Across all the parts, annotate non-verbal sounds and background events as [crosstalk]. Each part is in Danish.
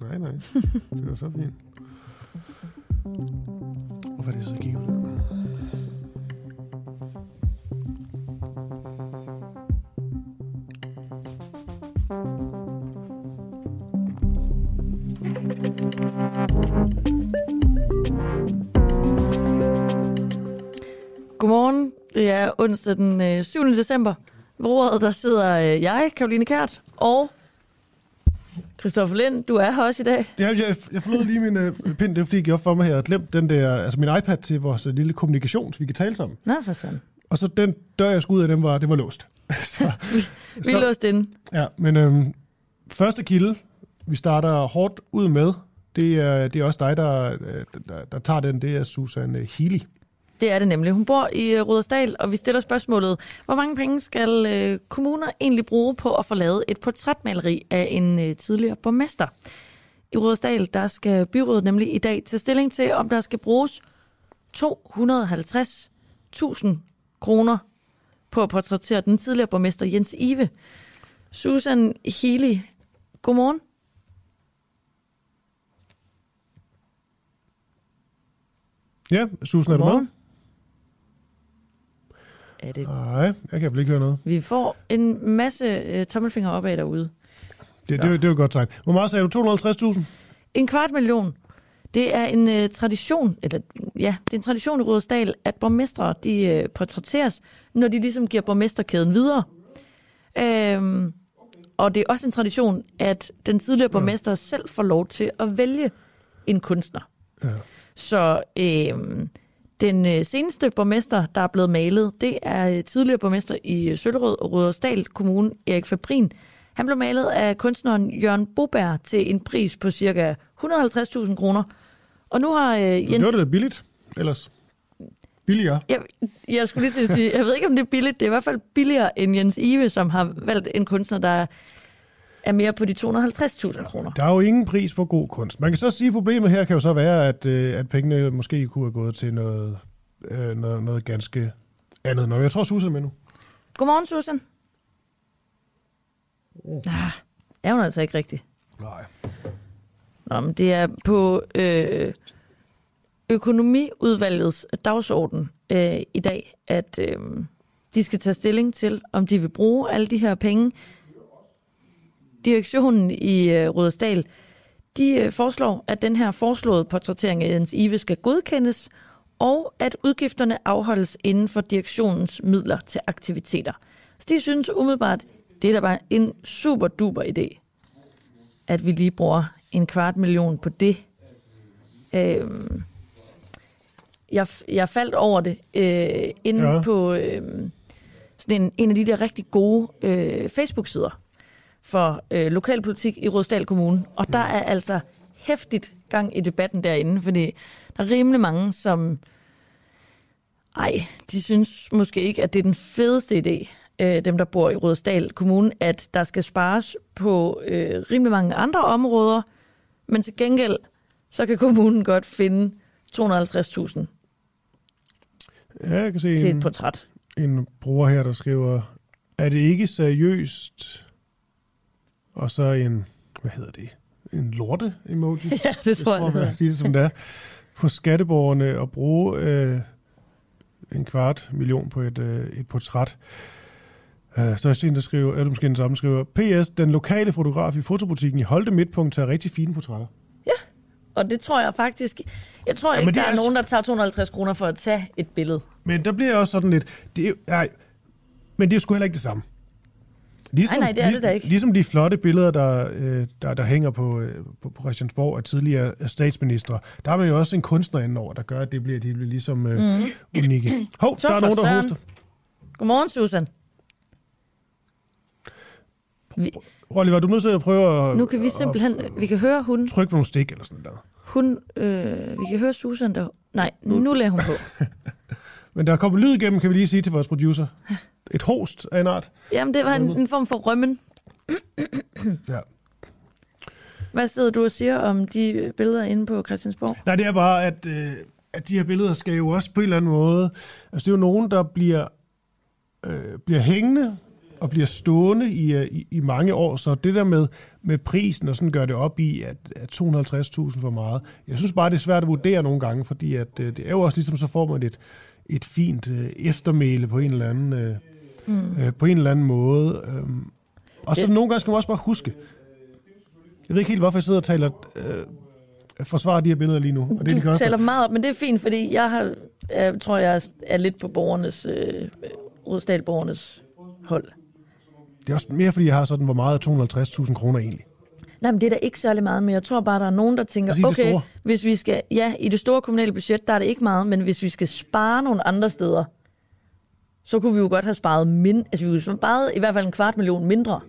Nej, nej. [laughs] Det var så fint. Hvorfor er det så det? Godmorgen. Det er onsdag den øh, 7. december. Ved roret, der sidder øh, jeg, Karoline Kært, og Christoffer Lind. Du er her også i dag. Ja, jeg, jeg forlod lige min øh, pind, det er fordi, jeg gik op for mig her og glemt den der, altså min iPad til vores øh, lille kommunikation, så vi kan tale sammen. Nå, for sådan. Og så den dør, jeg skulle ud af, den var, det var låst. [laughs] så, Vi er låst inde. Ja, men øhm, første kilde, vi starter hårdt ud med, det er, det er også dig, der, øh, der, der tager den, det er Susan øh, Healy. Det er det nemlig. Hun bor i øh, Rudersdal, og vi stiller spørgsmålet, hvor mange penge skal øh, kommuner egentlig bruge på at få lavet et portrætmaleri af en øh, tidligere borgmester? I Rudersdal, der skal byrådet nemlig i dag tage stilling til, om der skal bruges 250.000 kroner på at portrættere den tidligere borgmester Jens Ive. Susan Healy, godmorgen. Ja, Susan, er du med? Er det Nej, jeg kan vel ikke høre noget. Vi får en masse øh, tommelfingre opad derude. Det, det, det, det er jo godt tegn. Hvor meget sagde du? 250.000? En kvart million. Det er en øh, tradition, eller ja, det er en tradition i Rudersdal, at borgmestre de øh, portrætteres, når de ligesom giver borgmesterkæden videre. Øhm, og det er også en tradition, at den tidligere borgmester selv får lov til at vælge en kunstner. Ja. Så øh, den øh, seneste borgmester, der er blevet malet, det er øh, tidligere borgmester i øh, Søllerød og Rudersdal Kommune, Erik Fabrin. Han blev malet af kunstneren Jørgen Boberg til en pris på ca. 150.000 kroner. Og nu har øh, Jens... Det var det billigt, ellers. Billigere. Jeg, jeg skulle lige til at sige, jeg ved ikke, om det er billigt. Det er i hvert fald billigere end Jens Ive, som har valgt en kunstner, der er mere på de 250.000 kroner. Der er jo ingen pris på god kunst. Man kan så sige, at problemet her kan jo så være, at, øh, at pengene måske kunne have gået til noget, øh, noget, noget ganske andet. Nå, jeg tror, Susan er med nu. Godmorgen, Susan. Ah, er hun altså ikke rigtig. Nej. Nå, men det er på øh, økonomiudvalgets dagsorden øh, i dag, at øh, de skal tage stilling til, om de vil bruge alle de her penge. Direktionen i øh, Rødersdal, de øh, foreslår, at den her foreslåede portrættering af Jens Ive skal godkendes, og at udgifterne afholdes inden for direktionens midler til aktiviteter. Så de synes umiddelbart, det er da bare en super duper idé, at vi lige bruger en kvart million på det. Øhm, jeg, jeg faldt over det øh, inde Ja. på øh, sådan en, en af de der rigtig gode øh, Facebook-sider for øh, lokalpolitik i Rådsdal Kommune. Og der er altså hæftigt gang i debatten derinde, fordi der er rimelig mange, som ej, de synes måske ikke, at det er den fedeste idé, øh, dem der bor i Rådsdal Kommune, at der skal spares på øh, rimelig mange andre områder, men til gengæld, så kan kommunen godt finde 250.000 Ja, jeg kan se til et en, portræt. en bruger her, der skriver, er det ikke seriøst? Og så en, hvad hedder det? En lorte-emoji. [laughs] Ja, det tror jeg, jeg hedder. sige det som det er. På skatteborgerne at bruge øh, en kvart million på et, øh, et portræt. Uh, så er en, der skriver, er det måske den samme, skriver, PS, den lokale fotograf i fotobutikken i Holte Midtpunkt tager rigtig fine portrætter. Og det tror jeg faktisk... Jeg tror Ja, ja, ikke, der er er nogen, der tager 250 kroner for at tage et billede. Men der bliver også sådan lidt, det er, nej, men det er jo sgu heller ikke det samme. Ligesom, Nej, nej, det er det da ikke. Ligesom de flotte billeder, der, øh, der, der hænger på, øh, på, på Christiansborg af tidligere statsministre, der er man jo også en kunstner indover, der gør, at det bliver, de bliver ligesom øh, mm. unikke. Hov, der er nogen, der søren. hoster. Godmorgen, Susan. Vi, Rolly, var du nødt til at prøve at, nu kan vi simpelthen... Vi kan høre hun... trykke på nogle stik eller sådan der? hun øh, vi kan høre Susan, der... Nej, nu lader hun på. [laughs] Men der er kommet lyd igennem, kan vi lige sige til vores producer. Et host af en art. Jamen, det var en, en form for rømmen. [clears throat] Ja. Hvad sidder du og siger om de billeder inde på Christiansborg? Nej, det er bare, at, øh, at de her billeder skal jo også på en eller anden måde... Altså, det er jo nogen, der bliver, øh, bliver hængende og bliver stående i, øh, i, i mange år. Så det der med, med prisen og sådan gør det op i, at, at 250.000 for meget. Jeg synes bare, det er svært at vurdere nogle gange, fordi at, øh, det er jo også ligesom, så får man et, et fint øh, eftermæle på en eller anden, øh, mm. øh, på en eller anden måde. Øhm, og så det... nogle gange skal man også bare huske, jeg ved ikke helt, hvorfor jeg sidder og taler, øh, forsvarer de her billeder lige nu. Og det, du de taler meget op, men det er fint, fordi jeg, har, jeg tror, jeg er lidt på borgernes, øh, Rødstadborgernes hold. Det er også mere, fordi jeg har sådan, hvor meget 250.000 kroner egentlig. Nej, men det er da ikke særlig meget, men jeg tror bare, der er nogen, der tænker, Altså okay, hvis vi skal, ja, i det store kommunale budget, der er det ikke meget, men hvis vi skal spare nogle andre steder, så kunne vi jo godt have sparet mind, altså vi kunne have sparet i hvert fald en kvart million mindre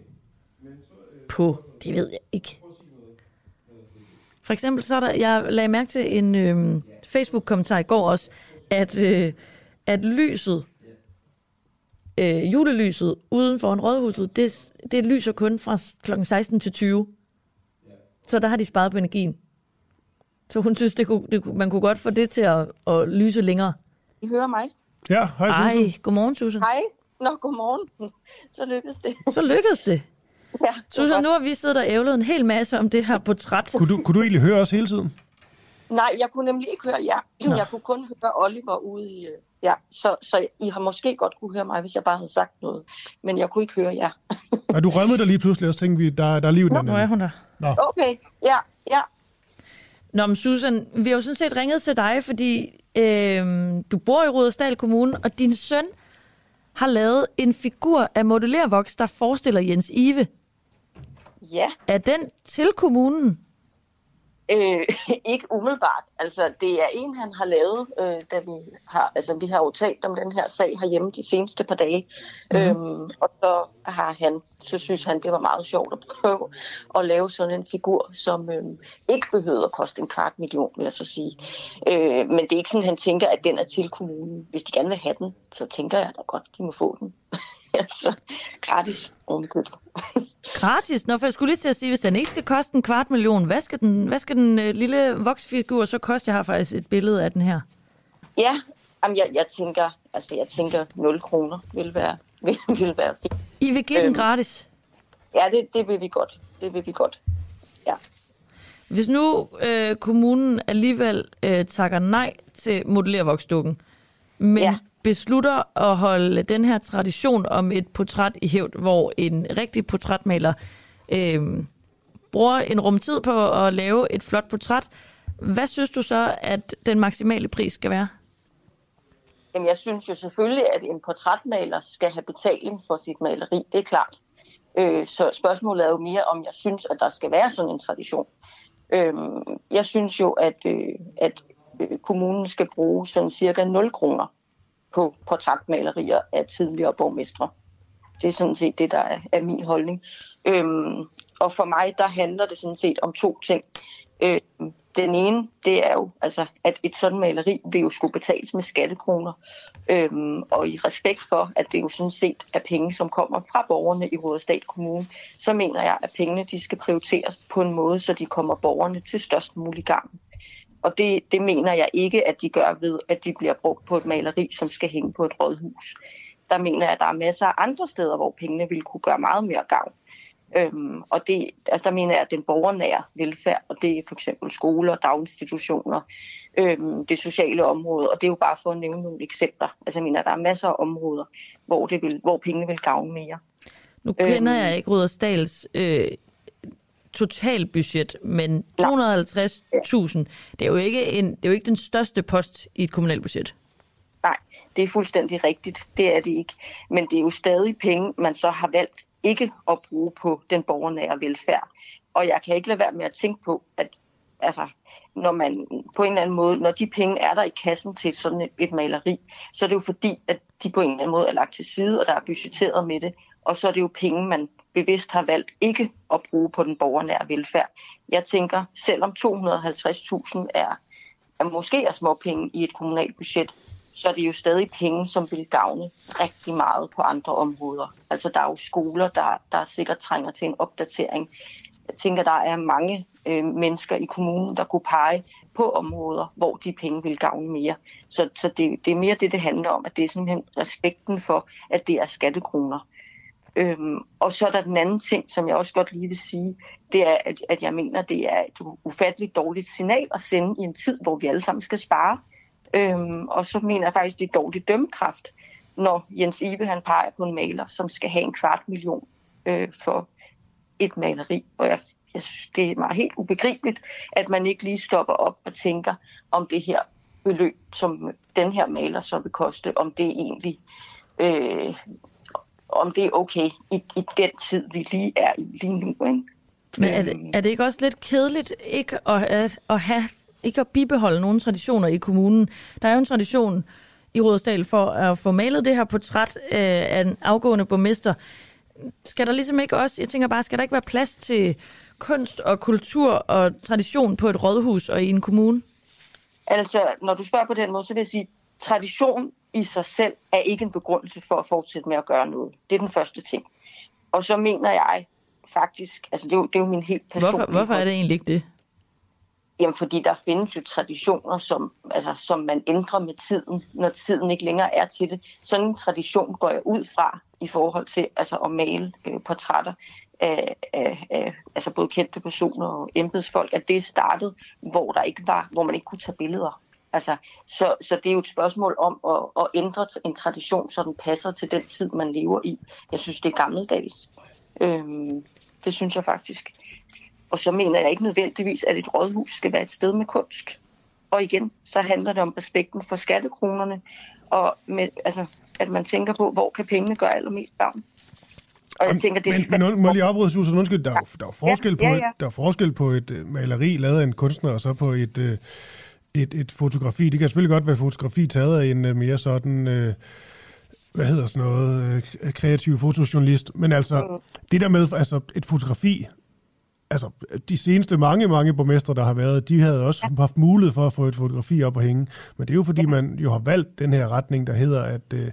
på, det ved jeg ikke. For eksempel så er der, jeg lagde mærke til en øh, Facebook-kommentar i går også, at, øh, at lyset, øh, julelyset uden for en rådhuset, det, det lyser kun fra kl. 16 til 20. Så der har de sparet på energien. Så hun synes, det kunne, det kunne, man kunne godt få det til at, at lyse længere. I hører mig? Ja, hej Susan. Ej, godmorgen, Susan. Hej. Nå, godmorgen. [laughs] Så lykkedes det. Så lykkedes det. [laughs] Ja, Susan, godt. nu har vi siddet og ævlet en hel masse om det her portræt. Kunne du, kunne du egentlig høre os hele tiden? Nej, jeg kunne nemlig ikke høre jer. [clears throat] Nå. Jeg kunne kun høre Oliver ude i... øh, Ja, så, så I har måske godt kunne høre mig, hvis jeg bare havde sagt noget. Men jeg kunne ikke høre jer. [laughs] Og du rømmede dig lige pludselig, og så tænkte vi, der, der er liv i den Nu er anden. hun der. Nå, Okay, ja, ja. Nå, men Susan, vi har jo sådan set ringet til dig, fordi øh, du bor i Rudersdal Kommune, og din søn har lavet en figur af modellervoks, der forestiller Jens Ive. Ja, Er den til kommunen? Øh, [laughs] ikke umiddelbart. Altså, det er en, han har lavet, øh, da vi har, altså, vi har jo talt om den her sag herhjemme de seneste par dage. Mm. Øhm, og så har han, så synes han, det var meget sjovt at prøve at lave sådan en figur, som øh, ikke behøvede at koste en kvart million, vil jeg så sige. Øh, men det er ikke sådan, han tænker, at den er til kommunen. Hvis de gerne vil have den, så tænker jeg da godt, de må få den. [laughs] [laughs] altså, gratis ovenikøbet. [laughs] Gratis? Nå, for jeg skulle lige til at sige, hvis den ikke skal koste en kvart million, hvad skal den, hvad skal den øh, lille voksfigur så koste? Jeg har faktisk et billede af den her. Ja, jamen, jeg, jeg tænker, altså jeg tænker 0 kroner vil være, [laughs] vil, vil være fint. I vil give den Øhm. gratis? Ja, det, det vil vi godt. Det vil vi godt. Ja. Hvis nu øh, kommunen alligevel øh, takker nej til modellervoksdukken, men ja. Beslutter at holde den her tradition om et portræt i hævd, hvor en rigtig portrætmaler øh, bruger en rum tid på at lave et flot portræt, hvad synes du så, at den maksimale pris skal være? Jamen, jeg synes jo selvfølgelig, at en portrætmaler skal have betaling for sit maleri. Det er klart. Øh, så spørgsmålet er jo mere, om jeg synes, at der skal være sådan en tradition. Øh, jeg synes jo, at, øh, at øh, kommunen skal bruge sådan cirka 0 kroner på portrætmalerier af tidligere borgmestre. Det er sådan set det, der er, er min holdning. Øhm, og for mig, der handler det sådan set om to ting. Øhm, den ene, det er jo, altså, at et sådan maleri vil jo skulle betales med skattekroner. Øhm, og i respekt for, at det jo sådan set er penge, som kommer fra borgerne i Rudersdal Kommune, så mener jeg, at pengene de skal prioriteres på en måde, så de kommer borgerne til størst mulig gang. Og det, det mener jeg ikke, at de gør ved, at de bliver brugt på et maleri, som skal hænge på et rådhus. Der mener jeg, at der er masser af andre steder, hvor pengene ville kunne gøre meget mere gavn. Øhm, og det, altså der mener jeg, at den borgernære velfærd, og det er for eksempel skoler, daginstitutioner, øhm, det sociale område, og det er jo bare for at nævne nogle eksempler. Altså jeg mener, at der er masser af områder, hvor, det vil, hvor pengene vil gavne mere. Nu kender Øhm. jeg ikke Rudersdals øh, totalbudget, men 250.000, det er jo ikke en, det er jo ikke den største post i et kommunalt budget. Nej, det er fuldstændig rigtigt. Det er det ikke. Men det er jo stadig penge, man så har valgt ikke at bruge på den borgernære velfærd. Og jeg kan ikke lade være med at tænke på, at altså, når man på en eller anden måde, når de penge er der i kassen til sådan et, et maleri, så er det jo fordi, at de på en eller anden måde er lagt til side, og der er budgetteret med det. Og så er det jo penge, man bevidst har valgt ikke at bruge på den borgernære velfærd. Jeg tænker, selvom 250.000 er, er måske er småpenge i et kommunalt budget, så er det jo stadig penge, som vil gavne rigtig meget på andre områder. Altså der er jo skoler, der, der sikkert trænger til en opdatering. Jeg tænker, der er mange øh, mennesker i kommunen, der kunne pege på områder, hvor de penge vil gavne mere. Så, så det, det er mere det, det handler om, at det er simpelthen respekten for, at det er skattekroner. Øhm, og så er der den anden ting, som jeg også godt lige vil sige, det er, at, at jeg mener, det er et ufatteligt dårligt signal at sende i en tid, hvor vi alle sammen skal spare. Øhm, og så mener jeg faktisk, det er dårlig dømmekraft, når Jens Ibe han peger på en maler, som skal have en kvart million øh, for et maleri. Og jeg, jeg synes, det er meget helt ubegribeligt, at man ikke lige stopper op og tænker, om det her beløb, som den her maler så vil koste, om det egentlig øh, om det er okay i, i den tid, vi lige er i lige nu. Ikke? Men er det, øhm. er det ikke også lidt kedeligt ikke at, at, at have ikke at bibeholde nogle traditioner i kommunen? Der er jo en tradition i Rådsdal for at få malet det her portræt øh, af en afgående borgmester. Skal der ligesom ikke også, jeg tænker bare, skal der ikke være plads til kunst og kultur og tradition på et rådhus og i en kommune? Altså, når du spørger på den måde, så vil jeg sige, tradition i sig selv er ikke en begrundelse for at fortsætte med at gøre noget. Det er den første ting. Og så mener jeg faktisk, altså det er jo, det er jo min helt personlige... Hvorfor, hvorfor er det egentlig ikke det? Jamen, fordi der findes jo traditioner, som, altså, som man ændrer med tiden, når tiden ikke længere er til det. Sådan en tradition går jeg ud fra i forhold til altså, at male øh, portrætter af, af, af altså både kendte personer og embedsfolk, at det startede, hvor, der ikke var, hvor man ikke kunne tage billeder. Altså, så, så det er jo et spørgsmål om at, at ændre en tradition, så den passer til den tid, man lever i. Jeg synes, det er gammeldags. Øhm, det synes jeg faktisk. Og så mener jeg ikke nødvendigvis, at et rådhus skal være et sted med kunst. Og igen, så handler det om respekten for skattekronerne, og med, altså, at man tænker på, hvor kan pengene gøre allermest gavn. Og jeg tænker, det er men, men, må lige afbryde, Susan, undskyld, der, der, er forskel ja, ja, ja. På et, der er forskel på et uh, maleri lavet af en kunstner, og så på et, uh, et, et fotografi. Det kan selvfølgelig godt være fotografi taget af en uh, mere sådan... Uh, hvad hedder sådan noget, uh, kreativ fotojournalist, men altså, mm. det der med, altså, et fotografi, altså, de seneste mange, mange borgmestre, der har været, de havde også haft mulighed for at få et fotografi op og hænge, men det er jo fordi, man jo har valgt den her retning, der hedder, at, uh,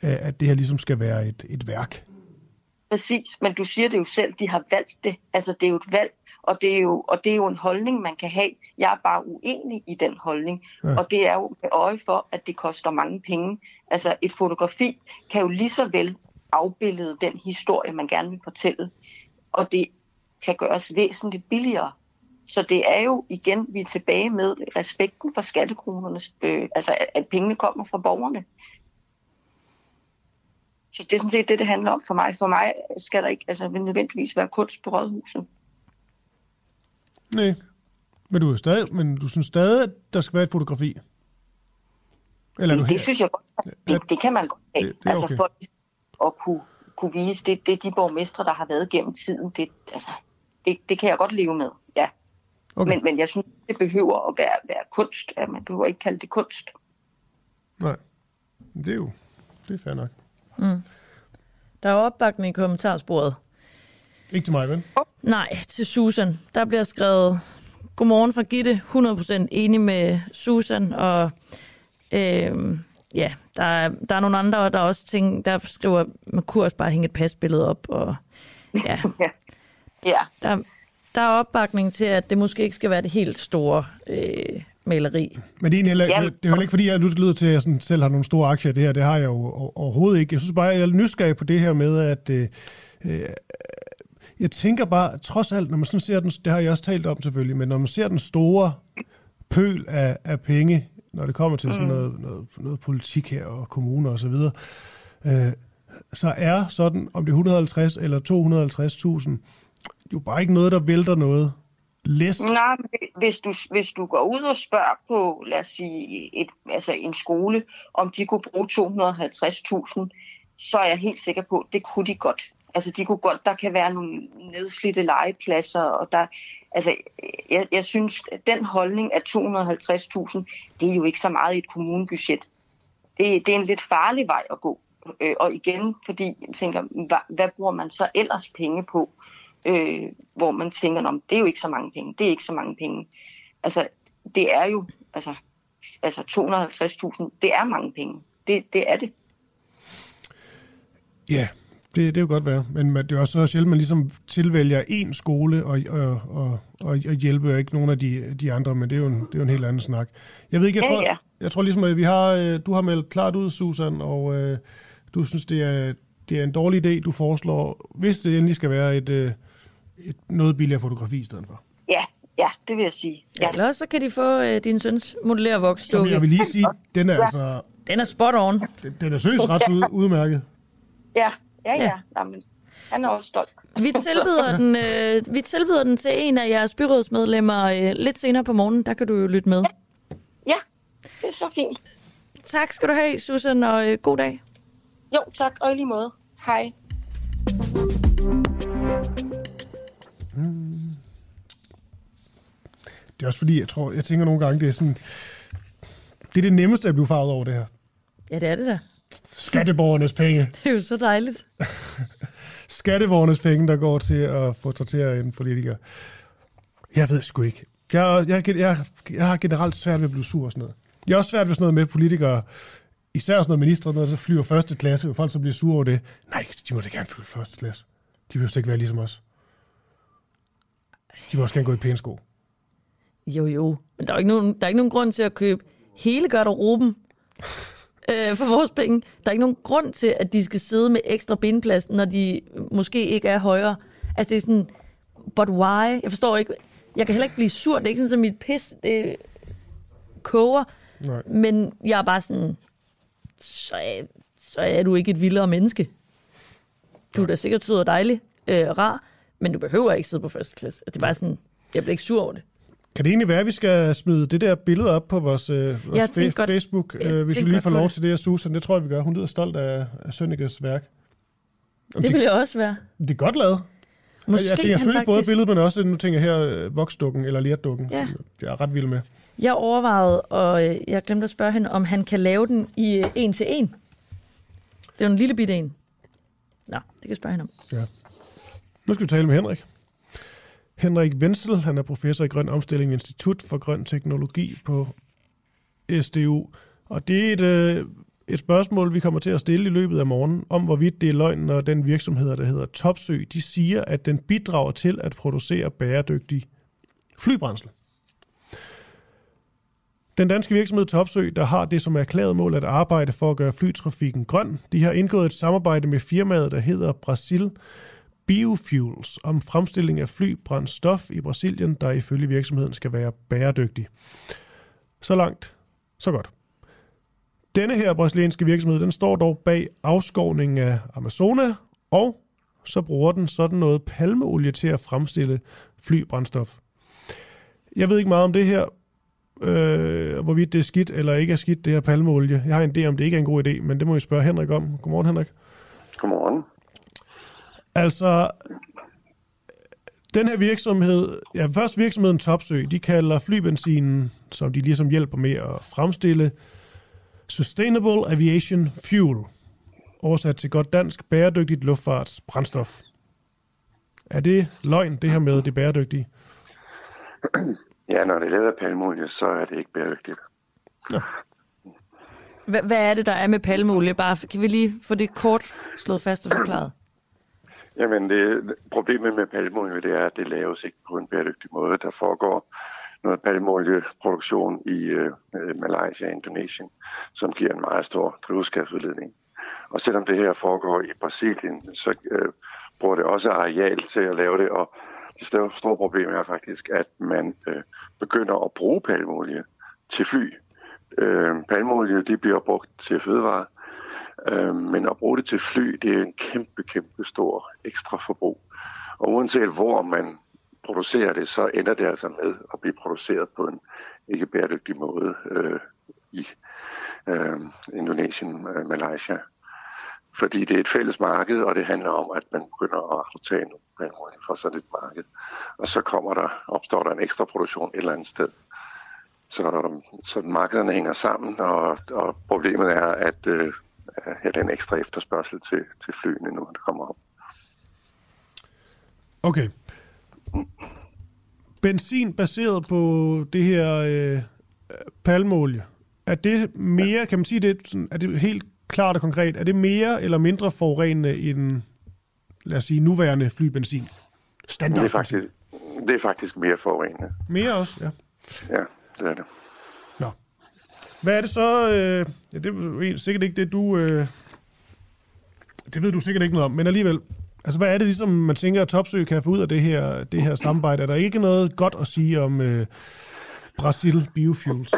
at det her ligesom skal være et, et værk. Præcis, men du siger det jo selv, de har valgt det. Altså, det er jo et valg, og det er jo, og det er jo en holdning, man kan have. Jeg er bare uenig i den holdning. Ja. Og det er jo med øje for, at det koster mange penge. Altså et fotografi kan jo lige så vel afbillede den historie, man gerne vil fortælle. Og det kan gøres væsentligt billigere. Så det er jo igen, vi er tilbage med respekten for skattekronernes, øh, altså at, at pengene kommer fra borgerne. Så det er sådan set det, det handler om for mig. For mig skal der ikke altså, nødvendigvis være kunst på rådhuset. Nej, men du, er stadig, men du synes stadig, at der skal være et fotografi? Eller det, du det synes jeg godt. Det, det kan man godt have. Det, det altså okay. for at kunne, kunne vise, det, det de borgmestre, der har været gennem tiden. Det, altså, det, det kan jeg godt leve med, ja. Okay. Men, men jeg synes, det behøver at være, være kunst. Ja, man behøver ikke kalde det kunst. Nej, det er jo det er fair nok. Mm. Der er opbakning i kommentarsporet. Ikke til mig, vel? Nej, til Susan. Der bliver skrevet, godmorgen fra Gitte, 100% enig med Susan, og øh, ja, der er, der er nogle andre, der også ting, der skriver, man kunne også bare hænge et pasbillede op, og [laughs] ja. ja. Der, der er opbakning til, at det måske ikke skal være det helt store øh, maleri. Men det er, heller, ja. det er heller ikke, fordi jeg nu lyder til, at jeg sådan selv har nogle store aktier i det her. Det har jeg jo overhovedet ikke. Jeg synes bare, jeg er nysgerrig på det her med, at øh, øh, jeg tænker bare, trods alt, når man sådan ser den, det har jeg også talt om selvfølgelig, men når man ser den store pøl af, af penge, når det kommer til sådan mm. noget, noget, noget politik her og kommuner og så videre, øh, så er sådan, om det er 150 eller 250.000, jo bare ikke noget, der vælter noget læs? Nej, hvis du, hvis du går ud og spørger på, lad os sige, et, altså en skole, om de kunne bruge 250.000, så er jeg helt sikker på, at det kunne de godt. Altså, de kunne godt, der kan være nogle nedslidte legepladser, og der, altså, jeg, jeg synes, at den holdning af 250.000, det er jo ikke så meget i et kommunebudget. Det, det er en lidt farlig vej at gå. Øh, og igen, fordi jeg tænker, hvad, hvad bruger man så ellers penge på? Øh, hvor man tænker, om det er jo ikke så mange penge, det er ikke så mange penge. Altså, det er jo, altså, altså 250.000, det er mange penge. Det, det er det. Ja, det, det er jo godt være, men det er også så sjældent, man ligesom tilvælger en skole og, og, og, og, hjælper ikke nogen af de, de andre, men det er, jo en, det er jo en helt anden snak. Jeg ved ikke, jeg tror, ja, ja. Jeg tror ligesom, at vi har, øh, du har meldt klart ud, Susan, og øh, du synes, det er, det er en dårlig idé, du foreslår, hvis det endelig skal være et, øh, et noget billigere fotografi i stedet for. Ja, ja, det vil jeg sige. Ja. Eller også så kan de få øh, din søns Som jeg modellervoksdukke. vil lige sige, den er altså, Den er spot on. den, den er seriøst ret ud, udmærket. Ja, ja, Ja. ja. Jamen, han er også stolt. [laughs] Vi tilbyder, den, øh, vi tilbyder den til en af jeres byrådsmedlemmer øh, lidt senere på morgenen. Der kan du jo lytte med. Ja, det er så fint. Tak skal du have, Susan, og øh, god dag. Jo, tak, og i lige måde. Hej. Det er også fordi, jeg tror, jeg tænker nogle gange, det er sådan, det er det nemmeste at blive farvet over det her. Ja, det er det da. Skatteborgernes penge. [laughs] Det er jo så dejligt. Skatteborgernes penge, der går til at portrættere en politiker. Jeg ved sgu ikke. Jeg, jeg, jeg, jeg har generelt svært ved at blive sur og sådan noget. Jeg er også svært ved sådan noget med politikere, især sådan noget minister, der flyver første klasse, og folk så bliver sure over det. Nej, de må da gerne flyve første klasse. De vil jo ikke være ligesom os. De må også gerne gå i pæne sko. Jo, jo. Men der er ikke nogen, der er ikke nogen grund til at købe hele garderoben øh, for vores penge. Der er ikke nogen grund til, at de skal sidde med ekstra benplads, når de måske ikke er højere. Altså, det er sådan, but why? Jeg forstår ikke. Jeg kan heller ikke blive sur. Det er ikke sådan, at mit pis det koger. Nej. Men jeg er bare sådan, så er, så er du ikke et vildere menneske. Du er da sikkert sød og dejlig, øh, rar, men du behøver ikke sidde på første klasse. Det er bare sådan, jeg bliver ikke sur over det. Kan det egentlig være, at vi skal smide det der billede op på vores, øh, vores fa- godt- Facebook, jeg øh, hvis vi lige får lov det. til det af Susan? Det tror jeg, vi gør. Hun lyder stolt af, af Sønnekes værk. Om Det vil jeg også være. Det er godt lavet. Måske jeg tænker han selvfølgelig både faktisk... billedet, men også, nu tænker jeg her, øh, voksdukken eller lierdukken, Ja. jeg er ret vild med. Jeg overvejede, og øh, jeg glemte at spørge hende, om han kan lave den i en til en. Det er jo en lille bitte en. Nå, det kan jeg spørge hende om. Ja. Nu skal vi tale med Henrik. Henrik Wenzel, han er professor i Grøn Omstilling ved Institut for Grøn Teknologi på SDU. Og det er et, øh, et spørgsmål, vi kommer til at stille i løbet af morgen, om hvorvidt det er løgn, når den virksomhed, der hedder Topsø, de siger, at den bidrager til at producere bæredygtig flybrændsel. Den danske virksomhed Topsø, der har det som erklæret mål at arbejde for at gøre flytrafikken grøn, de har indgået et samarbejde med firmaet, der hedder Brasil Biofuels om fremstilling af flybrændstof i Brasilien, der ifølge virksomheden skal være bæredygtig. Så langt, så godt. Denne her brasilianske virksomhed, den står dog bag afskovningen af Amazonas, og så bruger den sådan noget palmeolie til at fremstille flybrændstof. Jeg ved ikke meget om det her, øh, hvorvidt det er skidt eller ikke er skidt, det her palmeolie. Jeg har en idé om, det ikke er en god idé, men det må vi spørge Henrik om. Godmorgen, Henrik. Godmorgen. Altså, den her virksomhed, ja først virksomheden Topsø, de kalder flybenzinen, som de ligesom hjælper med at fremstille, Sustainable Aviation Fuel. Oversat til godt dansk, bæredygtigt luftfartsbrændstof. Er det løgn, det her med det bæredygtige? Ja, når det er lavet af palmeolie, så er det ikke bæredygtigt. Hva- hvad er det, der er med palmeolie? Bare, kan vi lige få det kort slået fast og forklaret? Jamen, det, problemet med palmeolie, det er, at det laves ikke på en bæredygtig måde. Der foregår noget palmeolieproduktion i øh, Malaysia og Indonesien, som giver en meget stor drivhusgasudledning. Og selvom det her foregår i Brasilien, så øh, bruger det også areal til at lave det, og det store, store problem er faktisk, at man øh, begynder at bruge palmeolie til fly. Øh, palmeolie, det bliver brugt til fødevarer, Øh, men at bruge det til fly, det er en kæmpe, kæmpe stor ekstra forbrug. Og uanset hvor man producerer det, så ender det altså med at blive produceret på en ikke bæredygtig måde øh, i øh, Indonesien, øh, Malaysia. Fordi det er et fælles marked, og det handler om, at man begynder at aftage nogle for fra sådan et marked. Og så kommer der, opstår der en ekstra produktion et eller andet sted. Så, så markederne hænger sammen, og, og problemet er, at øh, have den ekstra efterspørgsel til, til flyene, nu det kommer op. Okay. Benzin baseret på det her øh, palmeolie, er det mere, kan man sige det, sådan, er det helt klart og konkret, er det mere eller mindre forurenende end, lad os sige, nuværende flybenzin? Standard. Det er faktisk, det er faktisk mere forurenende. Mere også, ja. Ja, det er det. Hvad er det så, øh, ja, det er sikkert ikke det, du øh, det ved du sikkert ikke noget om, men alligevel, altså hvad er det ligesom, man tænker, at Topsø kan få ud af det her, det her samarbejde? Er der ikke noget godt at sige om øh, Brasil Biofuels?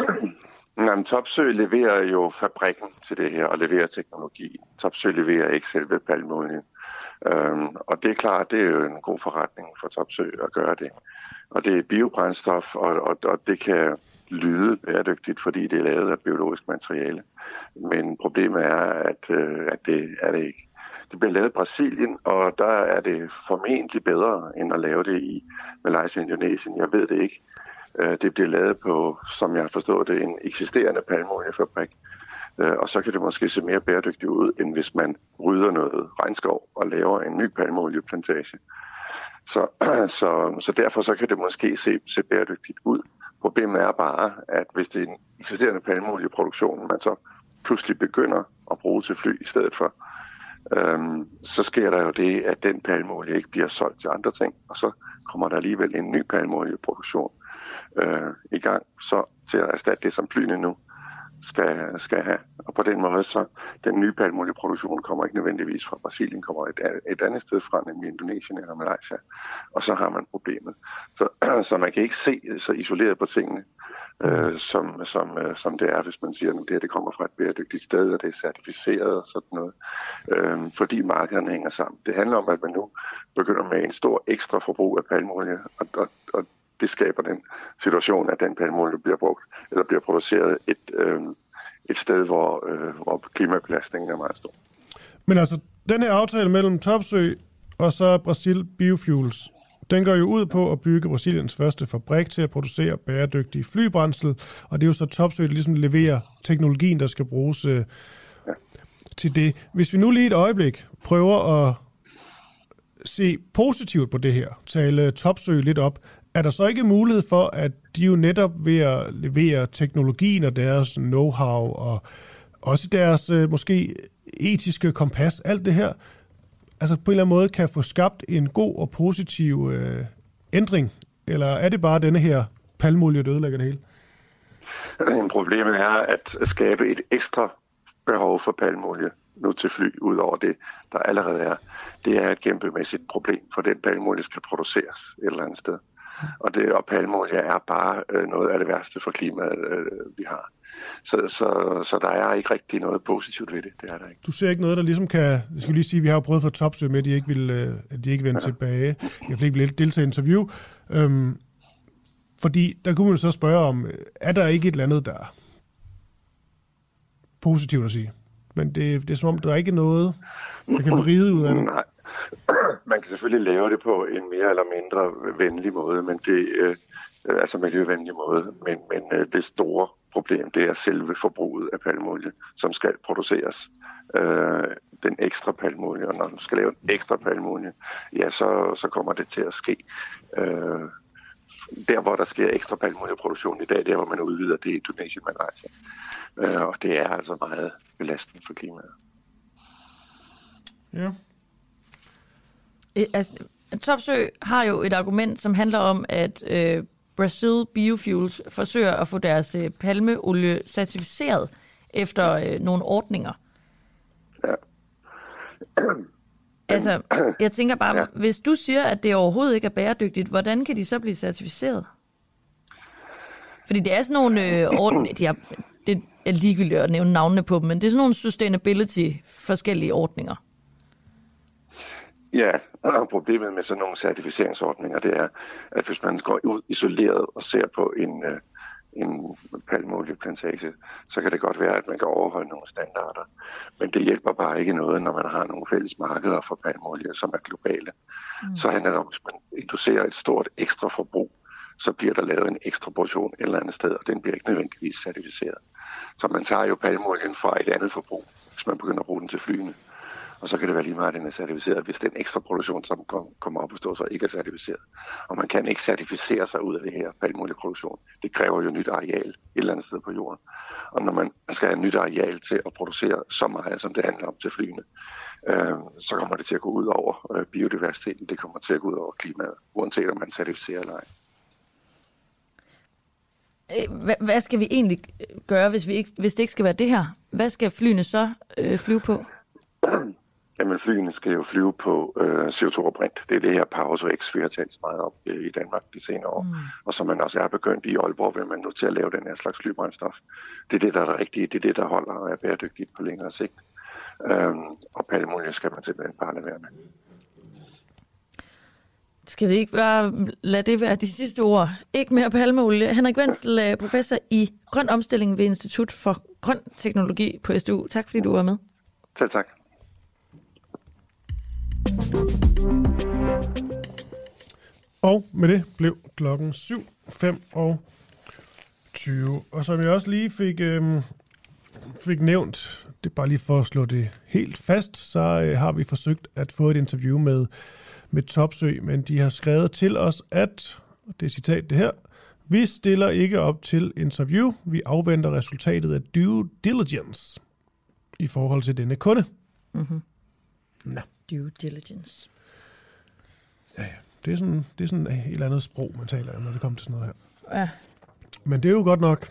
Jamen, Topsø leverer jo fabrikken til det her, og leverer teknologi. Topsø leverer ikke selve palmolien. Øhm, og det er klart, det er jo en god forretning for Topsø at gøre det. Og det er biobrændstof, og, og, og det kan lyde bæredygtigt, fordi det er lavet af biologisk materiale. Men problemet er, at, øh, at det er det ikke. Det bliver lavet i Brasilien, og der er det formentlig bedre, end at lave det i Malaysia og Indonesien. Jeg ved det ikke. Øh, det bliver lavet på, som jeg har forstået det, en eksisterende palmoliefabrik. Øh, og så kan det måske se mere bæredygtigt ud, end hvis man rydder noget regnskov og laver en ny palmolieplantage. Så, [clears throat] så, så derfor så kan det måske se, se bæredygtigt ud. Problemet er bare, at hvis det er en eksisterende palmeolieproduktion, man så pludselig begynder at bruge til fly i stedet for, øhm, så sker der jo det, at den palmeolie ikke bliver solgt til andre ting, og så kommer der alligevel en ny palmeolieproduktion øh, i gang så til at erstatte det, som flyene nu skal, skal have. Og på den måde, så den nye palmolieproduktion kommer ikke nødvendigvis fra Brasilien, kommer et, et andet sted fra, nemlig Indonesien eller Malaysia. Og så har man problemet. Så, [clears throat] så man kan ikke se så isoleret på tingene, øh, som, som, øh, som det er, hvis man siger, at det her det kommer fra et bæredygtigt sted, og det er certificeret og sådan noget. Øh, fordi markederne hænger sammen. Det handler om, at man nu begynder med en stor ekstra forbrug af palmolie, og, og, og det skaber den situation, at den palmolie bliver brugt eller bliver produceret et, øh, et sted, hvor, øh, hvor klimabelastningen er meget stor. Men altså, den her aftale mellem Topsø og så Brasil Biofuels, den går jo ud på at bygge Brasiliens første fabrik til at producere bæredygtig flybrændsel, og det er jo så Topsø, der ligesom leverer teknologien, der skal bruges øh, ja. til det. Hvis vi nu lige et øjeblik prøver at se positivt på det her, tale Topsø lidt op, er der så ikke mulighed for, at de jo netop ved at levere teknologien og deres know-how og også deres øh, måske etiske kompas, alt det her, altså på en eller anden måde kan få skabt en god og positiv øh, ændring? Eller er det bare denne her palmolie, der ødelægger det hele? [clears throat] Problemet er at skabe et ekstra behov for palmolie nu til fly, ud over det, der allerede er. Det er et kæmpemæssigt problem, for den palmolie skal produceres et eller andet sted. Og, det, og palmolie er bare øh, noget af det værste for klimaet, øh, vi har. Så, så, så der er ikke rigtig noget positivt ved det. Det er der ikke. Du ser ikke noget, der ligesom kan... Jeg skal lige sige, at vi har jo prøvet for Topsø med, at de ikke vil, øh, at de ikke vende ja. tilbage. Jeg vil ikke vil deltage i interview. Øhm, fordi der kunne man så spørge om, øh, er der ikke et eller andet, der er positivt at sige? Men det, det er som om, der er ikke noget, der kan vride ud af det. Nej, [clears throat] man kan selvfølgelig lave det på en mere eller mindre venlig måde, men det øh, øh altså miljøvenlig måde, men, men øh, det store problem, det er selve forbruget af palmolie, som skal produceres. Øh, den ekstra palmolie, og når man skal lave en ekstra palmolie, ja, så, så kommer det til at ske. Øh, der, hvor der sker ekstra palmolieproduktion i dag, der hvor man udvider det i Tunesien, man rejser. Øh, og det er altså meget belastende for klimaet. Ja. Øh, altså, Topsø har jo et argument, som handler om, at øh, Brazil Biofuels forsøger at få deres øh, palmeolie certificeret efter øh, nogle ordninger. Ja. [clears throat] altså, jeg tænker bare, ja. hvis du siger, at det overhovedet ikke er bæredygtigt, hvordan kan de så blive certificeret? Fordi det er sådan nogle øh, [clears throat] ordninger, de har, det er ligegyldigt at nævne navnene på dem, men det er sådan nogle sustainability forskellige ordninger. Ja, [clears throat] og problemet med sådan nogle certificeringsordninger, det er, at hvis man går ud isoleret og ser på en, øh, en palmolieplantage, så kan det godt være, at man kan overholde nogle standarder. Men det hjælper bare ikke noget, når man har nogle fælles markeder for palmolie, som er globale. Mm. Så handler det om, hvis man inducerer et stort ekstra forbrug, så bliver der lavet en ekstra portion et eller andet sted, og den bliver ikke nødvendigvis certificeret. Så man tager jo palmolien fra et andet forbrug, hvis man begynder at bruge den til flyene. Og så kan det være lige meget, at den er certificeret, hvis den ekstra produktion, som kommer op og står, så ikke er certificeret. Og man kan ikke certificere sig ud af det her palmolieproduktion. Det kræver jo nyt areal et eller andet sted på jorden. Og når man skal have nyt areal til at producere så meget, som det handler om til flyene, øh, så kommer det til at gå ud over øh, biodiversiteten. Det kommer til at gå ud over klimaet, uanset om man certificerer eller ej. Øh, hvad skal vi egentlig gøre, hvis, vi ikke, hvis det ikke skal være det her? Hvad skal flyene så øh, flyve på? [clears throat] Jamen flyene skal jo flyve på øh, CO2-brint. Det er det her Power X, vi har talt så meget om øh, i Danmark de senere år. Mm. Og som man også er begyndt i Aalborg, vil man nu til at lave den her slags flybrændstof. Det er det, der er det rigtige. Det er det, der holder og er bæredygtigt på længere sigt. Øhm, og palmolie skal man simpelthen bare lade være med. Skal vi ikke bare lade det være de sidste ord? Ikke mere palmeolie. Henrik Wenzel, øh, professor i grøn omstilling ved Institut for Grøn Teknologi på SDU. Tak fordi du var med. Selv tak. Og med det blev klokken 7, 5 og 20. Og som jeg også lige fik, øhm, fik nævnt, det er bare lige for at slå det helt fast, så øh, har vi forsøgt at få et interview med, med Topsø, men de har skrevet til os, at, og det er citat det her, vi stiller ikke op til interview, vi afventer resultatet af due diligence i forhold til denne kunde. Mm-hmm. Nå. Due diligence. Ja, ja. Det er sådan, det er sådan et helt andet sprog, man taler om, når det kommer til sådan noget her. Ja. Men det er jo godt nok.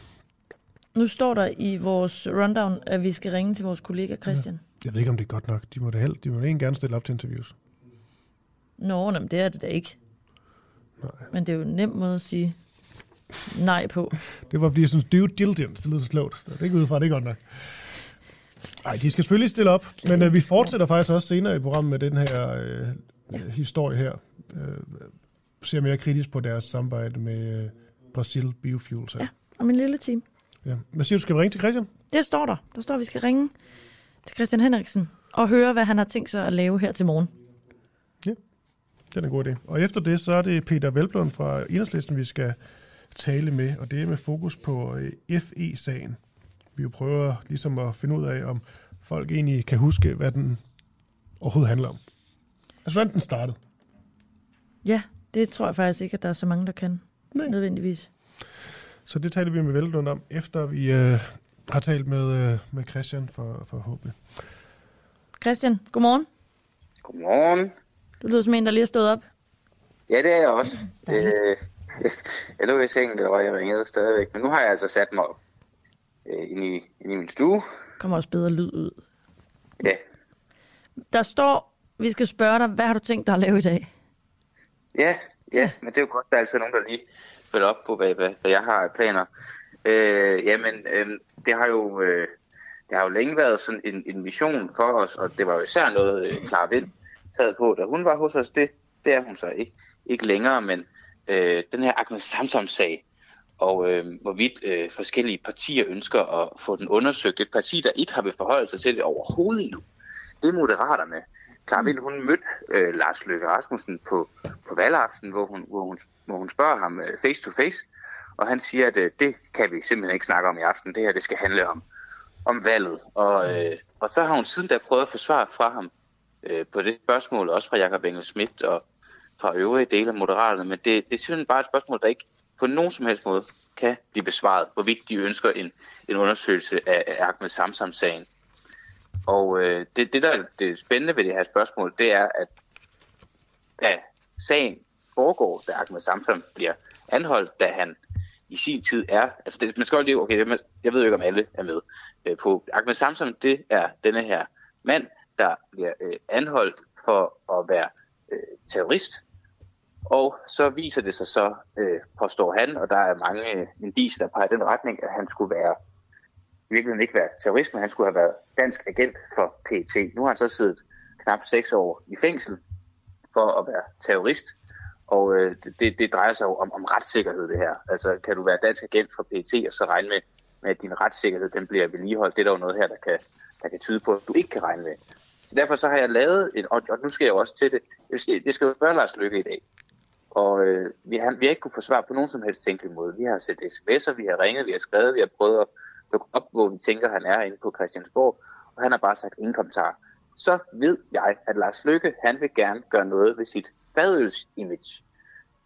Nu står der i vores rundown, at vi skal ringe til vores kollega Christian. Jeg ved ikke, om det er godt nok. De må da held, de må da gerne stille op til interviews. Nå, nej, men det er det da ikke. Nej. Men det er jo en nem måde at sige nej på. [laughs] Det var fordi, jeg synes, due diligence, det lyder så klogt. Det er ikke udefra, det er godt nok. Nej, de skal selvfølgelig stille op, men øh, vi fortsætter faktisk også senere i programmet med den her øh, ja. historie her. Øh, ser mere kritisk på deres samarbejde med øh, Brasil Biofuels. Her. Ja, om en lille time. Ja. Hvad siger du, skal vi ringe til Christian? Det står der. Der står, at vi skal ringe til Christian Henriksen og høre, hvad han har tænkt sig at lave her til morgen. Ja, det er en god idé. Og efter det, så er det Peter Velblom fra Enhedslisten, vi skal tale med, og det er med fokus på øh, FE-sagen. Vi jo prøver ligesom at finde ud af, om folk egentlig kan huske, hvad den overhovedet handler om. Altså, hvordan den startede. Ja, det tror jeg faktisk ikke, at der er så mange, der kan. Nej. Nødvendigvis. Så det taler vi med Velblom om, efter vi øh, har talt med, øh, med Christian for, for HB. Christian, godmorgen. Godmorgen. Du lyder som en, der lige har stået op. Ja, det er jeg også. Øh, [laughs] jeg lå i sengen, der var jeg ringede stadigvæk, men nu har jeg altså sat mig op øh, ind, i, ind i min stue. kommer også bedre lyd ud. Ja, Der står, vi skal spørge dig, hvad har du tænkt dig at lave i dag? ja, ja, men det er jo godt, der er altid nogen, der lige følger op på, hvad, hvad, hvad jeg har af planer. Øh, jamen, øh, det har jo... Øh, det har jo længe været sådan en, en mission for os, og det var jo især noget, øh, Clara Vind sad på, da hun var hos os. Det, det er hun så ikke, ikke længere, men øh, den her Ahmed Samsam-sag, og øh, hvorvidt øh, forskellige partier ønsker at få den undersøgt. Et parti, der ikke har vil forholde sig til det overhovedet endnu, det er Moderaterne. Clara Vind, hun mødte øh, Lars Løkke Rasmussen på, på valgaften, hvor hun, hvor, hun, hvor hun spørger ham øh, face to face, og han siger, at øh, det kan vi simpelthen ikke snakke om i aften. Det her, det skal handle om om valget. Og, øh, og så har hun siden da prøvet at få svar fra ham øh, på det spørgsmål, også fra Jakob Engel Schmidt og fra øvrige dele af Moderaterne. Men det, det er simpelthen bare et spørgsmål, der ikke på nogen som helst måde kan blive besvaret, hvorvidt de ønsker en, en undersøgelse af, af Ahmed Samsam-sagen. Og øh, det, det, der er det spændende ved det her spørgsmål, det er, at da sagen foregår, da Ahmed Samsam bliver anholdt, da han i sin tid er, altså det, man skal jo lige, okay, det, jeg ved jo ikke, om alle er med øh, på. Ahmed Samsam, det er denne her mand, der bliver øh, anholdt for at være øh, terrorist. Og så viser det sig så, øh, påstår han, og der er mange øh, indiser, der peger i den retning, at han skulle være, i virkeligheden ikke være terrorist, men han skulle have været dansk agent for PET. Nu har han så siddet knap seks år i fængsel for at være terrorist. Og øh, det, det drejer sig jo om, om retssikkerhed, det her. Altså, kan du være dansk agent for PET, og så regne med, med at din retssikkerhed den bliver vedligeholdt? Det er der jo noget her, der kan, der kan tyde på, at du ikke kan regne med. Så derfor så har jeg lavet, en, og, og nu skal jeg jo også til det, jeg skal, jeg skal jo spørge Lars Lykke i dag. Og øh, vi, har, vi har ikke kunne få svar på nogen som helst tænkelig måde. Vi har sendt sms'er, vi har ringet, vi har skrevet, vi har prøvet at lukke op, hvor vi tænker, han er inde på Christiansborg, og han har bare sagt ingen kommentar. Så ved jeg, at Lars Lykke, han vil gerne gøre noget ved sit fadøls-image.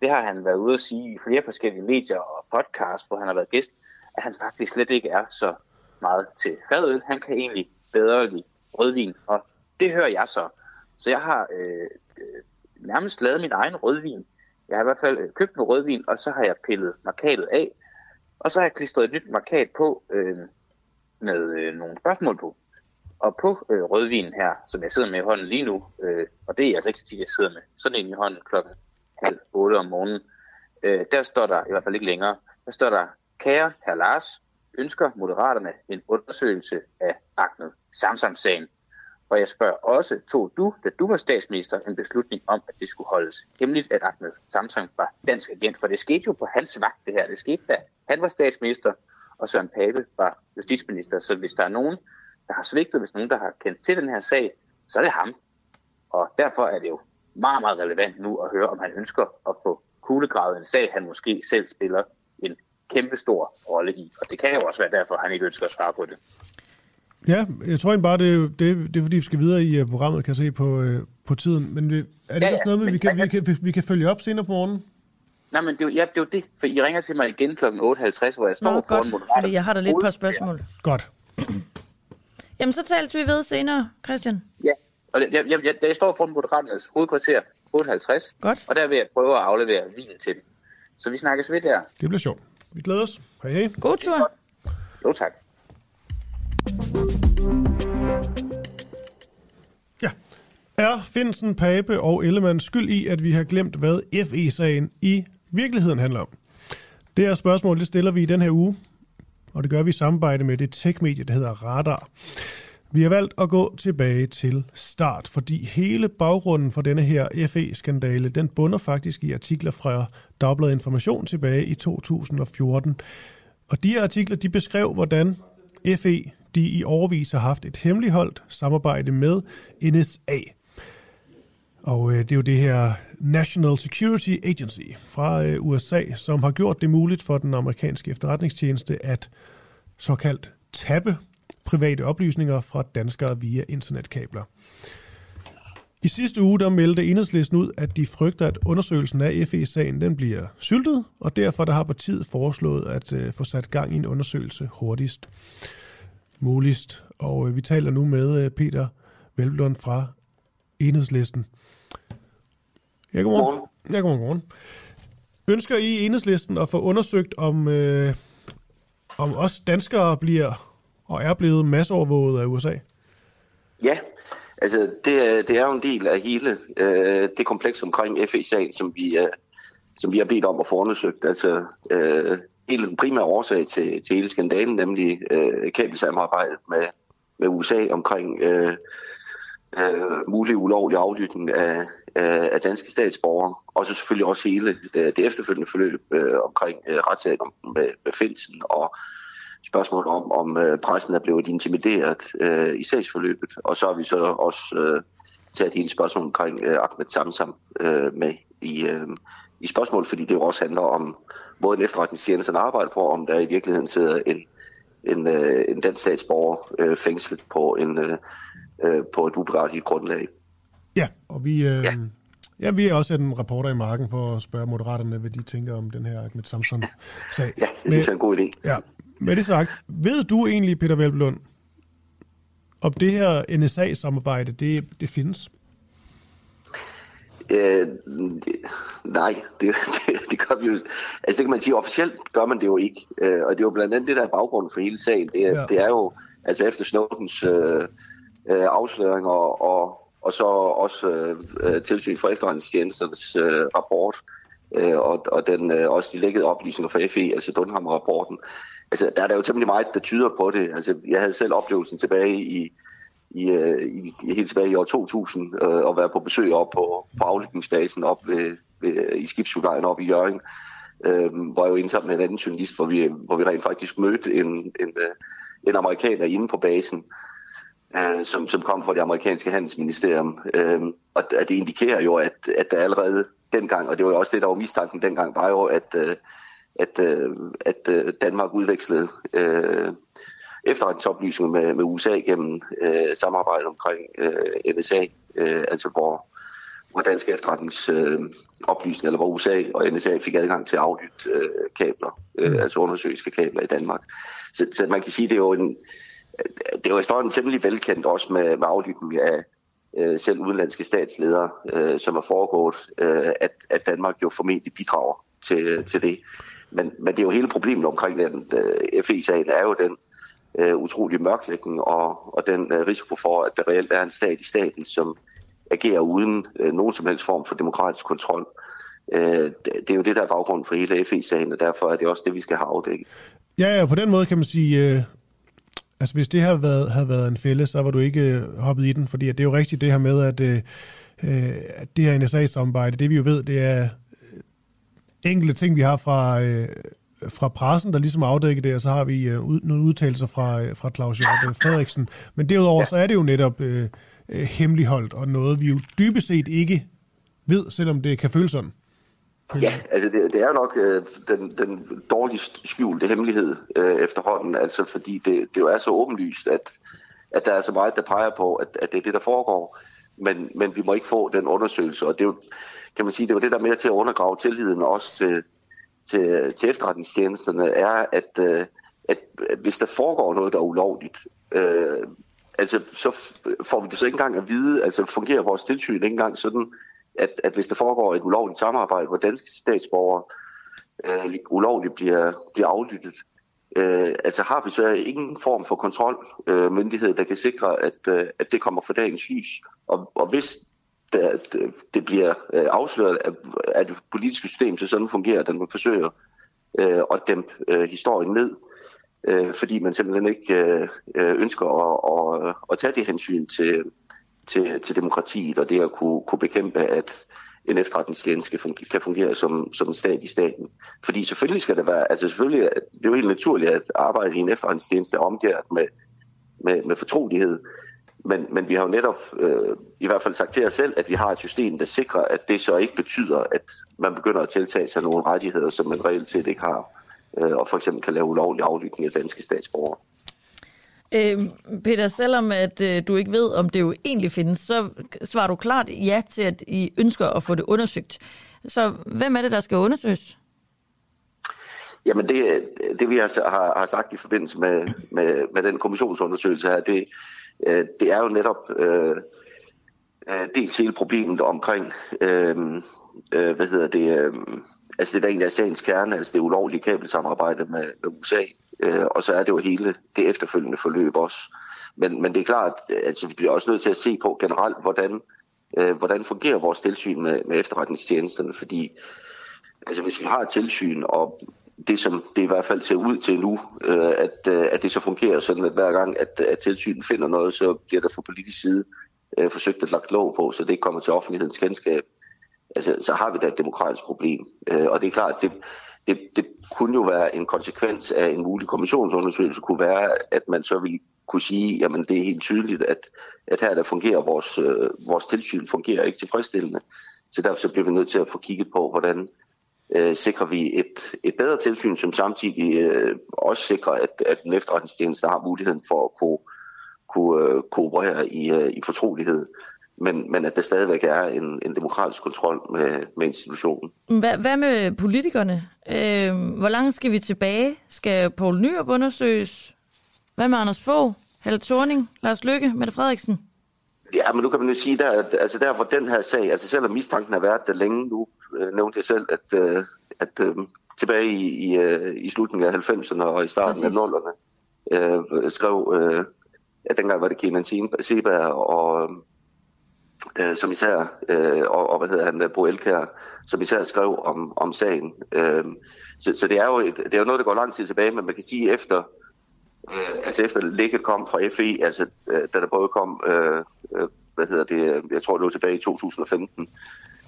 Det har han været ude at sige i flere forskellige medier og podcasts, hvor han har været gæst, at han faktisk slet ikke er så meget til fadøl. Han kan egentlig bedre lide rødvin, og det hører jeg så. Så jeg har øh, øh nærmest lavet min egen rødvin. Jeg har i hvert fald øh, købt noget rødvin, og så har jeg pillet markatet af. Og så har jeg klistret et nyt markat på øh, med øh, nogle spørgsmål på. Og på øh, rødvinen her, som jeg sidder med i hånden lige nu, øh, og det er altså ikke så tit, jeg sidder med, sådan en i hånden klokken halv otte om morgenen, øh, der står der, i hvert fald ikke længere, der står der, kære herr Lars, ønsker Moderaterne en undersøgelse af Ahmed Samsam-sagen. Og jeg spørger også, tog du, da du var statsminister, en beslutning om, at det skulle holdes hemmeligt, at Ahmed Samsung var dansk agent? For det skete jo på hans vagt, det her. Det skete, da han var statsminister, og Søren Pape var justitsminister. Så hvis der er nogen, der har svigtet, hvis nogen, der har kendt til den her sag, så er det ham. Og derfor er det jo meget, meget relevant nu at høre, om han ønsker at få kuglegravet en sag, han måske selv spiller en kæmpestor rolle i. Og det kan jo også være derfor, han ikke ønsker at svare på det. Ja, jeg tror egentlig bare, det, er- det, det er fordi, vi skal videre i uh, programmet, kan jeg se på, uh, på tiden. Men vi, er det Ja, også noget med, men- vi kan, vi, kan, vi kan følge op senere på morgenen? Nej, men det, er jo- ja, det er jo det, for I ringer til mig igen kl. 8.50, hvor jeg står Nå, foran godt, fordi jeg har da lidt par spørgsmål. Godt. Jamen, så tales vi ved senere, Christian. Ja, og jeg, jeg, jeg, jeg står foran Moderaternes hovedkvarter 8.50, Godt. og der vil jeg prøve at aflevere vin til dem. Så vi snakkes ved der. Det bliver sjovt. Vi glæder os. Hej hej. God tur. Jo, tak. Er Finsen, Pape og Ellemann skyld i, at vi har glemt, hvad FE-sagen i virkeligheden handler om? Det her spørgsmål, det stiller vi i den her uge, og det gør vi i samarbejde med det tech-medie, der hedder Radar. Vi har valgt at gå tilbage til start, fordi hele baggrunden for denne her FE-skandale, den bunder faktisk i artikler fra Dagbladet Information tilbage i 2014. Og de her artikler, de beskrev, hvordan FE de i overvis har haft et hemmeligholdt samarbejde med NSA. Og øh, det er jo det her National Security Agency fra øh, USA, som har gjort det muligt for den amerikanske efterretningstjeneste at såkaldt tappe private oplysninger fra danskere via internetkabler. I sidste uge der meldte enhedslisten ud, at de frygter, at undersøgelsen af FE-sagen den bliver syltet, og derfor der har partiet foreslået at øh, få sat gang i en undersøgelse hurtigst muligst. Og øh, vi taler nu med øh, Peter Velblom fra Enhedslisten. Ja, godmorgen. Ja, godmorgen. Ønsker I Enhedslisten at få undersøgt, om, øh, om os danskere bliver og er blevet masseovervåget af USA? Ja, altså det, er- det er jo en del af hele øh, det kompleks omkring FE-sagen, som vi, øh, som vi har bedt om at få undersøgt. Altså øh, hele den primære årsag til, til hele skandalen, nemlig øh, kabelsamarbejdet med, med USA omkring øh, øh, mulig ulovlig aflytning af, af, af danske statsborgere, og så selvfølgelig også hele det, det efterfølgende forløb øh, omkring øh, retssagen med, med Finsen og spørgsmålet om, om øh, pressen er blevet intimideret øh, i sagsforløbet. Og så har vi så også øh, taget hele spørgsmålet omkring øh, Ahmed Samsam øh, med i, øh, i spørgsmål, fordi det jo også handler om både en efterretningstjeneste arbejder på, om der i virkeligheden sidder en, en, øh, en dansk statsborger øh, fængslet på, en, øh, øh, på et uberettiget grundlag. Ja, og vi, øh, ja. Ja. Vi har også en reporter i marken for at spørge moderaterne, hvad de tænker om den her Ahmed Samson-sag. Ja, det synes jeg er en god idé. Ja, med det sagt, ved du egentlig, Peter Velblund, om det her NSA-samarbejde, det, det findes? Øh, det, nej, det, det, det gør vi jo. Altså det kan man sige, officielt gør man det jo ikke. Øh, og det er jo blandt andet det, der er baggrunden for hele sagen. Det er, ja. det er jo, altså efter Snowdens øh, øh, afsløringer og, og, så også øh, øh tilsyn fra efterretningstjenesternes øh, rapport, øh, og, og den, øh, også de lækkede oplysninger fra FE, altså Dunham-rapporten. Altså der er der jo temmelig meget, der tyder på det. Altså jeg havde selv oplevelsen tilbage i, i, i, i helt tilbage i år 2000 øh, og være på besøg op på, på aflytningsbasen op ved, ved, i skibsudlejen op i Jørgen, øh, hvor jeg jo indsamlet med en anden journalist, hvor vi, hvor vi rent faktisk mødte en, en, øh, en amerikaner inde på basen, øh, som, som kom fra det amerikanske handelsministerium. Øh, og det indikerer jo, at, at der allerede dengang, og det var jo også det, der var mistanken dengang, var jo, at, øh, at, øh, at øh, Danmark udvekslede øh, efterretningsoplysninger med, med USA gennem øh, samarbejde omkring øh, NSA, øh, altså hvor, hvor danske efterretningsoplysninger, øh, eller hvor USA og NSA fik adgang til at aflytte øh, kabler, øh, altså undersøgelske kabler i Danmark. Så, så man kan sige, det er jo en, det er jo efterhånden temmelig velkendt også med, med aflytning af øh, selv udenlandske statsledere, øh, som er foregået, øh, at, at Danmark jo formentlig bidrager til, til det. Men, men det er jo hele problemet omkring den øh, FE-sagen, er jo den, øh, utrolige mørklægning og, og den øh, risiko for, at der reelt er en stat i staten, som agerer uden øh, nogen som helst form for demokratisk kontrol. Øh, det, det er jo det, der er baggrunden for hele FE-sagen, og derfor er det også det, vi skal have afdækket. Ja, ja, på den måde kan man sige, øh, altså hvis det havde været, havde været en fælde, så var du ikke øh, hoppet i den, fordi det er jo rigtigt det her med, at, øh, øh at det her NSA-samarbejde, det vi jo ved, det er øh, enkelte ting, vi har fra, øh, fra pressen, der ligesom afdækker det, og så har vi øh, ud, nogle udtalelser fra, øh, fra Claus Hjort Frederiksen. Men derudover, ja. så er det jo netop øh, hemmeligholdt, og noget vi jo dybest set ikke ved, selvom det kan føles sådan. Ja, altså det, det er nok øh, den, den dårligst skjulte hemmelighed øh, efterhånden, altså fordi det, det jo er så åbenlyst, at, at der er så meget, der peger på, at, at det er det, der foregår, men, men vi må ikke få den undersøgelse, og det er jo, kan man sige, det er jo det, der er med til at undergrave tilliden også til, til, til efterretningstjenesterne, er, at, øh, at, at hvis der foregår noget, der er ulovligt, øh, altså så får vi det så ikke engang at vide, altså fungerer vores tilsyn ikke engang sådan, at, at hvis der foregår et ulovligt samarbejde, hvor danske statsborgere øh, ulovligt bliver, bliver aflyttet, øh, altså har vi så ingen form for kontrolmyndighed, øh, der kan sikre, at, øh, at det kommer for dagens lys. Og, og hvis det, det bliver øh, afsløret at, at det politiske system, så sådan fungerer, at man forsøger øh, at dæmpe øh, historien ned, øh, fordi man simpelthen ikke øh, øh ønsker at, at, at tage det hensyn til, til, til demokratiet og det at kunne, kunne bekæmpe, at en efterretningstjeneste kan fungere som, som en stat i staten. Fordi selvfølgelig skal det være, altså selvfølgelig, det er jo helt naturligt at arbejde i en efterretningstjeneste er omgivet med, med, med fortrolighed, men, men vi har jo netop øh, i hvert fald sagt til os selv, at vi har et system, der sikrer, at det så ikke betyder, at man begynder at tiltage sig nogle rettigheder, som man reelt set ikke har, øh, og for eksempel kan lave ulovlig aflytning af danske statsborgere. Øh, Peter, selvom at øh, du ikke ved, om det jo egentlig findes, så svarer du klart ja til, at I ønsker at få det undersøgt. Så hvem er det, der skal undersøges? Jamen det, det vi har, har, har sagt i forbindelse med, med, med den kommissionsundersøgelse her, det, øh, det er jo netop øh, øh, dels hele problemet omkring, øh, øh, hvad hedder det, øh, altså det der egentlig er sagens kerne, altså det ulovlige kabelsamarbejde med, med USA, øh, og så er det jo hele det efterfølgende forløb også. Men, men det er klart, at altså, vi bliver også nødt til at se på generelt, hvordan, øh, hvordan fungerer vores tilsyn med, med efterretningstjenesterne, fordi altså, hvis vi har et tilsyn, og det som det i hvert fald ser ud til nu, øh, at, øh, at det så fungerer sådan, at hver gang, at, at tilsynet finder noget, så bliver der fra politisk side øh, forsøgt at lagt lov på, så det ikke kommer til offentlighedens kendskab. Altså, så har vi da et demokratisk problem. Øh, og det er klart, det, det, det kunne jo være en konsekvens af en mulig kommissionsundersøgelse, kunne være, at man så ville kunne sige, jamen det er helt tydeligt, at, at her der fungerer vores, øh, vores tilsyn fungerer ikke tilfredsstillende. Så derfor så bliver vi nødt til at få kigget på, hvordan øh, sikrer vi et, et bedre tilsyn, som samtidig øh, også sikrer, at, at den efterretningstjeneste har muligheden for at kunne, kunne øh, kooperere i, øh, i fortrolighed men, men at der stadigvæk er en, en demokratisk kontrol med, med institutionen. Hvad, hvad med politikerne? Øh, hvor langt skal vi tilbage? Skal Poul Nyrup undersøges? Hvad med Anders Fogh, Helle Thorning, Lars Lykke, Mette Frederiksen? Ja, men nu kan man jo sige, der, at, altså der hvor den her sag, altså selvom mistanken har været der længe nu, øh, nævnte jeg selv, at, øh, at øh, tilbage i, i, øh, i slutningen af 90'erne og i starten Præcis. af 0'erne, øh, skrev, øh, at dengang var det Kenan Seberg og, øh, som især, øh, og, og hvad hedder han, Bo Elkær, som især skrev om, om sagen. Øh, så, så det er jo et, det er jo noget, der går lang tid tilbage, men man kan sige efter, øh, altså efter lækket kom fra FE, altså øh, da der både kom, øh, øh, hvad hedder det, jeg tror det var tilbage i 2015,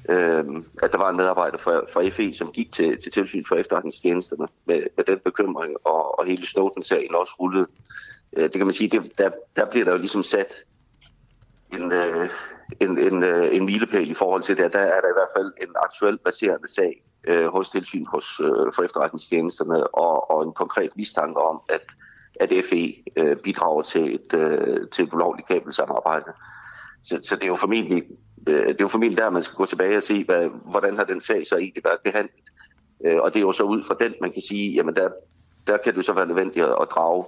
øh, at der var en medarbejder fra, fra FE, som gik til, til tilsyn for efterretningstjenesterne med, med den bekymring, og, og hele Snowden-sagen også rullede. Øh, det kan man sige, det, der, der bliver der jo ligesom sat en, øh, en, en, øh, en milepæl i forhold til det. Der er der i hvert fald en aktuel baserende sag øh, hos tilsyn hos, øh, for efterretningstjenesterne og, og en konkret mistanke om, at, at FE øh, bidrager til et, øh, til et ulovligt kabelsamarbejde. Så, så det er jo formentlig øh, det er jo formentlig der, man skal gå tilbage og se, hvad, hvordan har den sag så egentlig været behandlet. Øh, og det er jo så ud fra den, man kan sige, jamen der, der kan det så være nødvendigt at, drage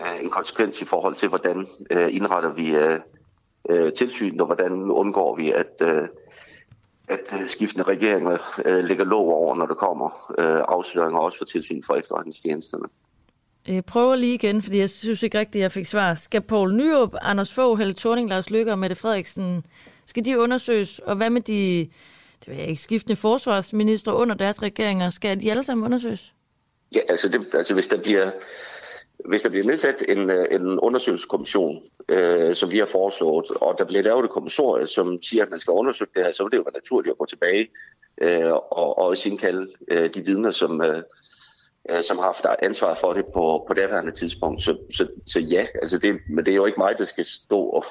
øh, en konsekvens i forhold til, hvordan indretter vi øh, øh, tilsyn, og hvordan undgår vi, at, øh, at øh, skiftende regeringer øh, lægger lov over, når der kommer øh, afsløringer også for tilsyn for efterretningstjenesterne. Jeg prøver lige igen, fordi jeg synes ikke rigtigt, at jeg fik svar. Skal Poul Nyrup, Anders Fogh, Helle Thorning, Lars Løkke og Mette Frederiksen, skal de undersøges? Og hvad med de det vil jeg ikke, skiftende forsvarsminister under deres regeringer? Skal de alle sammen undersøges? Ja, altså, det, altså hvis der bliver hvis der bliver nedsat en, øh, en undersøgelseskommission, øh, som vi har foreslået, og der bliver lavet et kommissorie, som siger, at man skal undersøge det her, så vil det jo være naturligt at gå tilbage øh, og, og også indkalde øh, de vidner, som, øh, øh som har haft ansvar for det på, på daværende tidspunkt. Så, så, så ja, altså det, men det er jo ikke mig, der skal stå og,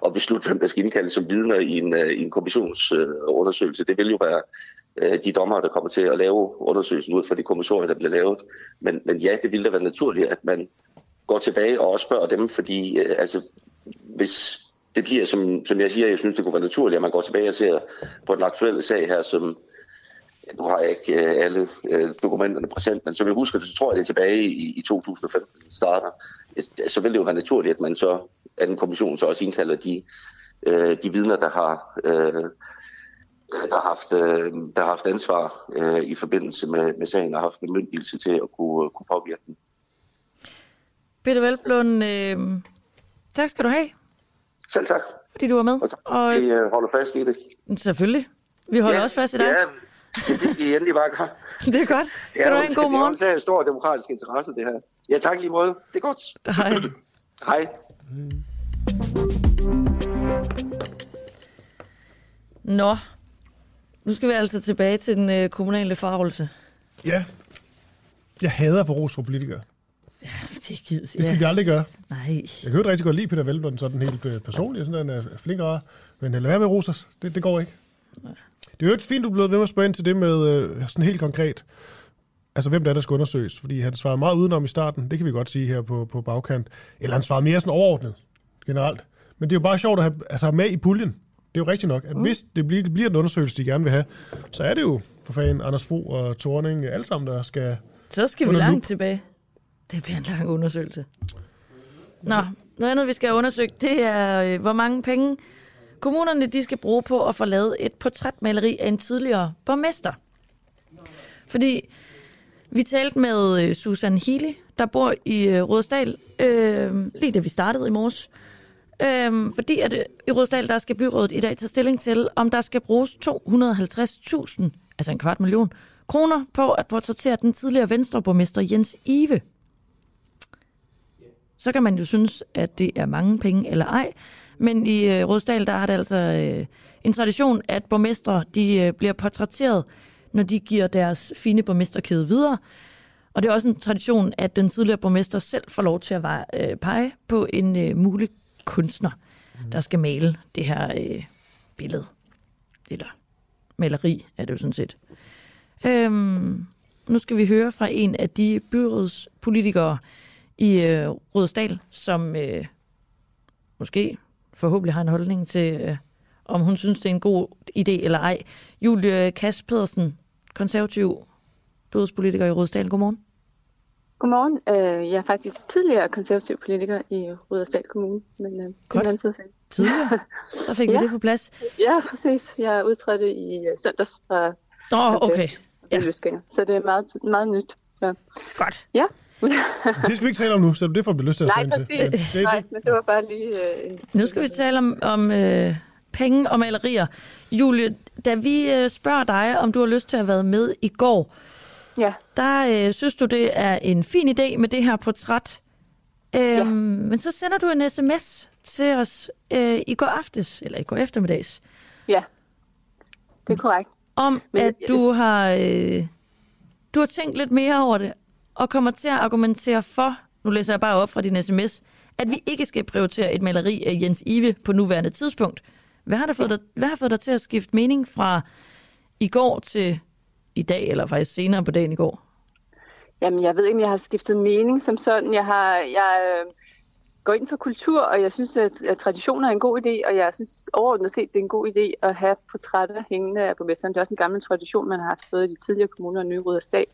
og beslutte, hvem der skal indkaldes som vidner i en, øh, i en kommissionsundersøgelse. Det vil jo være Øh, de dommer, der kommer til at lave undersøgelsen ud fra de kommissorier, der bliver lavet. Men, men ja, det ville da være naturligt, at man går tilbage og også spørger dem, fordi øh, altså, hvis det bliver, som, som jeg siger, jeg synes, det kunne være naturligt, at man går tilbage og ser på den aktuelle sag her, som nu har jeg ikke øh, alle øh, dokumenterne præsent, men som jeg husker det, så tror jeg, det er tilbage i, i 2015 starter. Så vil det jo være naturligt, at man så, at en kommission så også indkalder de, øh, de vidner, der har øh, der har haft, øh, der har haft ansvar øh, i forbindelse med, med sagen og haft bemyndigelse til at kunne, kunne påvirke den. Peter Velblund, øh, tak skal du have. Selv tak. Fordi du var med. Og, tak. og vi øh, holder fast i det. Selvfølgelig. Vi holder ja, også fast i dig. Ja, det skal I endelig bare gøre. [laughs] det er godt. Kan ja, du have en god morgen? Det er en stor demokratisk interesse, det her. Ja, tak lige måde. Det er godt. Hej. [laughs] Hej. Nå, nu skal vi altså tilbage til den øh, kommunale farvelse. Ja. Jeg hader for ros for politikere. Ja, det gider Det skal ja. vi aldrig gøre. Nej. Jeg kan jo rigtig godt lide Peter Velblom sådan helt øh, personligt, sådan en uh, flink rar. Men lad være med rosers. Det, det går ikke. Nej. Det er jo ikke fint, du er blevet ved med at spørge ind til det med øh, sådan helt konkret. Altså, hvem der er, der skal undersøges? Fordi han svarede meget udenom i starten, det kan vi godt sige her på, på bagkant. Eller han svarede mere sådan overordnet, generelt. Men det er jo bare sjovt at have altså, med i puljen. Det er jo rigtigt nok, at mm. hvis det bliver, det bliver en undersøgelse, de gerne vil have, så er det jo for fanden Anders Fogh og Thorning, alle sammen, der skal... Så skal vi langt tilbage. Det bliver en lang undersøgelse. Nå, noget andet, vi skal have undersøgt, det er, øh, hvor mange penge kommunerne de skal bruge på at få lavet et portrætmaleri af en tidligere borgmester. Fordi vi talte med øh, Susan Healy, der bor i øh, Rådsdal, øh, lige da vi startede i morges, Øhm, fordi at øh, i Rødsdal, der skal byrådet i dag tage stilling til, om der skal bruges 250.000, altså en kvart million, kroner på at portrættere den tidligere venstreborgmester Jens Ive. Så kan man jo synes, at det er mange penge eller ej, men i øh, Rødsdal, der er det altså øh, en tradition, at borgmestre de, øh, bliver portrætteret, når de giver deres fine borgmesterkæde videre. Og det er også en tradition, at den tidligere borgmester selv får lov til at være, øh, pege på en øh, mulig kunstner, der skal male det her øh, billede. Eller maleri er det jo sådan set. Øhm, nu skal vi høre fra en af de byrådspolitikere i øh, Rødsdal, som øh, måske forhåbentlig har en holdning til, øh, om hun synes, det er en god idé eller ej. Julie Kass Pedersen, konservativ byrådspolitiker i Rødsdal. Godmorgen. Godmorgen. Øh, jeg er faktisk tidligere konservativ politiker i Rudersdal Kommune. Men, øh, Godt. Den side tidligere? [laughs] Så fik vi det på plads. Ja, præcis. Jeg udtrådte i øh, søndags fra Åh, oh, okay. Ja. Så det er meget, meget nyt. Så. Godt. Ja. [laughs] det skal vi ikke tale om nu, så det får vi lyst til at Nej, til. Det, Nej, men det var bare lige... Øh, nu skal vi tale om, om øh, penge og malerier. Julie, da vi øh, spørger dig, om du har lyst til at have været med i går, Ja. Der øh, synes du, det er en fin idé med det her portræt. Øhm, ja. Men så sender du en sms til os øh, i går aftes, eller i går eftermiddags. Ja, det er korrekt. Om, men, at du jeg... har, øh, du har tænkt lidt mere over det, og kommer til at argumentere for, nu læser jeg bare op fra din sms, at vi ikke skal prioritere et maleri af Jens Ive på nuværende tidspunkt. Hvad har, der fået dig, hvad har fået dig til at skifte mening fra i går til i dag, eller faktisk senere på dagen i går? Jamen, jeg ved ikke, om jeg har skiftet mening som sådan. Jeg har... Jeg, øh, går ind for kultur, og jeg synes, at, at traditioner er en god idé, og jeg synes overordnet set, det er en god idé at have portrætter hængende af borgmesteren. Det er også en gammel tradition, man har haft både i de tidligere kommuner og Nye Stat.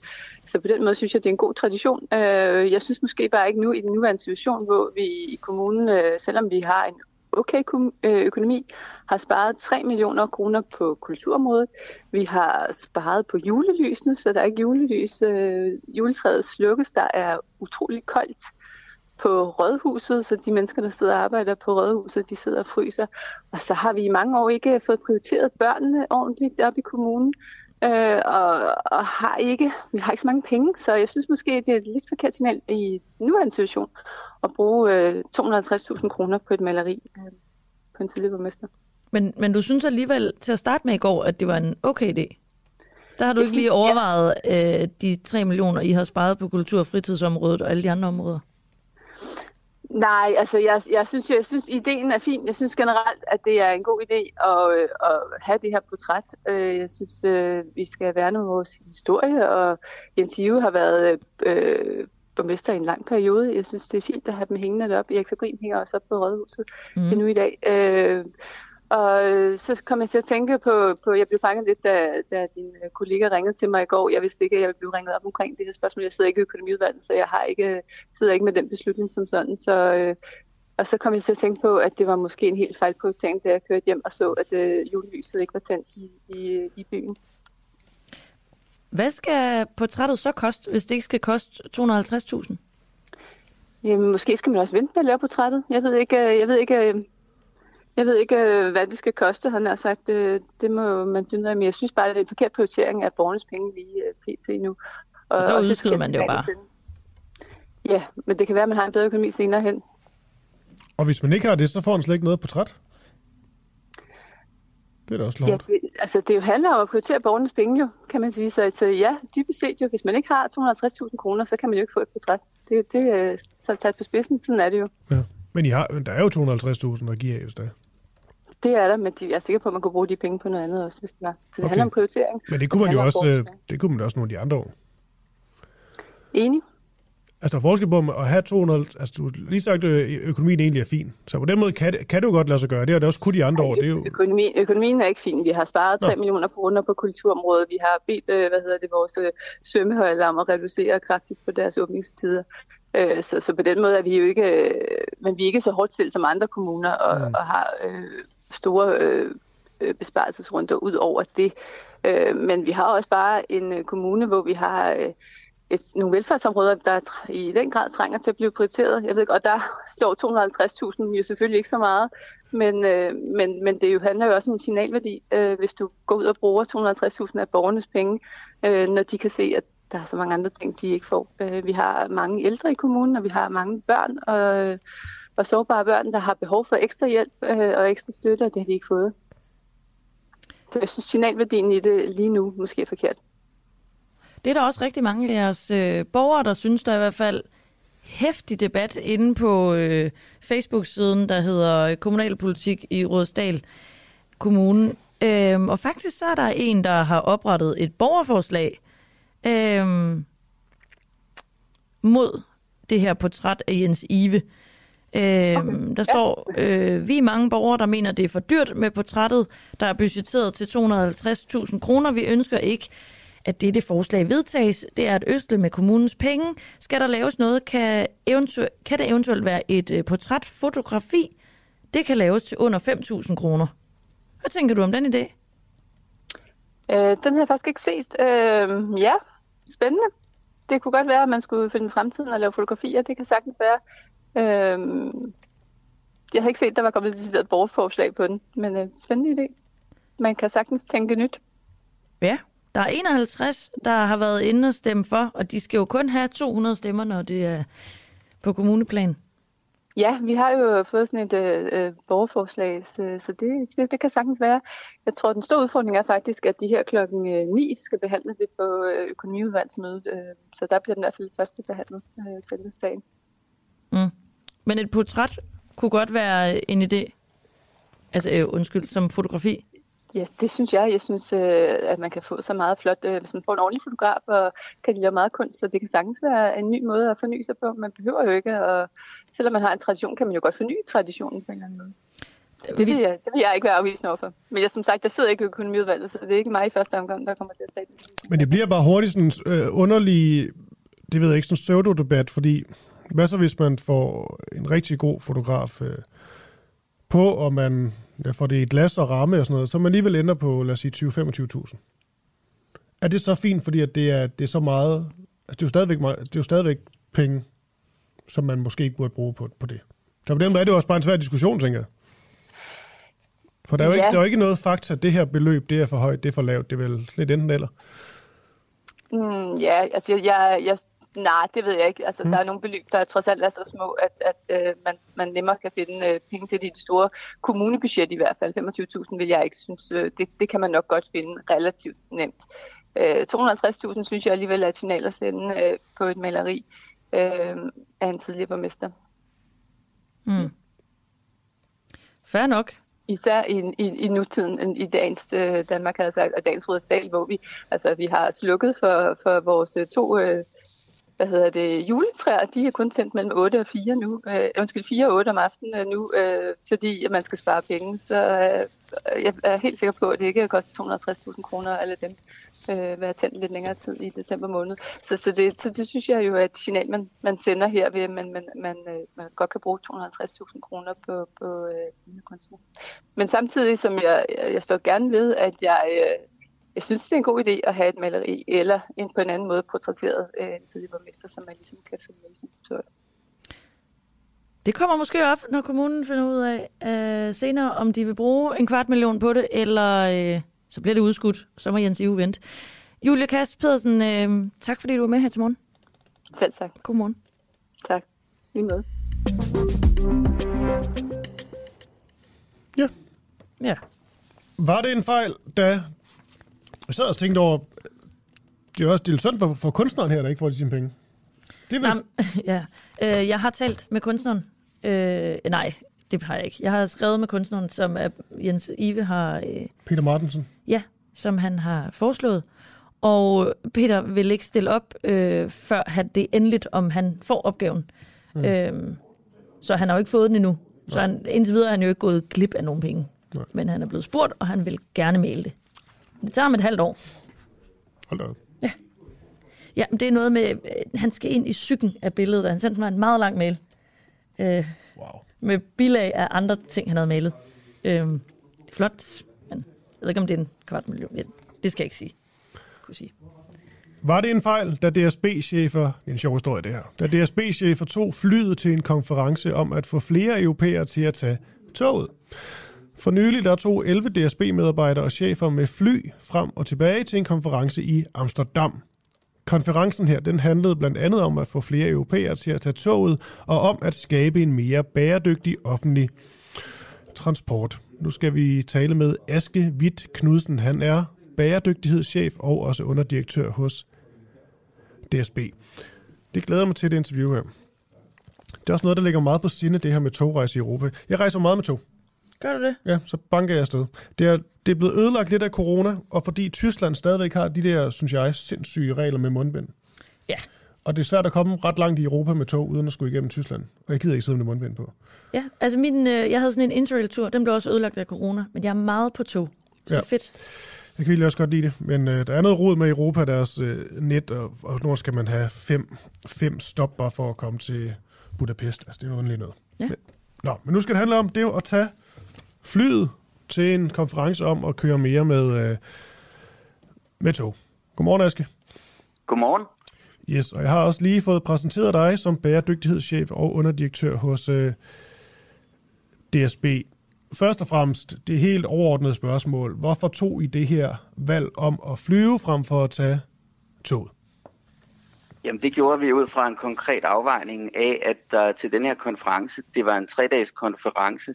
Så på den måde synes jeg, det er en god tradition. Øh, jeg synes måske bare ikke nu i den nuværende situation, hvor vi i kommunen, øh, selvom vi har en okay øh, økonomi, har sparet 3 millioner kroner på kulturområdet. Vi har sparet på julelysene, så der er ikke julelys. Øh, juletræet slukkes, der er utrolig koldt på Rådhuset, så de mennesker, der sidder og arbejder på Rådhuset, de sidder og fryser. Og så har vi i mange år ikke fået prioriteret børnene ordentligt op i kommunen, øh, og, og har ikke, vi har ikke så mange penge, så jeg synes måske, det er lidt forkert signal i nuværende situation at bruge øh, 250.000 kroner på et maleri øh, på en tidligere borgmester. Men, men du synes alligevel til at starte med i går, at det var en okay idé? Der har du jeg ikke synes, lige overvejet ja. øh, de 3 millioner, I har sparet på kultur- og fritidsområdet og alle de andre områder? Nej, altså jeg, jeg, synes, jeg synes, ideen er fin. Jeg synes generelt, at det er en god idé at, øh, at have det her portræt. Øh, jeg synes, øh, vi skal værne om vores historie, og Jens Ive har været øh, borgmester i en lang periode. Jeg synes, det er fint at have dem hængende deroppe. Erik Fabrin hænger også op på Rådhuset mm. endnu i dag. Øh, og øh, så kom jeg til at tænke på, på jeg blev fanget lidt, da, da din øh, kollega ringede til mig i går. Jeg vidste ikke, at jeg ville blive ringet op omkring det her spørgsmål. Jeg sidder ikke i økonomiudvalget, så jeg har ikke, sidder ikke med den beslutning som sådan. Så, øh, og så kom jeg til at tænke på, at det var måske en helt fejlprioritering, da jeg kørte hjem og så, at øh, julelyset ikke var tændt i, i, i byen. Hvad skal portrættet så koste, hvis det ikke skal koste 250.000? Jamen, måske skal man også vente med at lave portrættet. Jeg ved ikke, jeg ved ikke jeg ved ikke, øh, hvad det skal koste, han har sagt. Det, øh, det må man finde ud af, men jeg synes bare, det er en forkert prioritering af borgernes penge lige øh, pt. nu. Og, og så udskyder man det jo bare. Ja, men det kan være, at man har en bedre økonomi senere hen. Og hvis man ikke har det, så får man slet ikke noget portræt? Det er da også Ja, det, altså det jo handler om at prioritere borgernes penge jo, kan man sige. Så, så ja, dybest set jo, hvis man ikke har 250.000 kroner, så kan man jo ikke få et portræt. Det, det er så taget på spidsen, sådan er det jo. Ja. Men I har, der er jo 250.000 at give af, hvis det er. Det er der, men de, jeg er sikker på, at man kunne bruge de penge på noget andet også, hvis det var. Så det okay. handler om prioritering. Men det kunne man jo også, øh, det kunne man også nogle af de andre år. Enig. Altså, der er forskel på at have 200... Altså, du lige sagt, at øh, økonomien egentlig er fin. Så på den måde kan det, kan det jo godt lade sig gøre. Det er det også kun de andre år. Det er jo... Økonomi, økonomien er ikke fin. Vi har sparet 3 Nå. millioner kroner på kulturområdet. Vi har bedt, øh, hvad hedder det, vores svømmehold om at reducere kraftigt på deres åbningstider. Så, så på den måde er vi jo ikke... Men vi er ikke så hårdt stillet som andre kommuner og, mm. og har øh, store øh, øh, besparelsesrunder ud over det. Øh, men vi har også bare en øh, kommune, hvor vi har øh, et, nogle velfærdsområder, der i den grad trænger til at blive prioriteret. Jeg ved og der slår 250.000 jo selvfølgelig ikke så meget, men, øh, men, men det jo handler jo også om en signalværdi, øh, hvis du går ud og bruger 250.000 af borgernes penge, øh, når de kan se, at der er så mange andre ting, de ikke får. Øh, vi har mange ældre i kommunen, og vi har mange børn, og, og sårbare børn, der har behov for ekstra hjælp øh, og ekstra støtte, og det har de ikke fået. Så jeg synes, signalværdien i det lige nu måske er forkert. Det er der også rigtig mange af jeres øh, borgere, der synes, der er i hvert fald hæftig debat inde på øh, Facebook-siden, der hedder Kommunalpolitik i Rådsdal Kommune. Øhm, og faktisk så er der en, der har oprettet et borgerforslag øhm, mod det her portræt af Jens Ive. Øh, okay. Der står, øh, vi er mange borgere, der mener, det er for dyrt med portrættet, der er budgetteret til 250.000 kroner. Vi ønsker ikke, at det forslag vedtages. Det er et østle med kommunens penge. Skal der laves noget, kan, eventu- kan det eventuelt være et øh, portrætfotografi. Det kan laves til under 5.000 kroner. Hvad tænker du om den idé? Øh, den har jeg faktisk ikke set. Øh, ja, spændende. Det kunne godt være, at man skulle finde fremtiden og lave fotografier. Det kan sagtens være. Øhm, jeg har ikke set, der var kommet et borgerforslag på den, men øh, spændende idé. Man kan sagtens tænke nyt. Ja, der er 51, der har været inde og stemme for, og de skal jo kun have 200 stemmer, når det er på kommuneplan. Ja, vi har jo fået sådan et øh, øh borgerforslag, så, så det, det, det kan sagtens være. Jeg tror, den store udfordring er faktisk, at de her klokken 9 øh, skal behandle det på øh, økonomiudvalgsmødet, øh, så der bliver den i hvert fald første behandlet øh, selve dagen. Men et portræt kunne godt være en idé? Altså, øh, undskyld, som fotografi? Ja, det synes jeg. Jeg synes, øh, at man kan få så meget flot, øh, hvis man får en ordentlig fotograf, og kan lave meget kunst, så det kan sagtens være en ny måde at forny sig på. Man behøver jo ikke, og selvom man har en tradition, kan man jo godt forny traditionen på en eller anden måde. Det vil, jeg, det vil jeg ikke være afvisende overfor. Men jeg, som sagt, jeg sidder ikke i økonomiudvalget, så det er ikke mig i første omgang, der kommer til at tage det. Men det bliver bare hurtigt sådan øh, underlig, det ved jeg ikke, sådan en pseudo-debat, fordi hvad så hvis man får en rigtig god fotograf øh, på, og man ja, får det i glas og ramme og sådan noget, så man alligevel ender på, lad os sige, 20-25.000. Er det så fint, fordi at det, er, det er så meget... Altså, det er jo stadigvæk, meget- det er jo stadigvæk penge, som man måske ikke burde bruge på, på det. Så på den måde er det jo også bare en svær diskussion, tænker jeg. For der er jo, ikke, Ja. der er jo ikke noget fakta, at det her beløb, det er for højt, det er for lavt. Det er vel lidt enten eller. Mm, ja, altså jeg, jeg, nej, det ved jeg ikke. Altså, mm. Der er nogle beløb, der trods alt er så små, at, at øh, man, man nemmere kan finde øh, penge til det store kommunebudget i hvert fald. 25.000 vil jeg ikke synes, øh, det, det kan man nok godt finde relativt nemt. Øh, 250.000 synes jeg alligevel er et signal at sende øh, på et maleri øh, af en tidligere borgmester. Mm. Fair nok. Især i, i, i nutiden, i dagens øh, Danmark, havde sagt, og dagens Rudersdal, hvor vi, altså, vi har slukket for, for vores øh, to øh, hvad hedder det, juletræer. De er kun tændt mellem 8 og 4 nu. Øh, undskyld, 4 og 8 om aftenen øh, nu, øh, fordi at man skal spare penge. Så øh, jeg er helt sikker på, at det ikke koster 250.000 kroner alle dem øh, være tændt lidt længere tid i december måned. Så, så, det, så det synes jeg jo er et signal, man, man sender her ved, at man, man, man, øh, man godt kan bruge 250.000 kroner på, på øh, kunstner. Men samtidig, som jeg, jeg, jeg står gerne ved, at jeg, øh, jeg synes, det er en god idé at have et maleri, eller en på en anden måde portrætteret øh, en tidligere borgmester, som man ligesom kan følge med sin kultur. Det kommer måske op, når kommunen finder ud af øh, senere, om de vil bruge en kvart million på det, eller øh, så bliver det udskudt. Så må Jens Ive vente. Julia Kast Pedersen, øh, tak fordi du var med her til morgen. Selv tak. Godmorgen. Tak. Lige med. Ja. Ja. Var det en fejl, da... Jeg sad og tænkte over... Det er også det er synd for, for kunstneren her, der ikke får sine penge. Det er vel... Jamen, [laughs] ja. Øh, jeg har talt med kunstneren. Øh, nej, det har jeg ikke. Jeg har skrevet med kunstneren, som er, Jens Ive har... Øh, Peter Martensen. Ja, som han har foreslået. Og Peter vil ikke stille op, øh, før han, det er endeligt, om han får opgaven. Mm. Øhm, så han har jo ikke fået den endnu. Så han, indtil videre er han jo ikke gået glip af nogen penge. Nej. Men han er blevet spurgt, og han vil gerne male det. Det tager ham et halvt år. Hold da op. Ja, men det er noget med, øh, han skal ind i psyken af billedet, og han sendte mig en meget lang mail. Øh, Wow. med bilag af andre ting, han havde malet. Øhm, det er flot, men jeg ved ikke, om det er en kvart million. Ja, Det skal jeg ikke sige. Kunne sige. Var det en fejl, da DSB-chefer, det er en sjov historie det her, da DSB-chefer tog flyet til en konference om at få flere europæere til at tage toget? For nylig der tog 11 DSB-medarbejdere og chefer med fly frem og tilbage til en konference i Amsterdam. Konferencen her, den handlede blandt andet om at få flere europæere til at tage toget, og om at skabe en mere bæredygtig offentlig transport. Nu skal vi tale med Aske Witt Knudsen. Han er bæredygtighedschef og også underdirektør hos DSB. Det glæder mig til det interview her. Det er også noget, der ligger meget på sinde, det her med togrejse i Europa. Jeg rejser meget med tog. Gør du det? Ja, så banker jeg afsted. Det er, det er blevet ødelagt lidt af corona, og fordi Tyskland stadigvæk har de der, synes jeg, sindssyge regler med mundbind. Ja. Og det er svært at komme ret langt i Europa med tog, uden at skulle igennem Tyskland. Og jeg gider ikke sidde med mundbind på. Ja, altså min, øh, jeg havde sådan en interrail-tur, den blev også ødelagt af corona, men jeg er meget på tog. Så ja. Det er fedt. Jeg kan virkelig også godt lide det, men øh, der er noget rod med Europa, deres øh, net, og, og nu skal man have fem, fem stop bare for at komme til Budapest. Altså, det er noget noget. Ja. Men, nå, men nu skal det handle om det at tage flyet til en konference om at køre mere med, øh, med tog. Godmorgen, Aske. Godmorgen. Yes, og jeg har også lige fået præsenteret dig som bæredygtighedschef og underdirektør hos øh, DSB. Først og fremmest, det helt overordnede spørgsmål. Hvorfor tog I det her valg om at flyve frem for at tage toget? Jamen det gjorde vi ud fra en konkret afvejning af, at der til den her konference, det var en tre-dages konference,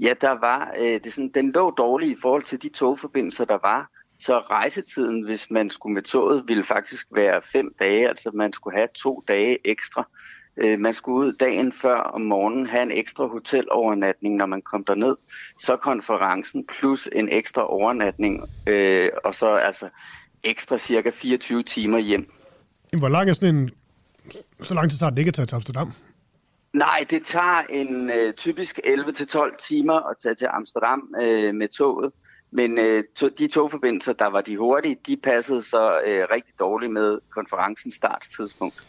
ja, der var, øh, det sådan, den lå dårlig i forhold til de togforbindelser, der var. Så rejsetiden, hvis man skulle med toget, ville faktisk være fem dage, altså man skulle have to dage ekstra. Øh, man skulle ud dagen før om morgenen have en ekstra hotelovernatning, når man kom derned. Så konferencen plus en ekstra overnatning, øh, og så altså ekstra cirka 24 timer hjem. Hvor lang er sådan en... Så lang tid tager det ikke at tage til Amsterdam? Nej, det tager en øh, typisk 11-12 timer at tage til Amsterdam øh, med toget. Men øh, to, de togforbindelser, der var de hurtige, de passede så øh, rigtig dårligt med konferencens startstidspunkt.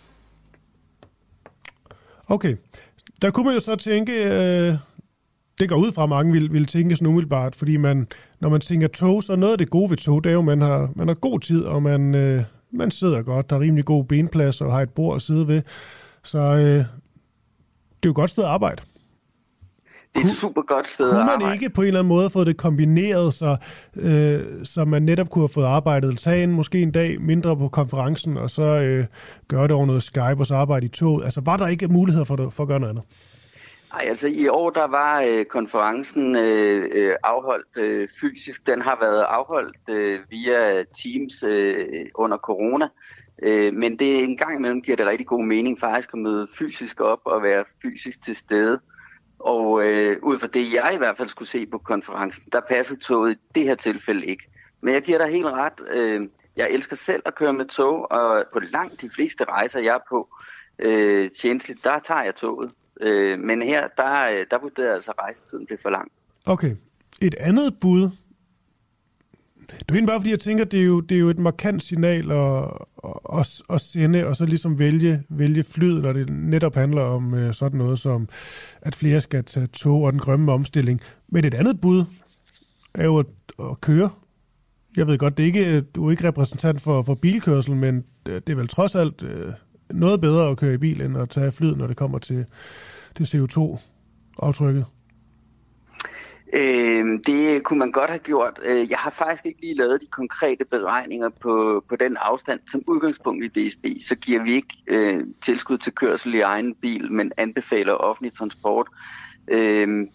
Okay. Der kunne man jo så tænke, øh, det går ud fra, at mange vil, vil tænke sådan umiddelbart, fordi man, når man tænker tog, så noget af det gode ved tog, det er jo, at man har, man har god tid, og man, øh, man sidder godt, der er rimelig god benplads, og har et bord at sidde ved. Så øh, det er jo et godt sted at arbejde. Det er et super godt sted Kunne at man arbejde. ikke på en eller anden måde få det kombineret, så, øh, så man netop kunne have fået arbejdet, tage en, måske en dag mindre på konferencen, og så øh, gøre det over noget Skype, og så arbejde i toget? Altså, var der ikke muligheder for, det, for at gøre noget andet? Ej, altså i år der var øh, konferencen øh, øh, afholdt øh, fysisk. Den har været afholdt øh, via Teams øh, under corona. Øh, men det en gang imellem giver det rigtig god mening faktisk at møde fysisk op og være fysisk til stede. Og øh, ud fra det, jeg i hvert fald skulle se på konferencen, der passede toget i det her tilfælde ikke. Men jeg giver dig helt ret. Øh, jeg elsker selv at køre med tog, og på langt de fleste rejser, jeg er på øh, tjenestligt, der tager jeg toget. Øh, men her, der, øh, der vurderede jeg altså, at rejsetiden blev for lang. Okay. Et andet bud, det er egentlig bare fordi, jeg tænker, det er jo, det er jo et markant signal at, at, at sende, og så ligesom vælge, vælge flyet, når det netop handler om øh, sådan noget som, at flere skal tage tog og den grønne omstilling. Men et andet bud er jo at, at køre. Jeg ved godt, det er ikke, du er ikke repræsentant for, for bilkørsel, men det er vel trods alt øh, noget bedre at køre i bil, end at tage flyet, når det kommer til, til CO2-aftrykket. Øh, det kunne man godt have gjort. Øh, jeg har faktisk ikke lige lavet de konkrete beregninger på, på den afstand. Som udgangspunkt i DSB, så giver vi ikke øh, tilskud til kørsel i egen bil, men anbefaler offentlig transport. Øh,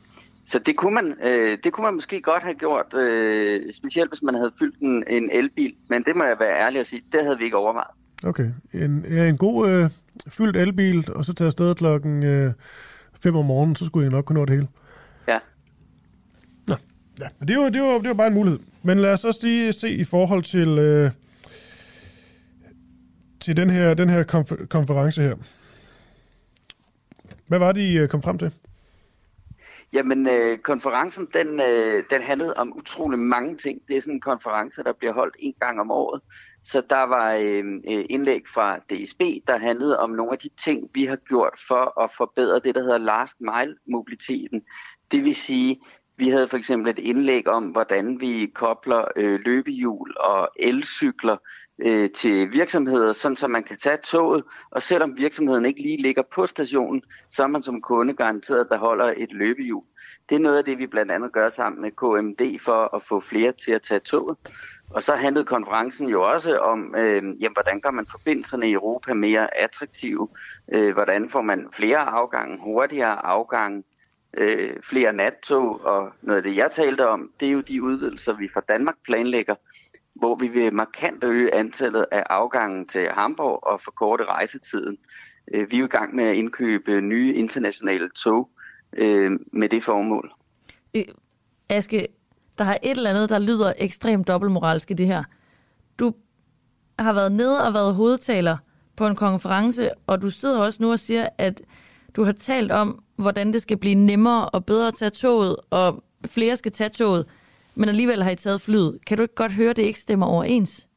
så det kunne, man, øh, det kunne man måske godt have gjort, øh, specielt hvis man havde fyldt en, en elbil. Men det må jeg være ærlig at sige, det havde vi ikke overvejet. Okay. En, ja, en god øh, fyldt elbil, og så tage afsted klokken 5 øh, om morgenen, så skulle jeg nok kunne nå det hele. Ja. Nå, ja. Men det var, det, var, det var bare en mulighed. Men lad os også lige se i forhold til, øh, til den her, den her konfer- konference her. Hvad var det, I øh, kom frem til? Jamen, øh, konferencen, den, øh, den handlede om utrolig mange ting. Det er sådan en konference, der bliver holdt en gang om året. Så der var øhm, øh, indlæg fra DSB, der handlede om nogle af de ting, vi har gjort for at forbedre det, der hedder last mile mobiliteten. Det vil sige, vi havde for eksempel et indlæg om, hvordan vi kobler øh, løbehjul og elcykler øh, til virksomheder, sådan så man kan tage toget, og selvom virksomheden ikke lige ligger på stationen, så er man som kunde garanteret, at der holder et løbehjul. Det er noget af det, vi blandt andet gør sammen med KMD for at få flere til at tage toget. Og så handlede konferencen jo også om, øh, jamen, hvordan gør man forbindelserne i Europa mere attraktive? Øh, hvordan får man flere afgange, hurtigere afgange, øh, flere nattog? Og noget af det, jeg talte om, det er jo de udvidelser, vi fra Danmark planlægger, hvor vi vil markant øge antallet af afgangen til Hamburg og forkorte rejsetiden. Øh, vi er jo i gang med at indkøbe nye internationale tog øh, med det formål. Øh, Aske, der er et eller andet, der lyder ekstremt dobbeltmoralsk i det her. Du har været nede og været hovedtaler på en konference, og du sidder også nu og siger, at du har talt om, hvordan det skal blive nemmere og bedre at tage toget, og flere skal tage toget, men alligevel har I taget flyet. Kan du ikke godt høre, at det ikke stemmer overens?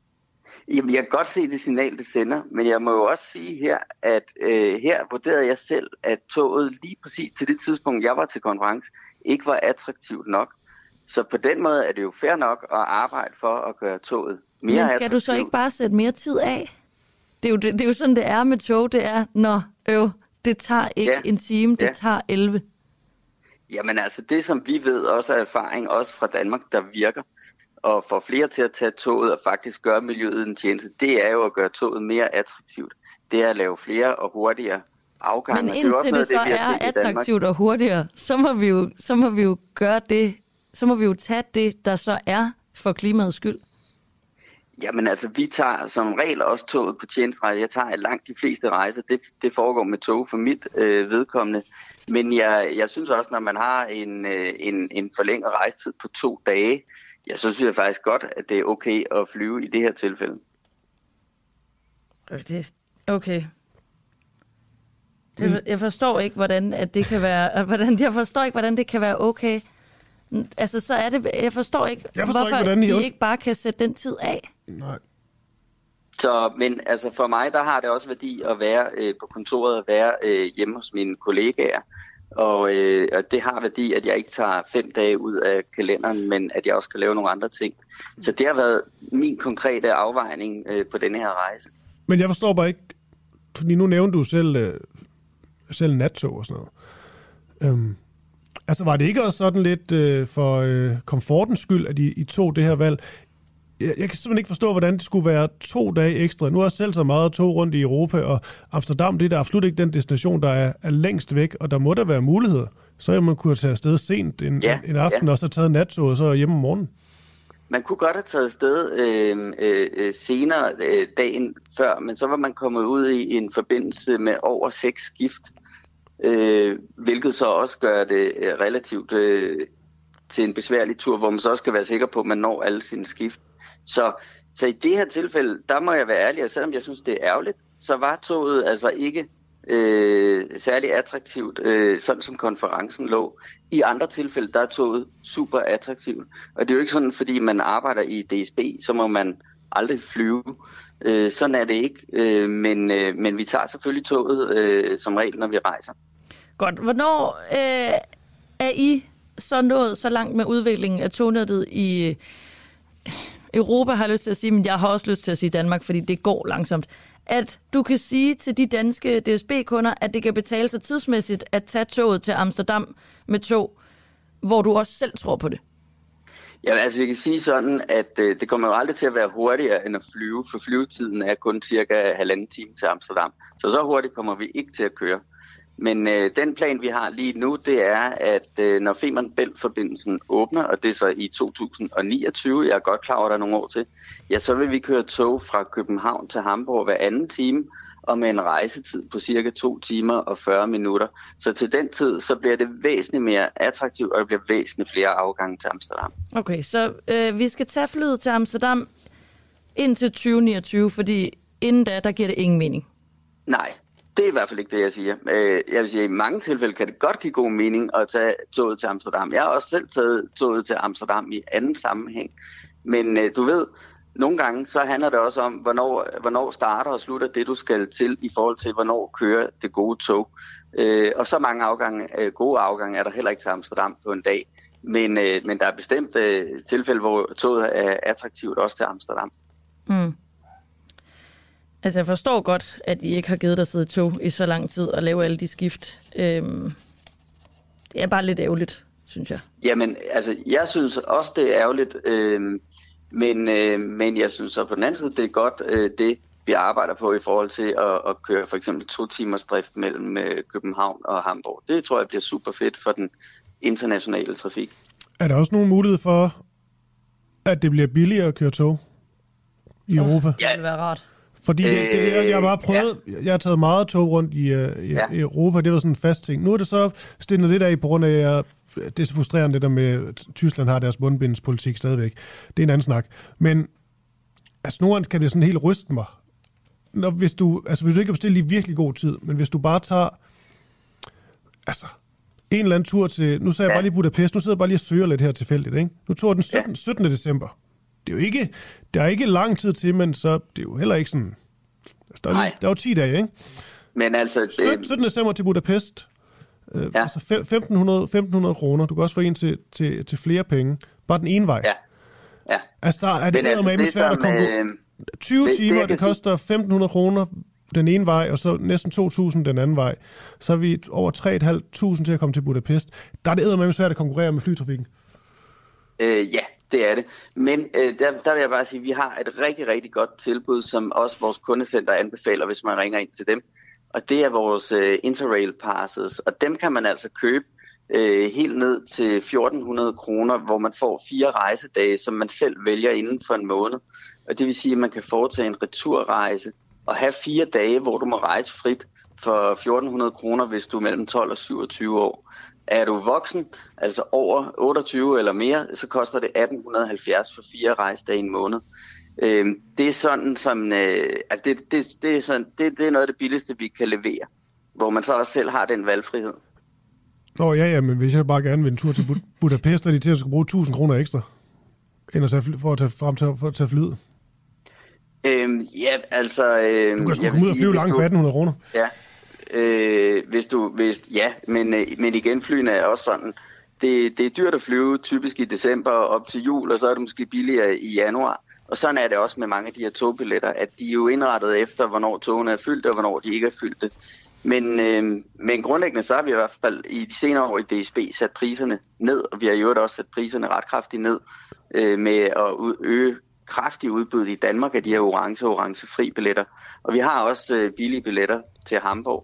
Jamen, jeg kan godt se det signal, det sender, men jeg må jo også sige her, at øh, her vurderede jeg selv, at toget lige præcis til det tidspunkt, jeg var til konference, ikke var attraktivt nok. Så på den måde er det jo fair nok at arbejde for at gøre toget mere Men skal attraktivt. du så ikke bare sætte mere tid af? Det er jo, det, det er jo sådan, det er med tog. Det er, når øv, det tager ikke Ja. en time, det Ja. tager 11. Jamen altså, det som vi ved også af erfaring, også fra Danmark, der virker, og får flere til at tage toget og faktisk gøre miljøet en tjeneste, det er jo at gøre toget mere attraktivt. Det er at lave flere og hurtigere afgange. Men og det er også indtil noget det så har er attraktivt og hurtigere, så må vi jo, så må vi jo gøre det, så må vi jo tage det, der så er for klimaets skyld. Jamen altså, vi tager som regel også toget på tjenestrejse. Jeg tager langt de fleste rejser. Det, det foregår med tog for mit øh, vedkommende. Men jeg, jeg synes også, når man har en, øh, en, en forlænget rejsetid på to dage, ja, så synes jeg faktisk godt, at det er okay at flyve i det her tilfælde. Øh, Det, okay. Det, jeg forstår ikke, hvordan at det kan være, hvordan, jeg forstår ikke, hvordan det kan være okay. Altså, så er det, jeg forstår ikke, Jeg forstår hvorfor ikke, hvordan I- I ikke bare kan sætte den tid af. Nej. Så, men altså for mig, der har det også værdi at være øh, på kontoret og være øh, hjemme hos mine kollegaer. Og, øh, og det har værdi, at jeg ikke tager fem dage ud af kalenderen, men at jeg også kan lave nogle andre ting. Så det har været min konkrete afvejning øh, på denne her rejse. Men jeg forstår bare ikke, fordi nu nævnte du selv, øh, selv nattog og sådan noget. Øhm, altså var det ikke også sådan lidt øh, for øh, komfortens skyld, at I, I tog det her valg? Jeg, jeg kan simpelthen ikke forstå, hvordan det skulle være to dage ekstra. Nu har jeg selv så meget tog rundt i Europa, og Amsterdam, det er da absolut ikke den destination, der er, er længst væk, og der må der være muligheder. Så man kunne tage afsted sent en, Ja, en aften, ja. og så taget nattog, og så hjem om morgenen. Man kunne godt have taget afsted øh, øh, øh, senere øh, dagen før, men så var man kommet ud i en forbindelse med over seks skift, øh, hvilket så også gør det øh, relativt øh, til en besværlig tur, hvor man så også skal være sikker på, at man når alle sine skift. Så, så i det her tilfælde, der må jeg være ærlig, og selvom jeg synes, det er ærgerligt, så var toget altså ikke øh, særlig attraktivt, øh, sådan som konferencen lå. I andre tilfælde, der er toget super attraktivt. Og det er jo ikke sådan, fordi man arbejder i DSB, så må man aldrig flyve. Øh, sådan er det ikke, øh, men, øh, men vi tager selvfølgelig toget øh, som regel, når vi rejser. Godt. Hvornår øh, er I så nået så langt med udviklingen af tognettet i øh, Europa, har jeg lyst til at sige, men jeg har også lyst til at sige Danmark, fordi det går langsomt. At du kan sige til de danske DSB-kunder, at det kan betale sig tidsmæssigt at tage toget til Amsterdam med tog, hvor du også selv tror på det. Ja, altså jeg kan sige sådan, at øh, det kommer jo aldrig til at være hurtigere end at flyve, for flyvetiden er kun cirka halvanden time til Amsterdam. Så så hurtigt kommer vi ikke til at køre. Men øh, den plan, vi har lige nu, det er, at øh, når Femern Bælt-forbindelsen åbner, og det er så i 2029, jeg er godt klar over, at der er nogle år til, ja, så vil vi køre tog fra København til Hamburg hver anden time, og med en rejsetid på cirka 2 timer og 40 minutter. Så til den tid, så bliver det væsentligt mere attraktivt, og der bliver væsentligt flere afgange til Amsterdam. Okay, så øh, vi skal tage flyet til Amsterdam indtil 2029, fordi inden da, der giver det ingen mening. Nej, det er i hvert fald ikke det, jeg siger. Øh, jeg vil sige, at i mange tilfælde kan det godt give god mening at tage toget til Amsterdam. Jeg har også selv taget toget til Amsterdam i anden sammenhæng. Men øh, du ved, nogle gange så handler det også om, hvornår, hvornår starter og slutter det, du skal til, i forhold til, hvornår kører det gode tog. Øh, Og så mange afgange, øh, gode afgange er der heller ikke til Amsterdam på en dag. Men, øh, men der er bestemt øh, tilfælde, hvor toget er attraktivt også til Amsterdam. Mm. Altså, jeg forstår godt, at I ikke har givet dig sidde i tog i så lang tid og lave alle de skift. Øhm, det er bare lidt ærgerligt, synes jeg. Jamen, altså, jeg synes også, det er ærgerligt, øh, men, øh, men jeg synes så på den anden side, det er godt, øh, det vi arbejder på i forhold til at, at køre for eksempel to timers drift mellem øh, København og Hamburg. Det tror jeg bliver super fedt for den internationale trafik. Er der også nogen mulighed for, at det bliver billigere at køre tog i Europa? Det ville være rart. Fordi det, det, jeg, jeg har bare prøvet, ja. jeg har taget meget tog rundt i, uh, i, Ja. Europa, det var sådan en fast ting. Nu er det så stillet lidt af på grund af, at jeg, det er så frustrerende det der med, at Tyskland har deres bundbindspolitik stadigvæk. Det er en anden snak. Men altså nogle kan det sådan helt ryste mig. Når, hvis, du, altså, hvis du ikke kan bestille i virkelig god tid, men hvis du bare tager altså, en eller anden tur til, nu sagde jeg Ja. bare lige Budapest, nu sidder jeg bare lige og søger lidt her tilfældigt, ikke? Nu tog jeg den 17, Ja. 17. december. Det er jo ikke, der er ikke lang tid til, men så det er jo heller ikke sådan, altså, der, er, Nej. der er jo 10 dage, ikke? Men altså, Sytten- øh, 17. december til Budapest, øh, Ja. altså fem- 1500, 1500 kroner, du kan også få en til, til, til flere penge, bare den ene vej. ja. Ja, Altså, der er det, men altså, det svært at komme øh, 20 det- timer, det, det koster 1.500 kroner den ene vej, og så næsten 2.000 den anden vej. Så er vi over 3.500 til at komme til Budapest. Der er det eddermame svært at konkurrere med flytrafikken. Øh, ja, det er det. Men øh, der, der vil jeg bare sige, at vi har et rigtig, rigtig godt tilbud, som også vores kundecenter anbefaler, hvis man ringer ind til dem. Og det er vores øh, Interrail passes, og dem kan man altså købe øh, helt ned til 1400 kroner, hvor man får fire rejsedage, som man selv vælger inden for en måned. Og det vil sige, at man kan foretage en returrejse og have fire dage, hvor du må rejse frit for 1400 kroner, hvis du er mellem 12 og 27 år. Er du voksen, altså over 28 eller mere, så koster det 1870 for fire rejsedage i en måned. Øh, det er sådan som, øh, altså det, det, det, er sådan, det, det er noget af det billigste, vi kan levere, hvor man så også selv har den valgfrihed. Nå ja, ja, men hvis jeg bare gerne vil en tur til Bud- Budapest, er de til at skulle bruge 1.000 kroner ekstra, end at tage, fly- for at tage frem til for at tage flyet. Øh, ja, altså... Øh, Du kan sgu komme ud og flyve langt for 1.800 kroner. Ja, øh, hvis du, hvis, ja, men, øh, men igen, flyene er også sådan, det, det er dyrt at flyve, typisk i december op til jul, og så er det måske billigere i januar. Og sådan er det også med mange af de her togbilletter, at de er jo indrettet efter, hvornår togene er fyldt, og hvornår de ikke er fyldte. Men, øh, men grundlæggende så har vi i hvert fald i de senere år i DSB sat priserne ned, og vi har i øvrigt også sat priserne ret kraftigt ned øh, med at øge kraftigt udbud i Danmark af de her orange og orange-fri billetter. Og vi har også øh, billige billetter til Hamburg.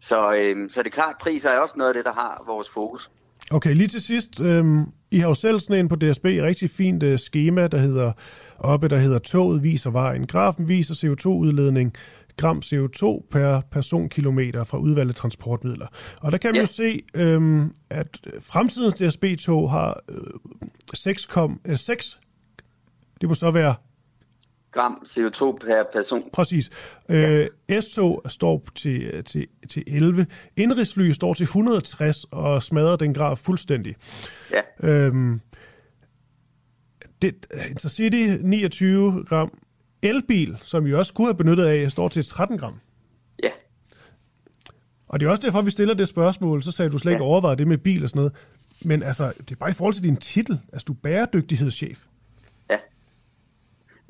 Så, øh, så det er klart, priser er også noget af det, der har vores fokus. Okay, lige til sidst. Øhm, I har jo selv sådan en på DSB rigtig fint øh, schema, der hedder oppe, der hedder toget viser vejen. Grafen viser CO2-udledning gram CO2 per personkilometer fra udvalgte transportmidler. Og der kan man ja. jo se, øhm, at fremtidens DSB-tog har øh, 6, øh, 6, det må så være gram CO2 per person. Præcis. Ja. Øh, S-tog står til, til, til 11. Indrigsfly står til 160 og smadrer den graf fuldstændig. Ja. Øhm, det, Intercity 29 gram. Elbil, som vi også skulle have benyttet af, står til 13 gram. Ja. Og det er også derfor, vi stiller det spørgsmål. Så sagde du slet ikke ja. overvejet det med bil og sådan noget. Men altså, det er bare i forhold til din titel. Altså, du er bæredygtighedschef.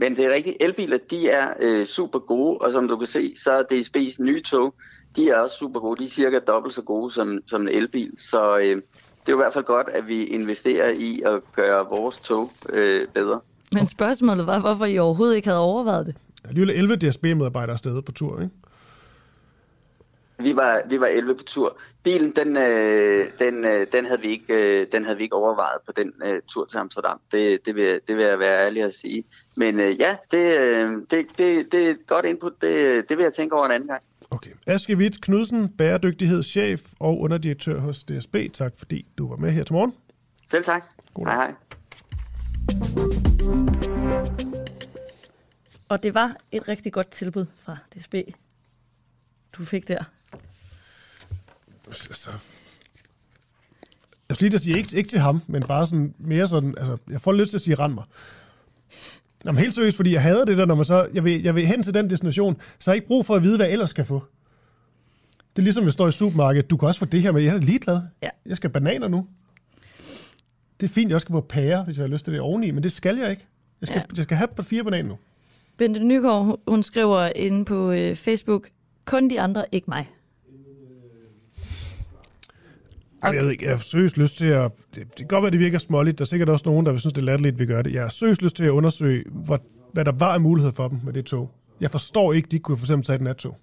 Men det er rigtigt, elbiler de er øh, super gode, og som du kan se, så er DSB's nye tog, de er også super gode. De er cirka dobbelt så gode som, som en elbil. Så øh, det er jo i hvert fald godt, at vi investerer i at gøre vores tog øh, bedre. Men spørgsmålet var, hvorfor I overhovedet ikke havde overvejet det? Alligevel 11 DSB-medarbejdere afsted på tur, ikke? Vi var, vi var 11 på tur. Bilen, den, øh, den, øh, den, havde vi ikke, øh, den havde vi ikke overvejet på den øh, tur til Amsterdam. Det, det, vil, det vil jeg være ærlig at sige. Men øh, ja, det, øh, det, det, det er et godt input. Det, det vil jeg tænke over en anden gang. Okay. Aske Witt Knudsen, bæredygtighedschef og underdirektør hos DSB. Tak fordi du var med her til morgen. Selv tak. God hej hej. Og det var et rigtig godt tilbud fra DSB, du fik der altså, jeg skal lige sige, ikke, ikke til ham, men bare sådan mere sådan, altså, jeg får lyst til at sige, rend mig. Jamen helt seriøst, fordi jeg hader det der, når man så, jeg vil, jeg vil hen til den destination, så har jeg ikke brug for at vide, hvad jeg ellers skal få. Det er ligesom, jeg står i supermarkedet, du kan også få det her, men jeg er ligeglad. Ja. Jeg skal bananer nu. Det er fint, jeg også skal få pære, hvis jeg har lyst til det oveni, men det skal jeg ikke. Jeg skal, ja. jeg skal have på fire bananer nu. Bente Nygaard, hun skriver inde på øh, Facebook, kun de andre, ikke mig. Okay. Jeg ved ikke, jeg har seriøst lyst til at... Det, det kan godt være, det virker småligt. Der er sikkert også nogen, der vil synes, det er latterligt, vi gør det. Jeg har seriøst lyst til at undersøge, hvad, hvad der var af mulighed for dem med det tog. Jeg forstår ikke, de kunne for eksempel tage et nattog.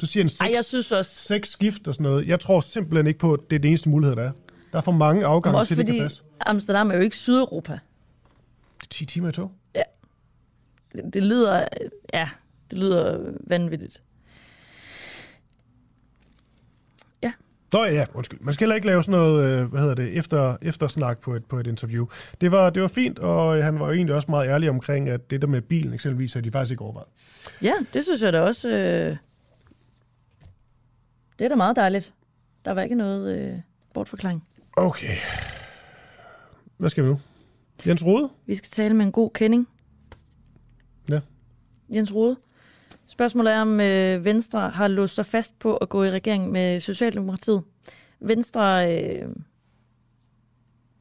Du siger en seks, Ej, jeg synes også... seks skift og sådan noget. Jeg tror simpelthen ikke på, at det er den eneste mulighed, der er. Der er for mange afgange til, det kan passe. Amsterdam er jo ikke Sydeuropa. Det er 10 timer i tog. Ja. Det, det lyder... Ja, det lyder vanvittigt. Nå ja, undskyld. Man skal heller ikke lave sådan noget, øh, hvad hedder det, efter, eftersnak på et, på et interview. Det var, det var fint, og han var jo egentlig også meget ærlig omkring, at det der med bilen eksempelvis, at de faktisk ikke overvejet. Ja, det synes jeg da også. Øh... Det er da meget dejligt. Der var ikke noget øh, bortforklaring. Okay. Hvad skal vi nu? Jens Rode? Vi skal tale med en god kending. Ja. Jens Rode. Spørgsmålet er, om øh, Venstre har låst sig fast på at gå i regering med Socialdemokratiet. Venstre, øh,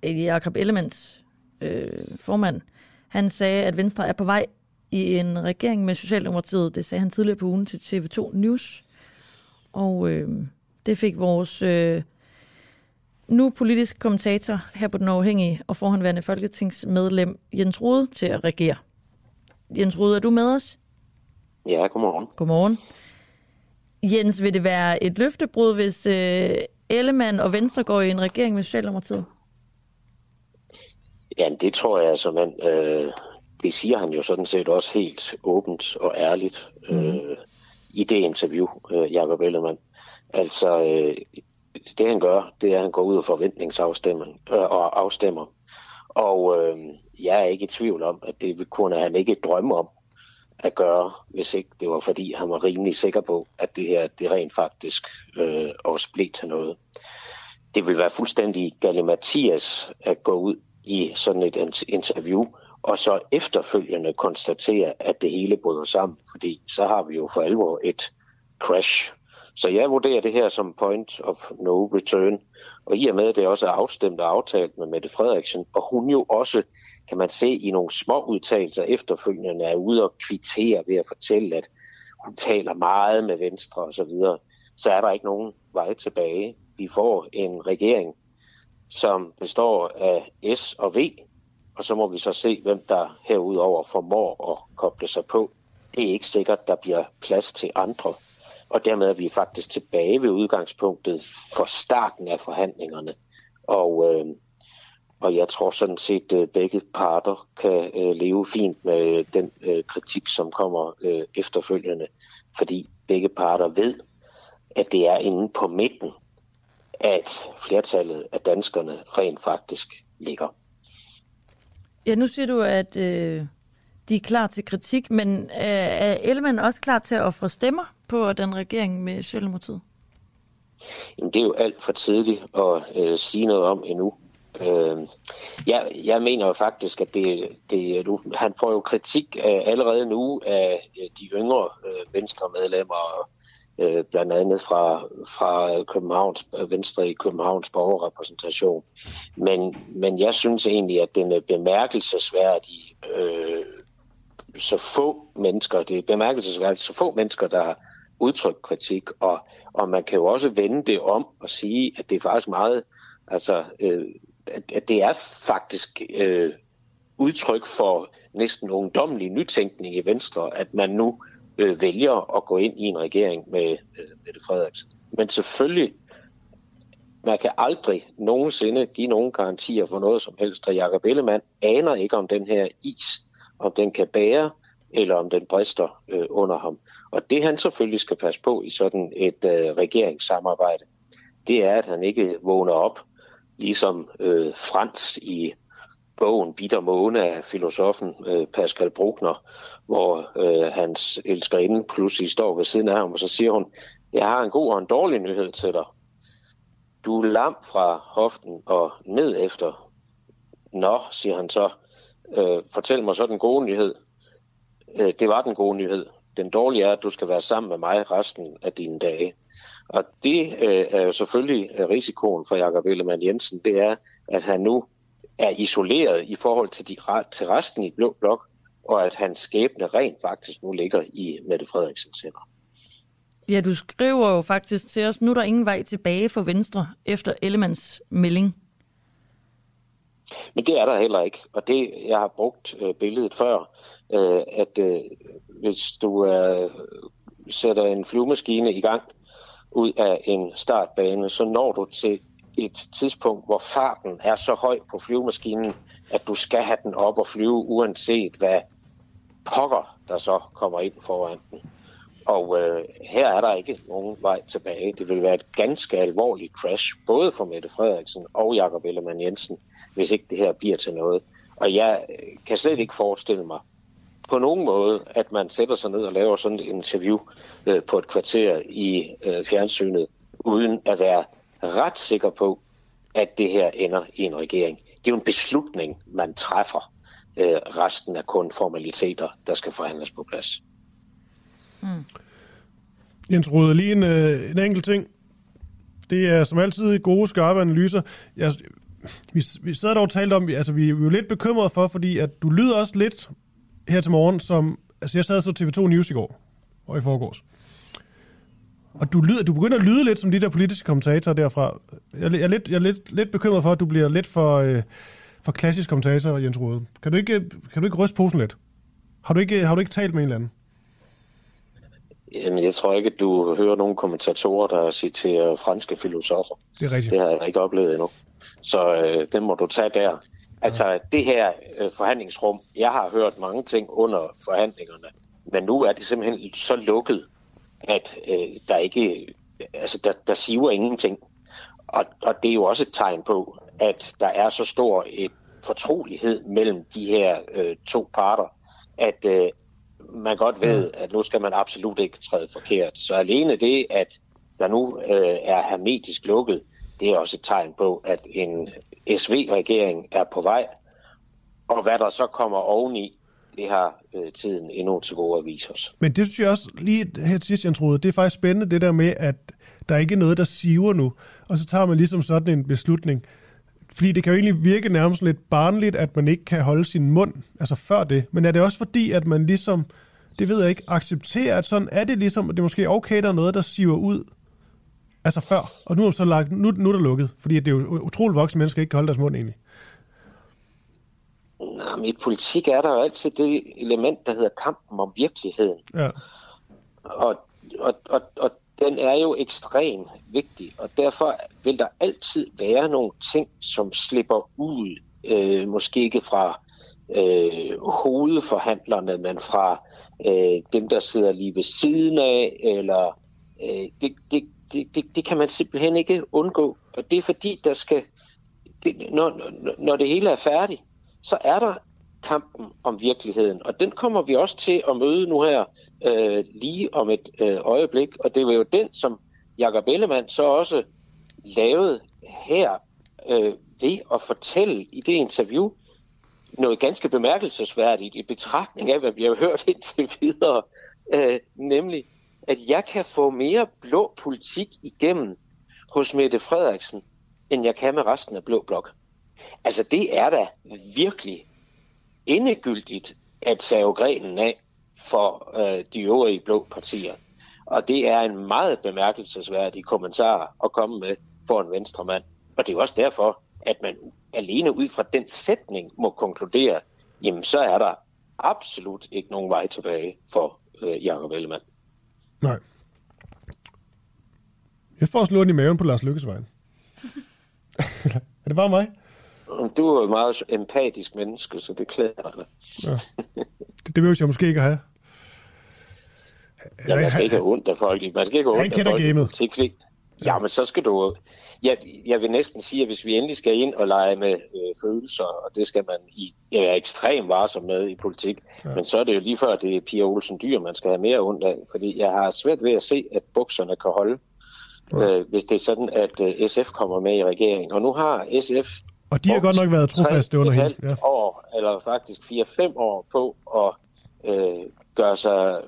Jakob Ellemans øh, formand, han sagde, at Venstre er på vej i en regering med Socialdemokratiet. Det sagde han tidligere på ugen til TV2 News. Og øh, det fik vores øh, nu politisk kommentator her på Den Uafhængige og forhåndværende folketingsmedlem Jens Rode til at regere. Jens Rode, er du med os? Ja, godmorgen. Godmorgen. Jens, vil det være et løftebrud, hvis øh, Ellemann og Venstre går i en regering med Socialdemokratiet? Ja, det tror jeg, altså, man, øh, det siger han jo sådan set også helt åbent og ærligt øh, mm. i det interview, øh, Jacob Ellemann. Altså, øh, det han gør, det er, at han går ud og forventningsafstemmer øh, og afstemmer. Og øh, jeg er ikke i tvivl om, at det kunne han ikke drømme om at gøre, hvis ikke det var fordi, han var rimelig sikker på, at det her det rent faktisk øh, også blev til noget. Det ville være fuldstændig galimatias at gå ud i sådan et interview, og så efterfølgende konstatere, at det hele bryder sammen, fordi så har vi jo for alvor et crash, Så jeg vurderer det her som point of no return. Og i og med, at det også er afstemt og aftalt med Mette Frederiksen, og hun jo også, kan man se i nogle små udtalelser efterfølgende, er ude og kvittere ved at fortælle, at hun taler meget med Venstre og så videre, så er der ikke nogen vej tilbage. Vi får en regering, som består af S og V, og så må vi så se, hvem der herudover formår at koble sig på. Det er ikke sikkert, der bliver plads til andre. Og dermed er vi faktisk tilbage ved udgangspunktet for starten af forhandlingerne. Og, øh, og jeg tror sådan set, at begge parter kan øh, leve fint med den øh, kritik, som kommer øh, efterfølgende. Fordi begge parter ved, at det er inde på midten, at flertallet af danskerne rent faktisk ligger. Ja, nu siger du, at øh, de er klar til kritik, men øh, er Ellemann også klar til at ofre stemmer på den regering med Socialdemokratiet? Jamen, det er jo alt for tidligt at øh, sige noget om endnu. Øh, jeg, jeg mener jo faktisk, at det, det, du, han får jo kritik af, allerede nu af øh, de yngre øh, venstremedlemmer, øh, blandt andet fra, fra Københavns, øh, Venstre i Københavns borgerrepræsentation. Men, men jeg synes egentlig, at den er bemærkelsesværdig øh, så få mennesker, det er bemærkelsesværdigt, så få mennesker, der har udtrykt kritik, og, og man kan jo også vende det om og sige, at det er faktisk meget, altså, øh, at, det er faktisk øh, udtryk for næsten ungdommelig nytænkning i Venstre, at man nu øh, vælger at gå ind i en regering med øh, Mette Frederiksen. Men selvfølgelig, man kan aldrig nogensinde give nogen garantier for noget som helst, og Jacob Ellemann aner ikke, om den her is, om den kan bære, eller om den brister øh, under ham. Og det han selvfølgelig skal passe på i sådan et øh, regeringssamarbejde, det er, at han ikke vågner op, ligesom øh, Frans i bogen Bitter Måne af filosofen øh, Pascal Bruckner, hvor øh, hans elskerinde pludselig står ved siden af ham, og så siger hun, jeg har en god og en dårlig nyhed til dig. Du er lam fra hoften og ned efter. Nå, siger han så, øh, fortæl mig så den gode nyhed. Øh, det var den gode nyhed. Den dårlige er, at du skal være sammen med mig resten af dine dage. Og det øh, er jo selvfølgelig risikoen for Jakob Ellemann Jensen, det er, at han nu er isoleret i forhold til, de, til resten i Blå Blok, og at hans skæbne rent faktisk nu ligger i Mette Frederiksens hænder. Ja, du skriver jo faktisk til os, nu er der ingen vej tilbage for Venstre efter Ellemanns melding. Men det er der heller ikke, og det, jeg har brugt øh, billedet før, øh, at øh, hvis du øh, sætter en flyvemaskine i gang ud af en startbane, så når du til et tidspunkt, hvor farten er så høj på flyvemaskinen, at du skal have den op og flyve, uanset hvad pokker, der så kommer ind foran den. Og øh, her er der ikke nogen vej tilbage. Det vil være et ganske alvorligt crash, både for Mette Frederiksen og Jakob Ellemann Jensen, hvis ikke det her bliver til noget. Og jeg øh, kan slet ikke forestille mig på nogen måde, at man sætter sig ned og laver sådan et interview øh, på et kvarter i øh, fjernsynet, uden at være ret sikker på, at det her ender i en regering. Det er jo en beslutning, man træffer. Øh, resten er kun formaliteter, der skal forhandles på plads. Mm. Jens Rode, lige en, øh, en enkelt ting. Det er som altid gode, skarpe analyser. Jeg, vi, vi sad dog og talte om, altså vi er jo lidt bekymrede for, fordi at du lyder også lidt her til morgen, som, altså jeg sad så TV2 News i går, og i forgårs. Og du, lyder, du begynder at lyde lidt som de der politiske kommentatorer derfra. Jeg, jeg er, lidt, jeg er lidt, lidt bekymret for, at du bliver lidt for, øh, for klassisk kommentator, Jens Rode. Kan du ikke, kan du ikke ryste posen lidt? Har du ikke, har du ikke talt med en eller anden? Jamen, jeg tror ikke, at du hører nogle kommentatorer, der citerer franske filosofer. Det er rigtigt. Det har jeg ikke oplevet endnu. Så øh, det må du tage der. Altså, det her øh, forhandlingsrum, jeg har hørt mange ting under forhandlingerne, men nu er det simpelthen så lukket, at øh, der ikke, altså, der, der siver ingenting. Og, og det er jo også et tegn på, at der er så stor et fortrolighed mellem de her øh, to parter, at øh, man godt ved, mm. at nu skal man absolut ikke træde forkert. Så alene det, at der nu øh, er hermetisk lukket, det er også et tegn på, at en SV-regering er på vej. Og hvad der så kommer oveni, det har øh, tiden endnu til gode at vise os. Men det synes jeg også lige her til sidst, Jens Rode, det er faktisk spændende det der med, at der ikke er noget, der siver nu, og så tager man ligesom sådan en beslutning. Fordi det kan jo egentlig virke nærmest lidt barnligt, at man ikke kan holde sin mund, altså før det. Men er det også fordi, at man ligesom, det ved jeg ikke, accepterer, at sådan er det ligesom, at det er måske okay, der er noget, der siver ud, altså før. Og nu er, så lagt, nu, nu er der lukket, fordi det er jo utroligt voksne mennesker, ikke kan holde deres mund egentlig. Nej, men i politik er der jo altid det element, der hedder kampen om virkeligheden. Ja. Og, og, og, og den er jo ekstremt vigtig, og derfor vil der altid være nogle ting, som slipper ud, øh, måske ikke fra øh, hovedforhandlerne, men fra øh, dem, der sidder lige ved siden af, eller øh, det, det, det, det, det kan man simpelthen ikke undgå. Og det er fordi, der skal, det, når, når det hele er færdigt, så er der kampen om virkeligheden. Og den kommer vi også til at møde nu her øh, lige om et øh, øjeblik. Og det var jo den, som Jakob Ellemann så også lavede her øh, ved at fortælle i det interview noget ganske bemærkelsesværdigt i betragtning af, hvad vi har hørt indtil videre. Øh, nemlig, at jeg kan få mere blå politik igennem hos Mette Frederiksen, end jeg kan med resten af Blå Blok. Altså, det er da virkelig endegyldigt at save grenen af for øh, de øvrige blå partier. Og det er en meget bemærkelsesværdig kommentar at komme med for en venstremand. Og det er også derfor, at man alene ud fra den sætning må konkludere, jamen så er der absolut ikke nogen vej tilbage for øh, Jacob Ellemann. Nej. Jeg får også i maven på Lars Lykkes vejen. [laughs] er det bare mig? Du er et meget empatisk menneske, så det klæder dig. Ja. Det, det vil jeg måske ikke have. Ja, man skal ikke have ondt af folk. Man skal ikke have ondt af folk. Gamet. Fordi, ja, men så skal du... Jeg, jeg vil næsten sige, at hvis vi endelig skal ind og lege med øh, følelser, og det skal man i, er ekstremt varsom med i politik, ja. men så er det jo lige før, det er Pia Olsen Dyr, man skal have mere ondt af. Fordi jeg har svært ved at se, at bukserne kan holde, ja. øh, hvis det er sådan, at øh, SF kommer med i regeringen. Og nu har SF og de har godt nok været trofaste under hende. Ja. år, eller faktisk 4-5 år på at øh, gøre sig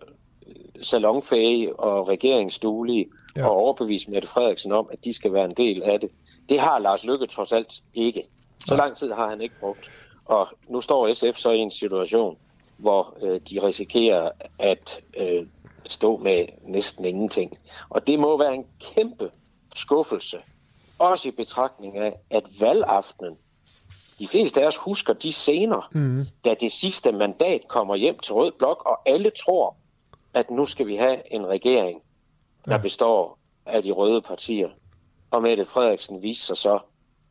salonfæge og regeringsduelige ja. og overbevise Mette Frederiksen om, at de skal være en del af det. Det har Lars Lykke trods alt ikke. Så lang tid har han ikke brugt. Og nu står SF så i en situation, hvor øh, de risikerer at øh, stå med næsten ingenting. Og det må være en kæmpe skuffelse også i betragtning af, at valgaftenen, de fleste af os husker de scener, mm. da det sidste mandat kommer hjem til Rød Blok, og alle tror, at nu skal vi have en regering, der ja. består af de røde partier. Og Mette Frederiksen viste sig så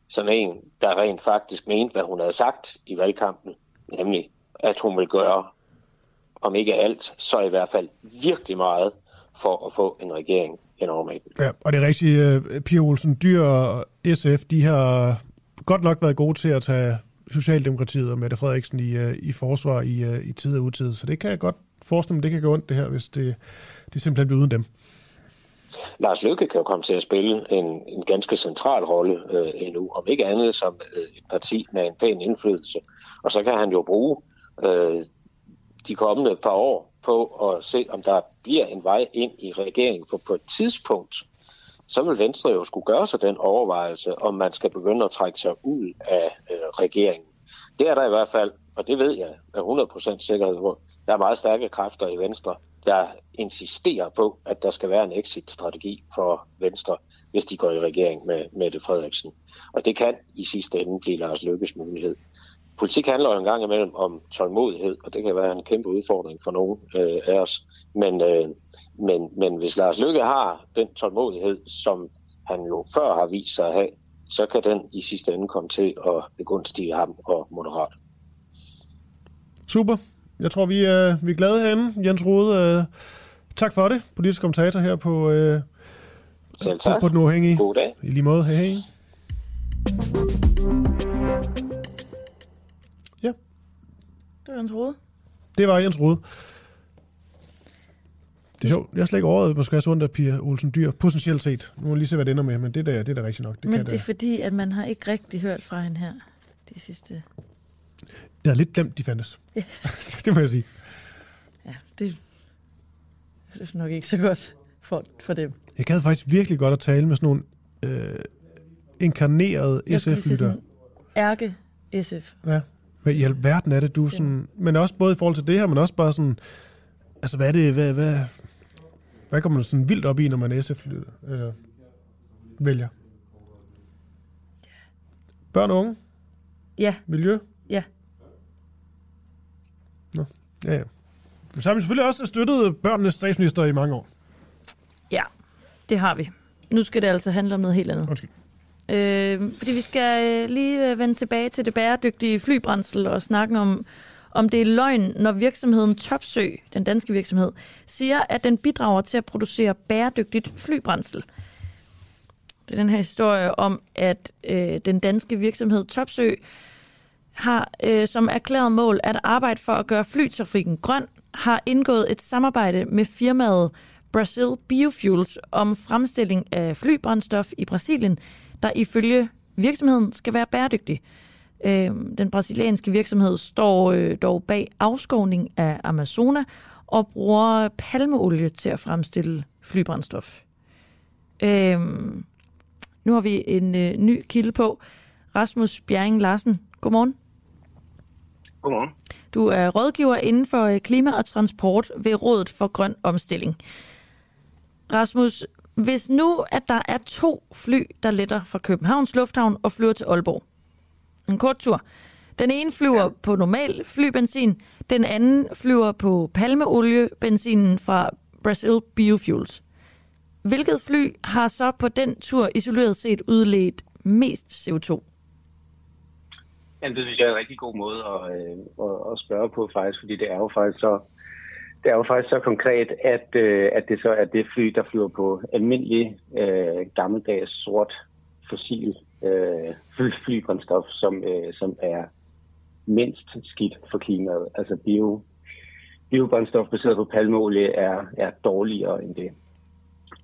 som en, der rent faktisk mente, hvad hun havde sagt i valgkampen, nemlig at hun vil gøre, om ikke alt, så i hvert fald virkelig meget for at få en regering enormt. Ja, og det er rigtigt, uh, Pia Olsen Dyr og SF, de har godt nok været gode til at tage Socialdemokratiet og Mette Frederiksen i, uh, i forsvar i, uh, i tid og utid. Så det kan jeg godt forestille mig, det kan gå ondt det her, hvis det, det simpelthen bliver uden dem. Lars Løkke kan jo komme til at spille en, en ganske central rolle øh, endnu, om ikke andet som øh, et parti med en pæn indflydelse. Og så kan han jo bruge øh, de kommende par år på at se, om der bliver en vej ind i regeringen. For på et tidspunkt, så vil Venstre jo skulle gøre sig den overvejelse, om man skal begynde at trække sig ud af øh, regeringen. Det er der i hvert fald, og det ved jeg med 100% sikkerhed hvor Der er meget stærke kræfter i Venstre, der insisterer på, at der skal være en exit-strategi for Venstre, hvis de går i regering med Mette Frederiksen. Og det kan i sidste ende blive Lars Lykkes mulighed politik handler jo en gang imellem om tålmodighed, og det kan være en kæmpe udfordring for nogen øh, af os. Men, øh, men, men hvis Lars Lykke har den tålmodighed, som han jo før har vist sig at have, så kan den i sidste ende komme til at begunstige ham og Moderat. Super. Jeg tror, vi er, vi er glade herinde. Jens Rode, øh, tak for det. Politisk kommentator her på, øh, Selv tak. på Den Uafhængige. God dag. I lige måde. Hej, hej. Det var Jens Rode. Det var Jens Rode. Det er sjovt. Jeg er slet ikke overvejet, at man skal have sådan der Pia Olsen Dyr, potentielt set. Nu må lige se, hvad det ender med, men det, der, det er da rigtigt nok. Det men kan det er fordi, at man har ikke rigtig hørt fra hende her de sidste Jeg havde lidt glemt, de fandtes. Ja. [laughs] det må jeg sige. Ja, det er nok ikke så godt for, for dem. Jeg gad faktisk virkelig godt at tale med sådan nogle øh, inkarnerede Jeg skulle lige sige SF-lytter. sådan, Ærke SF. Ja. Hvad i alverden er det, du sådan... Men også både i forhold til det her, men også bare sådan... Altså, hvad er det... Hvad, hvad, hvad kommer man sådan vildt op i, når man er SF-lytter? Eller vælger? Børn og unge? Ja, Miljø? ja. Ja, ja. Så har vi selvfølgelig også støttet børnenes statsminister i mange år. Ja, det har vi. Nu skal det altså handle om noget helt andet. Undskyld. Øh, fordi vi skal øh, lige øh, vende tilbage til det bæredygtige flybrændsel og snakke om, om det er løgn, når virksomheden Topsø, den danske virksomhed, siger, at den bidrager til at producere bæredygtigt flybrændsel. Det er den her historie om, at øh, den danske virksomhed Topsø har øh, som erklæret mål at arbejde for at gøre flytrafikken grøn, har indgået et samarbejde med firmaet Brazil Biofuels om fremstilling af flybrændstof i Brasilien, der ifølge virksomheden skal være bæredygtig. Øh, den brasilianske virksomhed står øh, dog bag afskovning af Amazona og bruger palmeolie til at fremstille flybrændstof. Øh, nu har vi en øh, ny kilde på. Rasmus Bjerring Larsen, godmorgen. Godmorgen. Du er rådgiver inden for øh, klima og transport ved Rådet for Grøn Omstilling. Rasmus, hvis nu, at der er to fly, der letter fra Københavns Lufthavn og flyver til Aalborg. En kort tur. Den ene flyver ja. på normal flybenzin, den anden flyver på palmeoliebenzinen fra Brazil Biofuels. Hvilket fly har så på den tur isoleret set udledt mest CO2? Jamen, det synes jeg er en rigtig god måde at, øh, at, at spørge på faktisk, fordi det er jo faktisk så, det er jo faktisk så konkret, at, øh, at det så er det fly, der flyver på almindelig øh, gammeldags sort fossil øh, flybrændstof, som, øh, som er mindst skidt for klimaet. Altså bio, biobrændstof baseret på palmeolie er, er dårligere end det.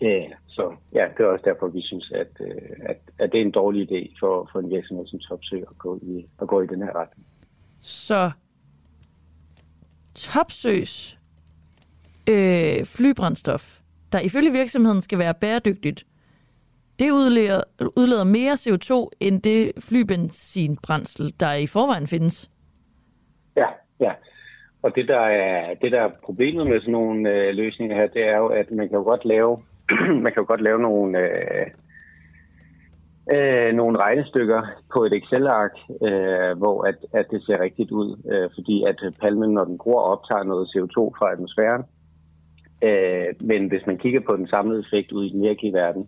Ja, så ja, det er også derfor, vi synes, at, øh, at, at det er en dårlig idé for, for en virksomhed som Topsø at gå i, at gå i den her retning. Så Topsøs øh, flybrændstof, der ifølge virksomheden skal være bæredygtigt, det udleder, udleder mere CO2 end det flybenzinbrændsel, der i forvejen findes. Ja, ja. Og det der er, det der er problemet med sådan nogle øh, løsninger her, det er jo, at man kan jo godt lave, [clears throat] man kan jo godt lave nogle, øh, øh, nogle regnestykker på et Excel-ark, øh, hvor at, at det ser rigtigt ud, øh, fordi at palmen, når den gror, optager noget CO2 fra atmosfæren. Øh, men hvis man kigger på den samlede effekt ud i den virkelige verden,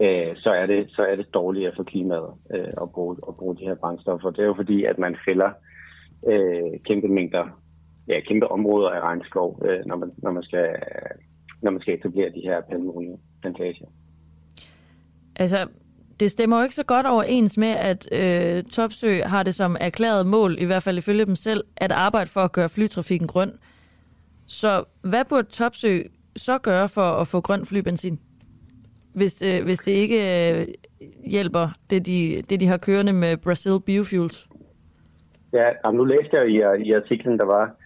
øh, så, er det, så er det dårligere for klimaet øh, at, bruge, at bruge de her brændstoffer. Det er jo fordi, at man fælder øh, kæmpe mængder, ja, kæmpe områder af regnskov, øh, når, man, når, man skal, når man skal etablere de her palmeolieplantager. Altså, det stemmer jo ikke så godt overens med, at øh, Topsø har det som erklæret mål, i hvert fald ifølge dem selv, at arbejde for at gøre flytrafikken grøn. Så hvad burde Topsø så gøre for at få grøn flybenzin? Hvis, øh, hvis det ikke øh, hjælper det de, det, de har kørende med Brazil Biofuels. Ja, jamen, nu læste jeg i, i artiklen, der var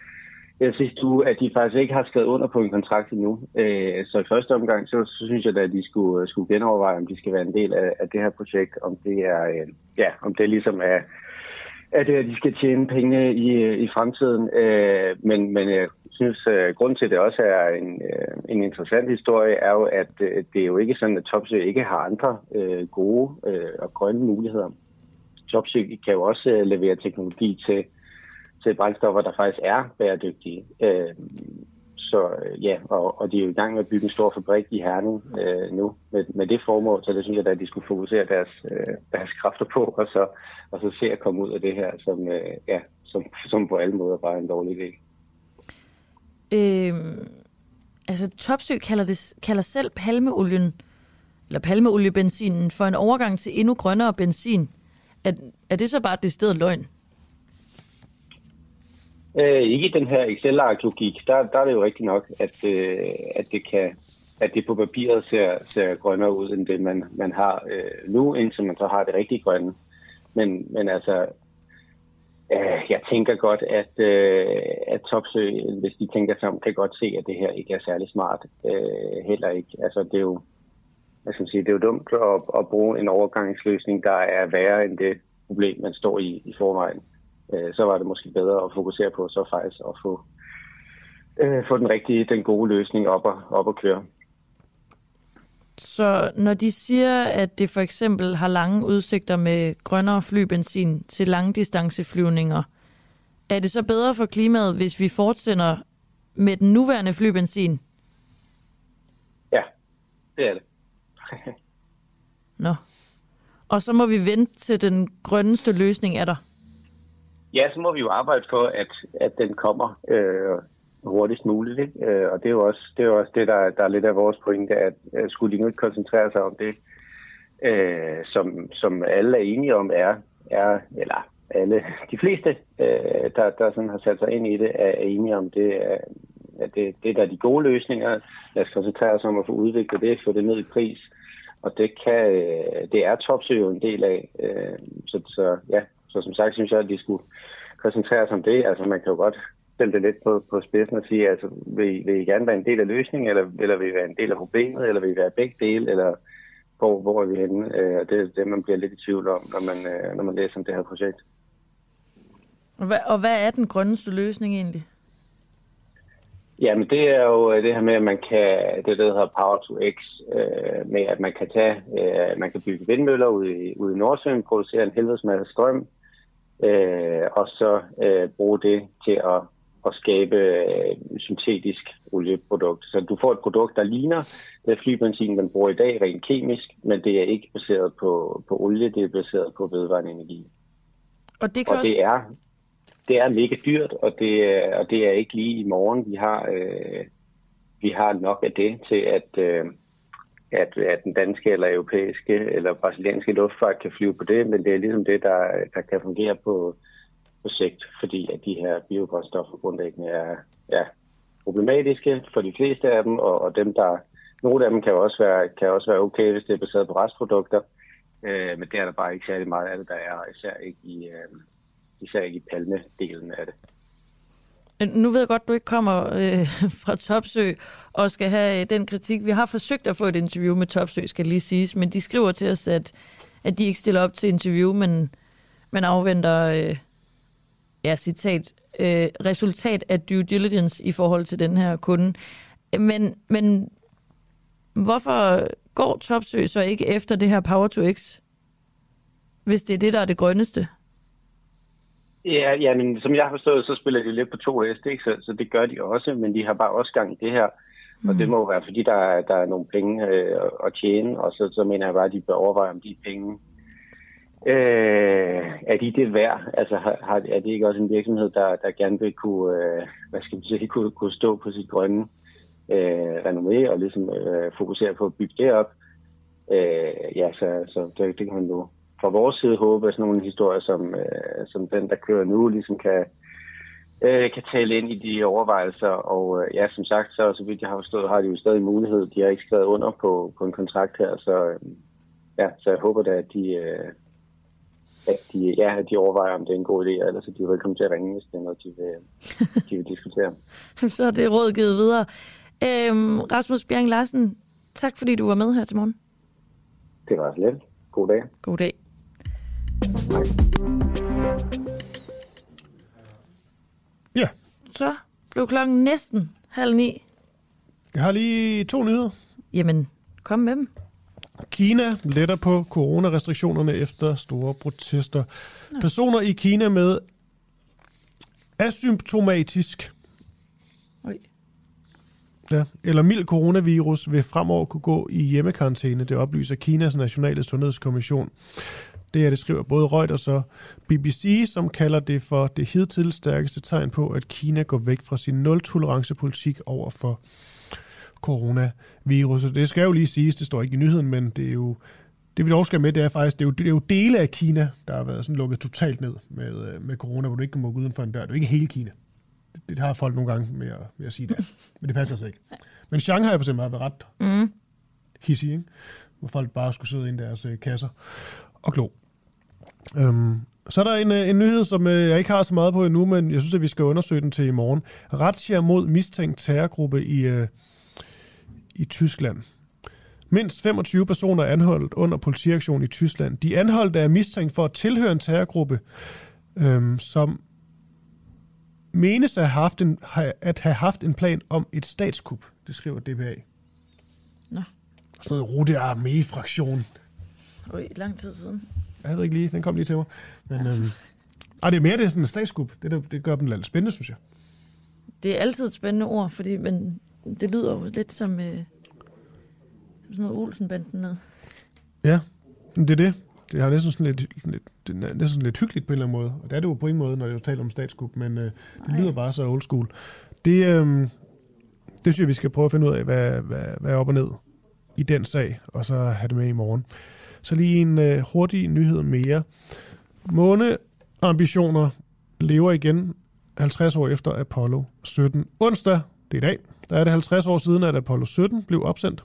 jeg synes du, at de faktisk ikke har skrevet under på en kontrakt endnu. Øh, så i første omgang, så, så synes jeg da, at de skulle, øh, skulle genoverveje, om de skal være en del af, af det her projekt, om det er, øh, ja, om det ligesom er, at øh, de skal tjene penge i, øh, i fremtiden. Øh, men, men jeg synes, øh, grund til, at det også er en, øh, en interessant historie, er jo, at øh, det er jo ikke sådan, at Topsø ikke har andre øh, gode øh, og grønne muligheder. Topsø kan jo også øh, levere teknologi til, til brændstoffer, der faktisk er bæredygtige. Øh, så øh, ja, og, og de er jo i gang med at bygge en stor fabrik i Herning øh, nu med, med det formål, så det synes jeg, at de skulle fokusere deres, øh, deres kræfter på, og så, og så se at komme ud af det her, som, øh, ja, som, som på alle måder bare er en dårlig idé. Øhm, altså Topsø kalder, det, kalder selv palmeolien, eller palmeoliebenzinen, for en overgang til endnu grønnere benzin. Er, er det så bare det sted løgn? Øh, ikke i den her Excel-ark-logik. Der, der er det jo rigtigt nok, at, øh, at, det kan, at det på papiret ser, ser grønnere ud, end det man, man har øh, nu, indtil man så har det rigtig grønne. Men, men altså, Øh, jeg tænker godt, at, øh, at Topsø, hvis de tænker sig om, kan godt se, at det her ikke er særlig smart. Øh, heller ikke. Altså, det er jo, hvad skal sige, det er jo dumt at, at bruge en overgangsløsning, der er værre end det problem, man står i i forvejen. Øh, så var det måske bedre at fokusere på så faktisk at få, øh, få den rigtige, den gode løsning op og, op og køre. Så når de siger, at det for eksempel har lange udsigter med grønnere flybenzin til langdistanceflyvninger, er det så bedre for klimaet, hvis vi fortsætter med den nuværende flybenzin? Ja, det er det. [laughs] Nå. Og så må vi vente til den grønneste løsning er der. Ja, så må vi jo arbejde for, at, at den kommer øh, hurtigst muligt. Ikke? Øh, og det er jo også det, er jo også det der, der er lidt af vores pointe, at at skulle de nu ikke koncentrere sig om det, øh, som, som alle er enige om, er, er eller alle, [laughs] de fleste, øh, der, der sådan har sat sig ind i det, er enige om det, at det, det der er de gode løsninger. Lad os koncentrere os om at få udviklet det, få det ned i pris. Og det, kan, øh, det er Topsø en del af. Øh, så, så ja, så som sagt synes jeg, at de skulle koncentrere sig om det. Altså man kan jo godt stille det lidt på, på spidsen og sige, altså vil, vil I gerne være en del af løsningen, eller, eller vil I være en del af problemet, eller vil I være begge dele, eller hvor, hvor er vi henne? Øh, det er det, man bliver lidt i tvivl om, når man, øh, når man læser om det her projekt. Og hvad, og hvad er den grønneste løsning egentlig? Jamen det er jo øh, det her med, at man kan, det der hedder Power to X, øh, med at man kan tage, øh, man kan bygge vindmøller ude i, ude i Nordsøen, producere en helvedes masse strøm, øh, og så øh, bruge det til at, at skabe øh, syntetisk olieprodukt. Så du får et produkt, der ligner det flybenzin, man bruger i dag, rent kemisk, men det er ikke baseret på, på olie, det er baseret på vedvarende energi. Og det, kan og også... det er det er mega dyrt, og det, er, og det er ikke lige i morgen. Vi har, øh, vi har nok af det til, at, øh, at, at den danske eller europæiske eller brasilianske luftfart kan flyve på det, men det er ligesom det, der, der kan fungere på, på sigt, fordi at de her biobrændstoffer grundlæggende er ja, problematiske for de fleste af dem, og, og dem, der nogle af dem kan også være, kan også være okay, hvis det er baseret på restprodukter, øh, men det er der bare ikke særlig meget af det, der er, især ikke i, øh, især ikke i palmedelen af det. Øh, nu ved jeg godt, du ikke kommer øh, [laughs] fra Topsø og skal have øh, den kritik. Vi har forsøgt at få et interview med Topsø, skal lige siges, men de skriver til os, at, at de ikke stiller op til interview, men, men afventer, øh, ja, citat, øh, resultat af due diligence i forhold til den her kunde. Men, men hvorfor går Topsø så ikke efter det her Power to X, hvis det er det, der er det grønneste? Ja, ja, men som jeg har forstået, så spiller de lidt på to heste, ikke? Så, så det gør de også, men de har bare også gang i det her. Mm. Og det må være, fordi der, der er nogle penge øh, at tjene, og så, så mener jeg bare, at de bør overveje, om de penge øh, er de det værd? Altså har, er det ikke også en virksomhed, der, der gerne vil kunne, øh, hvad skal man sige, [laughs] kunne, kunne stå på sit grønne øh, renommé og ligesom øh, fokusere på at bygge det op? Øh, ja, så, så det, det kan man jo fra vores side håbe, at sådan nogle historier som, øh, som den, der kører nu, ligesom kan, øh, kan tale ind i de overvejelser. Og øh, ja, som sagt, så, så vidt jeg har forstået, har de jo stadig mulighed. De har ikke skrevet under på, på en kontrakt her, så, øh, ja, så jeg håber da, at de, øh, at de, ja, at de overvejer, om det er en god idé, eller så de er velkommen til at ringe, hvis det er noget, de vil, de vil diskutere. [laughs] så er det råd givet videre. Øhm, Rasmus Bjerg Larsen, tak fordi du var med her til morgen. Det var slet. God dag. God dag. Ja. Så blev klokken næsten halv ni. Jeg har lige to nyheder. Jamen, kom med dem. Kina letter på coronarestriktionerne efter store protester. Ja. Personer i Kina med asymptomatisk Oj. Ja, eller mild coronavirus vil fremover kunne gå i hjemmekarantæne, det oplyser Kinas nationale sundhedskommission. Det er det skriver både Reuters og BBC, som kalder det for det hidtil stærkeste tegn på, at Kina går væk fra sin nul-tolerance-politik over for coronavirus. Det skal jo lige siges, det står ikke i nyheden, men det er jo det vi dog skal med, det er faktisk, det er, jo, det er jo dele af Kina, der har været sådan lukket totalt ned med, med corona, hvor du ikke kan gå uden for en dør. Det er jo ikke hele Kina. Det, det har folk nogle gange med at, med at sige det. Men det passer altså ikke. Men Shanghai for eksempel har været ret mm. hissig, ikke? hvor folk bare skulle sidde i deres øh, kasser og glo. Øhm, Så er der en, øh, en nyhed, som øh, jeg ikke har så meget på endnu, men jeg synes, at vi skal undersøge den til i morgen. Razzia mod mistænkt terrorgruppe i, øh, i Tyskland. Mindst 25 personer er anholdt under politiaktion i Tyskland. De anholdte er mistænkt for at tilhøre en terrorgruppe, øhm, som menes at have, haft en, at have haft en plan om et statskup. Det skriver DBA. Nå. Sådan noget Rute Armee-fraktion. Ui, lang tid siden. Jeg ved ikke lige, den kom lige til mig. Men, øhm, ej, det er mere det er sådan en statskup. Det, der, det gør dem lidt spændende, synes jeg. Det er altid et spændende ord, fordi men det lyder jo lidt som, øh, som sådan noget Olsenbanden noget. Ja, men det er det. Det har næsten sådan lidt, lidt, det er næsten sådan lidt hyggeligt på en eller anden måde. Og det er det jo på en måde, når jeg taler om statskup, men øh, det Nej. lyder bare så old school. Det, øh, det synes jeg, vi skal prøve at finde ud af, hvad, hvad, hvad er op og ned i den sag, og så have det med i morgen. Så lige en øh, hurtig nyhed mere. Måneambitioner lever igen 50 år efter Apollo 17. Onsdag, det er i dag, der er det 50 år siden, at Apollo 17 blev opsendt.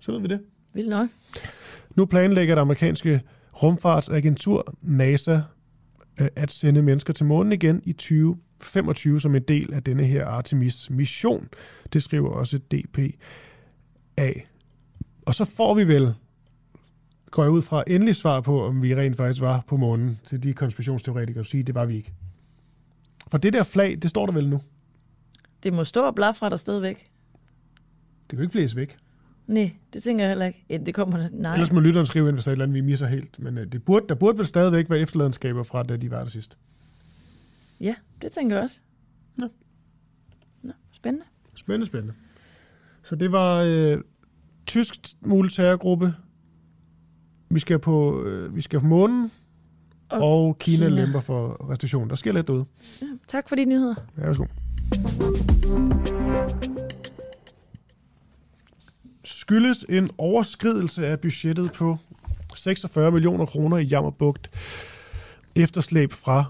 Så ved vi det. Vildt nok. Nu planlægger det amerikanske rumfartsagentur NASA øh, at sende mennesker til månen igen i 2025 som en del af denne her Artemis-mission. Det skriver også DPA. Og så får vi vel, går jeg ud fra, endelig svar på, om vi rent faktisk var på månen til de konspirationsteoretikere, sige, det var vi ikke. For det der flag, det står der vel nu. Det må stå og blafre der stadigvæk. Det kan jo ikke blæse væk. Nej, det tænker jeg heller ikke. Ja, det kommer... Nej. Ellers må lytteren skrive ind, hvis der er et eller andet, vi misser helt. Men øh, det burde, der burde vel stadigvæk være efterladenskaber fra, da de var der sidst. Ja, det tænker jeg også. Nå. Nå, spændende. Spændende, spændende. Så det var øh, tysk mulig terrorgruppe. Vi skal på, øh, vi skal på månen, og, og Kina, Kina. Lemper for restriktioner. Der sker lidt derude. Ja, tak for de nyheder. Ja, værsgo. Skyldes en overskridelse af budgettet på 46 millioner kroner i Jammerbugt efterslæb fra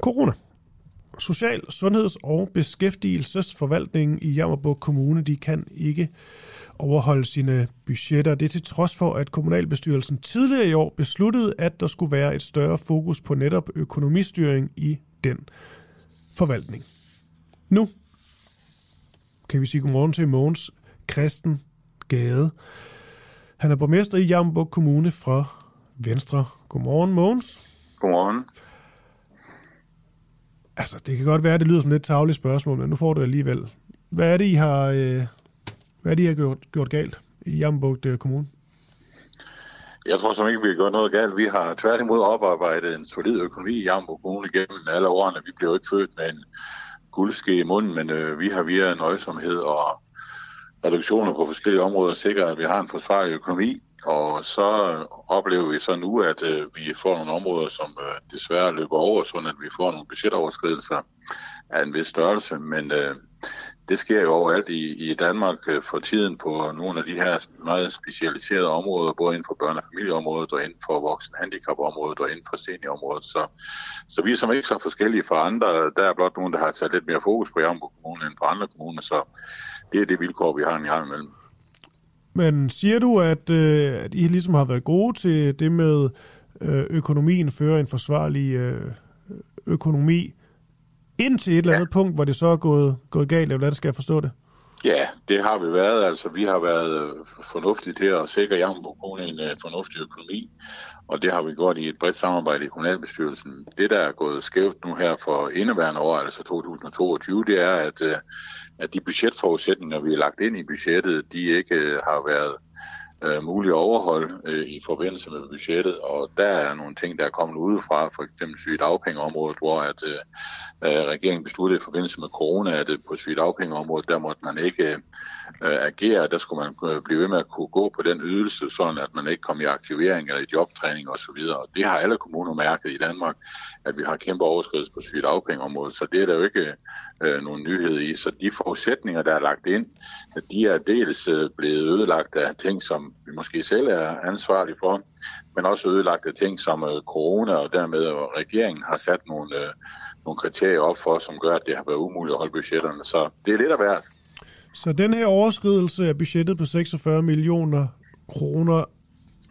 corona. Social-, Sundheds- og Beskæftigelsesforvaltningen i Jammerbugt Kommune, de kan ikke overholde sine budgetter. Det er til trods for, at kommunalbestyrelsen tidligere i år besluttede, at der skulle være et større fokus på netop økonomistyring i den forvaltning. Nu kan vi sige godmorgen til Mogens Kristen Gade. Han er borgmester i Jammerbugt Kommune fra Venstre. Godmorgen, Mogens. Godmorgen. Altså, det kan godt være, at det lyder som lidt tavligt spørgsmål, men nu får du alligevel. Hvad er det, I har, øh, hvad er det, I har gjort, gjort galt i Jammerbugt øh, Kommune? Jeg tror som ikke, vi har gjort noget galt. Vi har tværtimod oparbejdet en solid økonomi i Jammerbugt Kommune gennem alle årene. Vi blev ikke født med en guldske i munden, men øh, vi har via nøjsomhed og reduktioner på forskellige områder sikret, at vi har en forsvarlig økonomi. Og så oplever vi så nu, at øh, vi får nogle områder, som øh, desværre løber over, sådan at vi får nogle budgetoverskridelser af en vis størrelse. Men øh, det sker jo overalt i, i Danmark øh, for tiden på nogle af de her meget specialiserede områder, både inden for børne- og familieområdet og inden for voksenhandicapområdet og inden for seniorområdet. Så, så vi er som ikke så forskellige fra andre. Der er blot nogen, der har taget lidt mere fokus på Jammerbugt Kommune end på andre kommuner, så det er det vilkår, vi har en gang imellem. Men siger du, at, øh, at I ligesom har været gode til det med øh, økonomien, føre en forsvarlig øh, økonomi, indtil et eller andet ja. punkt, hvor det så er gået, gået galt, eller hvordan skal jeg forstå det? Ja, det har vi været. Altså, vi har været øh, fornuftige til at sikre Kommune en uh, fornuftig økonomi, og det har vi gjort i et bredt samarbejde i kommunalbestyrelsen. Det, der er gået skævt nu her for indeværende år, altså 2022, det er, at, uh, at de budgetforudsætninger, vi har lagt ind i budgettet, de ikke uh, har været øh, mulige at overholde øh, i forbindelse med budgettet, og der er nogle ting, der er kommet udefra, for eksempel sygedagpengeområdet, hvor at øh, øh regeringen besluttede i forbindelse med corona, at øh, på sygedagpengeområdet, der måtte man ikke øh, øh, agere, der skulle man øh, blive ved med at kunne gå på den ydelse, sådan at man ikke kom i aktivering eller i jobtræning osv. Og det har alle kommuner mærket i Danmark, at vi har kæmpe overskridelse på sygedagpengeområdet, så det er der jo ikke øh, nogen nyhed i. Så de forudsætninger, der er lagt ind, de er dels øh, blevet ødelagt af ting, som vi måske selv er ansvarlige for, men også ødelagt af ting som øh, corona, og dermed og regeringen har sat nogle, øh, nogle kriterier op for, som gør, at det har været umuligt at holde budgetterne. Så det er lidt af hvert. Så den her overskridelse af budgettet på 46 millioner kroner,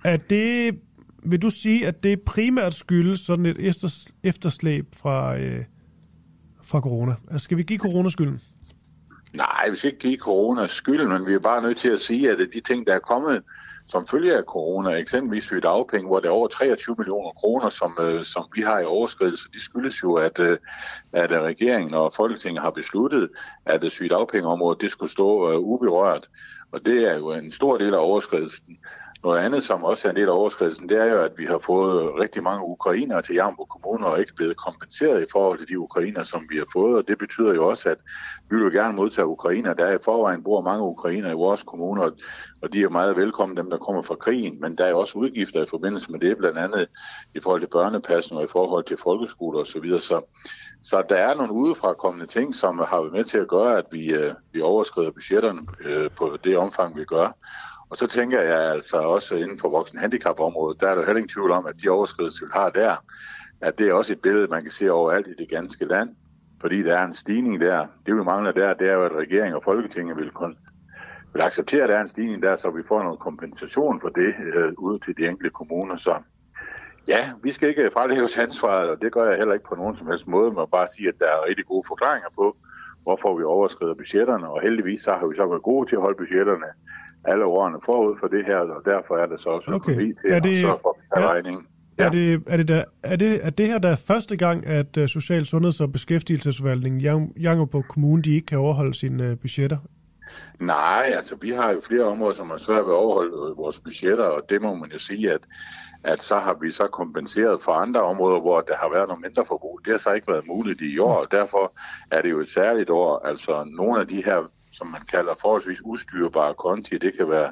er det vil du sige, at det primært skyldes sådan et efterslæb fra, øh, fra corona? Altså, skal vi give corona skylden? Nej, vi skal ikke give corona skylden, men vi er bare nødt til at sige, at de ting, der er kommet som følge af corona, eksempelvis sygedagpenge, hvor det er over 23 millioner kroner, som, øh, som vi har i overskridelse, de skyldes jo, at, øh, at regeringen og Folketinget har besluttet, at sygedagpengeområdet det skulle stå øh, uberørt. Og det er jo en stor del af overskridelsen. Noget andet, som også er en del af overskridelsen, det er jo, at vi har fået rigtig mange ukrainere til Jambo Kommune og ikke blevet kompenseret i forhold til de ukrainer, som vi har fået. Og det betyder jo også, at vi vil gerne modtage ukrainer. Der er i forvejen bor mange ukrainer i vores kommuner, og de er meget velkomne, dem der kommer fra krigen. Men der er også udgifter i forbindelse med det, blandt andet i forhold til børnepasning og i forhold til folkeskoler osv. Så, så, så der er nogle udefrakommende ting, som har været med til at gøre, at vi, øh, vi overskrider budgetterne øh, på det omfang, vi gør. Og så tænker jeg altså også inden for voksen handicapområdet, der er der heller ingen tvivl om, at de overskridelser, vi har der, at det er også et billede, man kan se overalt i det ganske land, fordi der er en stigning der. Det vi mangler der, det er jo, at regeringen og Folketinget vil, kun, vil acceptere, at der er en stigning der, så vi får noget kompensation for det øh, ud til de enkelte kommuner. Så ja, vi skal ikke frelægge os ansvaret, og det gør jeg heller ikke på nogen som helst måde, men bare sige, at der er rigtig gode forklaringer på, hvorfor vi overskrider budgetterne, og heldigvis så har vi så været gode til at holde budgetterne alle årene forud for det her, og derfor er det så også okay. økonomi til er det, at sørge for ja, regningen. Ja. Er, det, er, det der, er, det, er det her der er første gang, at uh, Social Sundheds- og Beskæftigelsesforvaltningen Jangerborg Kommune de ikke kan overholde sine uh, budgetter? Nej, altså vi har jo flere områder, som har svært ved at overholde øh, vores budgetter, og det må man jo sige, at, at så har vi så kompenseret for andre områder, hvor der har været noget mindre forbrug. Det har så ikke været muligt i år, og derfor er det jo et særligt år. Altså nogle af de her som man kalder forholdsvis ustyrbare konti. Det kan være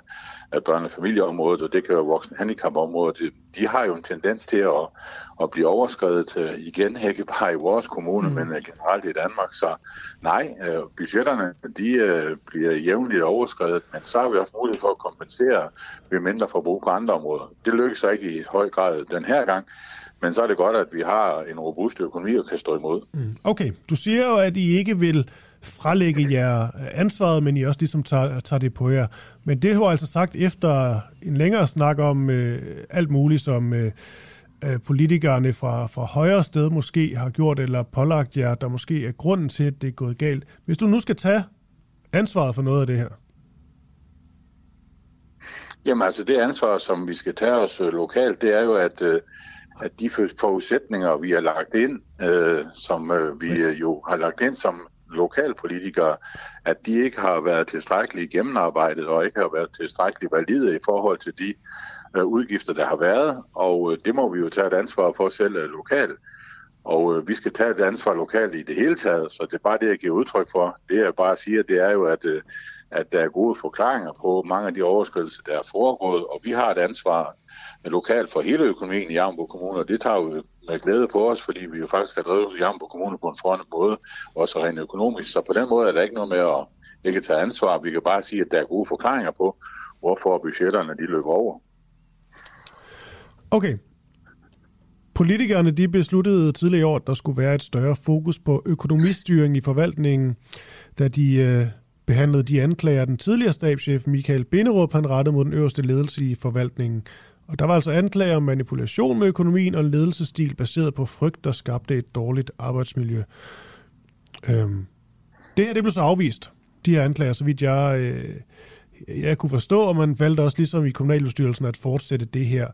børne- og familieområdet, og det kan være voksen handicapområdet. De har jo en tendens til at, at blive overskrevet øh, igen, ikke bare i vores kommune, mm. men øh, generelt i Danmark. Så nej, øh, budgetterne de bliver jævnligt overskrevet, men så har vi også mulighed for at kompensere ved mindre forbrug på andre områder. Det lykkes så ikke i høj grad den her gang, men så er det godt, at vi har en robust økonomi og kan stå imod. Mm. Okay, du siger jo, at I ikke vil frelægge jer ansvaret, men I også ligesom tager, tager det på jer. Men det har altså sagt efter en længere snak om øh, alt muligt, som øh, øh, politikerne fra, fra højre sted måske har gjort, eller pålagt jer, der måske er grunden til, at det er gået galt. Hvis du nu skal tage ansvaret for noget af det her. Jamen altså det ansvar, som vi skal tage os øh, lokalt, det er jo, at, øh, at de forudsætninger, vi har lagt ind, øh, som øh, vi øh, jo har lagt ind som lokalpolitikere, at de ikke har været tilstrækkeligt gennemarbejdet og ikke har været tilstrækkeligt valide i forhold til de øh, udgifter, der har været. Og øh, det må vi jo tage et ansvar for selv øh, lokalt. Og øh, vi skal tage et ansvar lokalt i det hele taget, så det er bare det, jeg giver udtryk for. Det jeg bare siger, det er jo, at, øh, at der er gode forklaringer på mange af de overskridelser, der er foregået, og vi har et ansvar lokalt for hele økonomien i Jambo Kommune, og det tager jo med glæde på os, fordi vi jo faktisk har drevet Jambo Kommune på en forhåndende måde, også rent økonomisk. Så på den måde er der ikke noget med at ikke tage ansvar. Vi kan bare sige, at der er gode forklaringer på, hvorfor budgetterne de løber over. Okay. Politikerne de besluttede tidligere i år, at der skulle være et større fokus på økonomistyring i forvaltningen, da de øh, behandlede de anklager, den tidligere stabschef Michael Binderup han rettede mod den øverste ledelse i forvaltningen. Og der var altså anklager om manipulation med økonomien og en ledelsesstil baseret på frygt, der skabte et dårligt arbejdsmiljø. Øhm, det her det blev så afvist, de her anklager, så vidt jeg, øh, jeg kunne forstå, og man valgte også ligesom i kommunalbestyrelsen at fortsætte det her,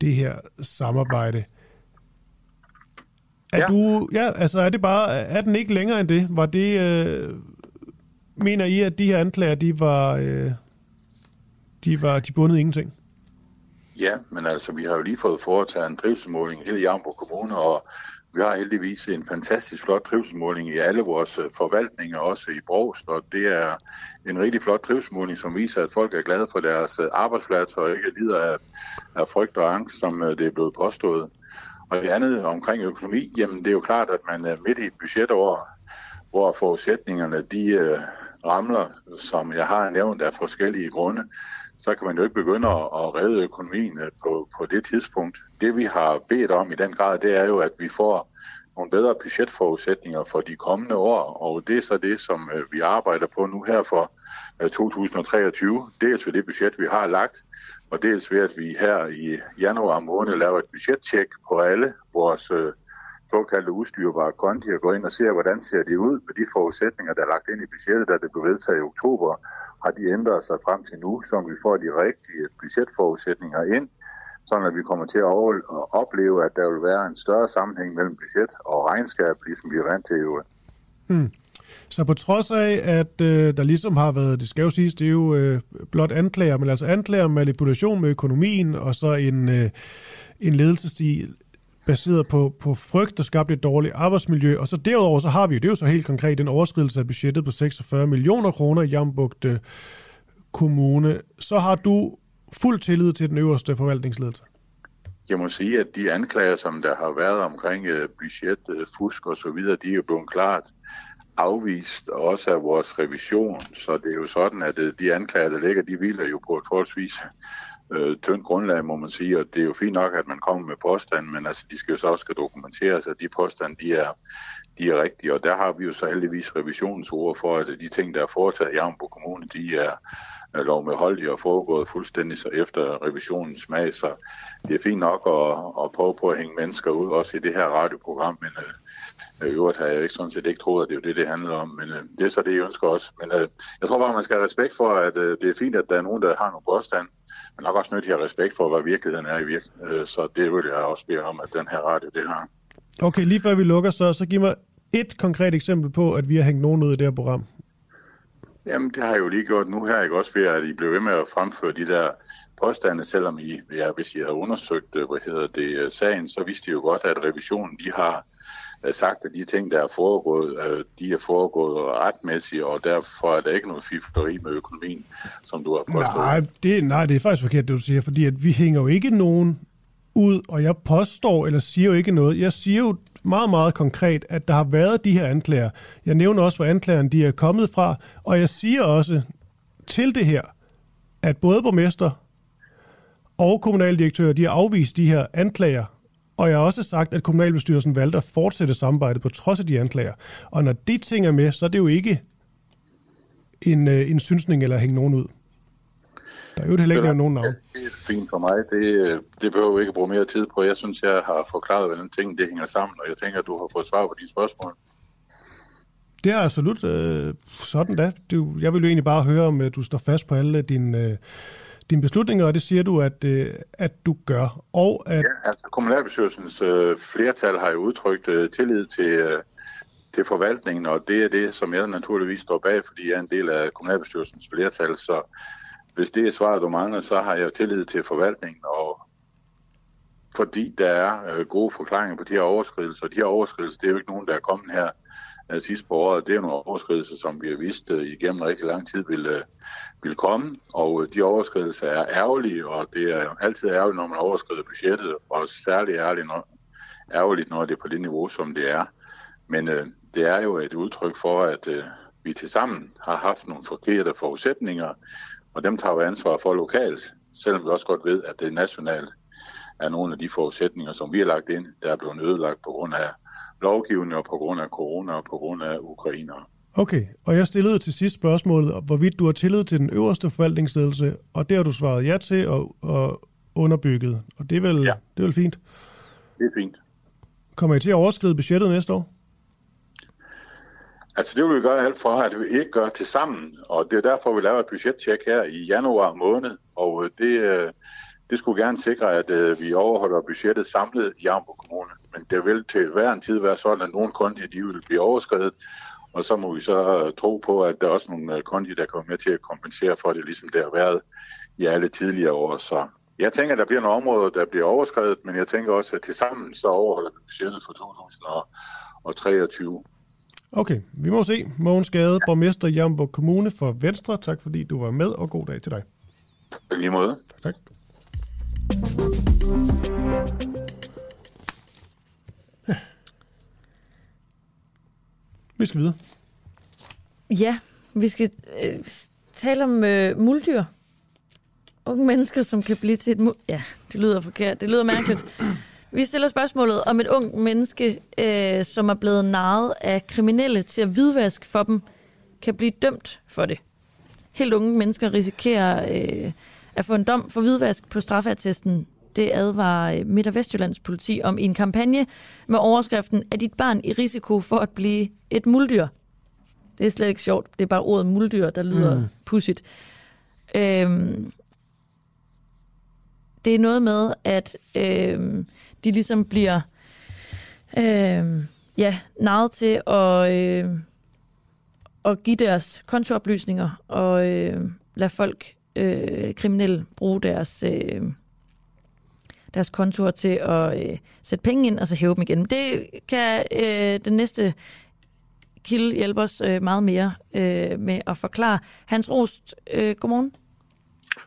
det her samarbejde. Er ja. du, ja, altså er det bare, er den ikke længere end det? Var det, øh, mener I, at de her anklager, de var, øh, de var, de bundede ingenting? Ja, men altså, vi har jo lige fået foretaget en trivselsmåling i hele Jamborg Kommune, og vi har heldigvis en fantastisk flot trivselsmåling i alle vores øh, forvaltninger, også i Brogst, og det er en rigtig flot trivselsmåling, som viser, at folk er glade for deres øh, arbejdsplads og ikke lider af, af frygt og angst, som øh, det er blevet påstået. Og det andet omkring økonomi, jamen det er jo klart, at man er midt i et budgetår, hvor forudsætningerne de ramler, som jeg har nævnt, af forskellige grunde så kan man jo ikke begynde at, at redde økonomien øh, på, på det tidspunkt. Det vi har bedt om i den grad, det er jo, at vi får nogle bedre budgetforudsætninger for de kommende år, og det er så det, som øh, vi arbejder på nu her for, øh, 2023, dels ved det budget, vi har lagt, og dels ved, at vi her i januar måned laver et budgettjek på alle vores såkaldte udstyrbare konti og går ind og ser, hvordan ser det ud med de forudsætninger, der er lagt ind i budgettet, da det blev vedtaget i oktober, har de ændret sig frem til nu, så vi får de rigtige budgetforudsætninger ind, sådan at vi kommer til at opleve, at der vil være en større sammenhæng mellem budget og regnskab, ligesom vi er vant til jo. Hmm. Så på trods af, at øh, der ligesom har været, det skal jo siges, det er jo øh, blot anklager, men altså anklager manipulation med økonomien, og så en, øh, en ledelsesstil baseret på, på frygt, der skabte et dårligt arbejdsmiljø. Og så derudover, så har vi jo, det er jo så helt konkret, en overskridelse af budgettet på 46 millioner kroner i Jambugt Kommune. Så har du fuld tillid til den øverste forvaltningsledelse? Jeg må sige, at de anklager, som der har været omkring øh, budget, øh, fusk og så videre, de er jo blevet klart afvist, også af vores revision. Så det er jo sådan, at øh, de anklager, der ligger, de hviler jo på et forholdsvis øh, tyndt grundlag, må man sige, og det er jo fint nok, at man kommer med påstanden, men altså, de skal jo så også skal dokumenteres, at de påstande, de er, de er rigtige, og der har vi jo så heldigvis revisionsord for, at de ting, der er foretaget i Jambo Kommune, de er, lovmedholdige og foregået fuldstændig så efter revisionens smag, så det er fint nok at, at prøve på at hænge mennesker ud, også i det her radioprogram, men øh, i øvrigt har jeg ikke sådan set ikke troet, at det er det, det handler om, men øh, det er så det, jeg ønsker også. Men øh, jeg tror bare, man skal have respekt for, at øh, det er fint, at der er nogen, der har nogle påstand, nok også nødt til at have respekt for, hvad virkeligheden er i virkeligheden. Øh, så det vil jeg også bede om, at den her radio, det har. Okay, lige før vi lukker, så, så giv mig et konkret eksempel på, at vi har hængt nogen ud i det her program. Jamen, det har jeg jo lige gjort nu her, ikke også ved, at I blev ved med at fremføre de der påstande, selvom I, ja, hvis I har undersøgt, øh, hvad hedder det, øh, sagen, så vidste I jo godt, at revisionen, de har Øh, sagt, at de ting, der er foregået, øh, de er foregået retmæssigt, og derfor er der ikke noget fifleri med økonomien, som du har påstået. Nej, det, nej, det er faktisk forkert, det du siger, fordi at vi hænger jo ikke nogen ud, og jeg påstår eller siger jo ikke noget. Jeg siger jo meget, meget konkret, at der har været de her anklager. Jeg nævner også, hvor anklagerne de er kommet fra, og jeg siger også til det her, at både borgmester og kommunaldirektører, de har afvist de her anklager, og jeg har også sagt, at kommunalbestyrelsen valgte at fortsætte samarbejdet på trods af de anklager. Og når de ting er med, så er det jo ikke en, øh, en synsning eller hænge nogen ud. Der er jo heller ikke nogen navn. Det er fint for mig. Det, det behøver vi ikke bruge mere tid på. Jeg synes, jeg har forklaret, hvordan ting det hænger sammen, og jeg tænker, at du har fået svar på de spørgsmål. Det er absolut øh, sådan da. Du, jeg vil jo egentlig bare høre, om du står fast på alle dine, øh, dine beslutninger, og det siger du, at, øh, at du gør. Og at... Ja, altså kommunalbestyrelsens øh, flertal har jo udtrykt øh, tillid til, øh, til forvaltningen, og det er det, som jeg naturligvis står bag, fordi jeg er en del af kommunalbestyrelsens flertal, så hvis det er svaret, du mangler, så har jeg tillid til forvaltningen, og fordi der er øh, gode forklaringer på de her overskridelser, og de her overskridelser, det er jo ikke nogen, der er kommet her øh, sidst på året. Det er nogle overskridelser, som vi har vist øh, igennem rigtig lang tid vil, øh, øh, vil komme, og øh, de overskridelser er ærgerlige, og det er altid ærgerligt, når man overskrider budgettet, og særligt ærgerligt, når, ærgerligt, når det er på det niveau, som det er. Men øh, det er jo et udtryk for, at øh, vi til sammen har haft nogle forkerte forudsætninger, og dem tager vi ansvar for lokalt, selvom vi også godt ved, at det nationalt er nogle af de forudsætninger, som vi har lagt ind, der er blevet ødelagt på grund af lovgivning og på grund af corona og på grund af ukrainer. Okay, og jeg stillede til sidst spørgsmålet, hvorvidt du har tillid til den øverste forvaltningsledelse, og det har du svaret ja til og, og underbygget. Og det er, vel, ja. det er vel fint? Det er fint. Kommer I til at overskride budgettet næste år? Altså det vil vi gøre alt for, at vi ikke gør til sammen, og det er derfor, vi laver et budgettjek her i januar måned, og øh, det, øh, det skulle gerne sikre, at øh, vi overholder budgettet samlet i Jambo Kommune. Men det vil til hver en tid være sådan, at nogle konti de vil blive overskrevet, og så må vi så tro på, at der er også nogle konti, der kommer med til at kompensere for det, ligesom det har været i alle tidligere år. Så jeg tænker, at der bliver nogle områder, der bliver overskrevet, men jeg tænker også, at til sammen så overholder vi budgettet for 2023. Okay, vi må se. Mogens Gade, borgmester i Jamborg Kommune for Venstre. Tak fordi du var med, og god dag til dig. På lige måde. Tak. Ja. Vi skal videre. Ja, vi skal øh, tale om øh, muldyr. Unge mennesker, som kan blive til et... Mu- ja, det lyder forkert. Det lyder mærkeligt. Vi stiller spørgsmålet om et ung menneske, øh, som er blevet narret af kriminelle til at hvidvaske for dem, kan blive dømt for det. helt unge mennesker risikerer øh, at få en dom for hvidvask på straffeattesten. Det advarer Midt- og Vestjyllands politi om i en kampagne med overskriften Er dit barn i risiko for at blive et muldyr? Det er slet ikke sjovt. Det er bare ordet muldyr, der lyder mm. pudsigt. Øhm, det er noget med, at øhm, de ligesom bliver øhm, ja, narret til at, øh, at give deres kontooplysninger og øh, lade folk, øh, kriminelle, bruge deres, øh, deres kontor til at øh, sætte penge ind og så hæve dem igen. Det kan øh, den næste kilde hjælpe os øh, meget mere øh, med at forklare. Hans Rost, øh, godmorgen.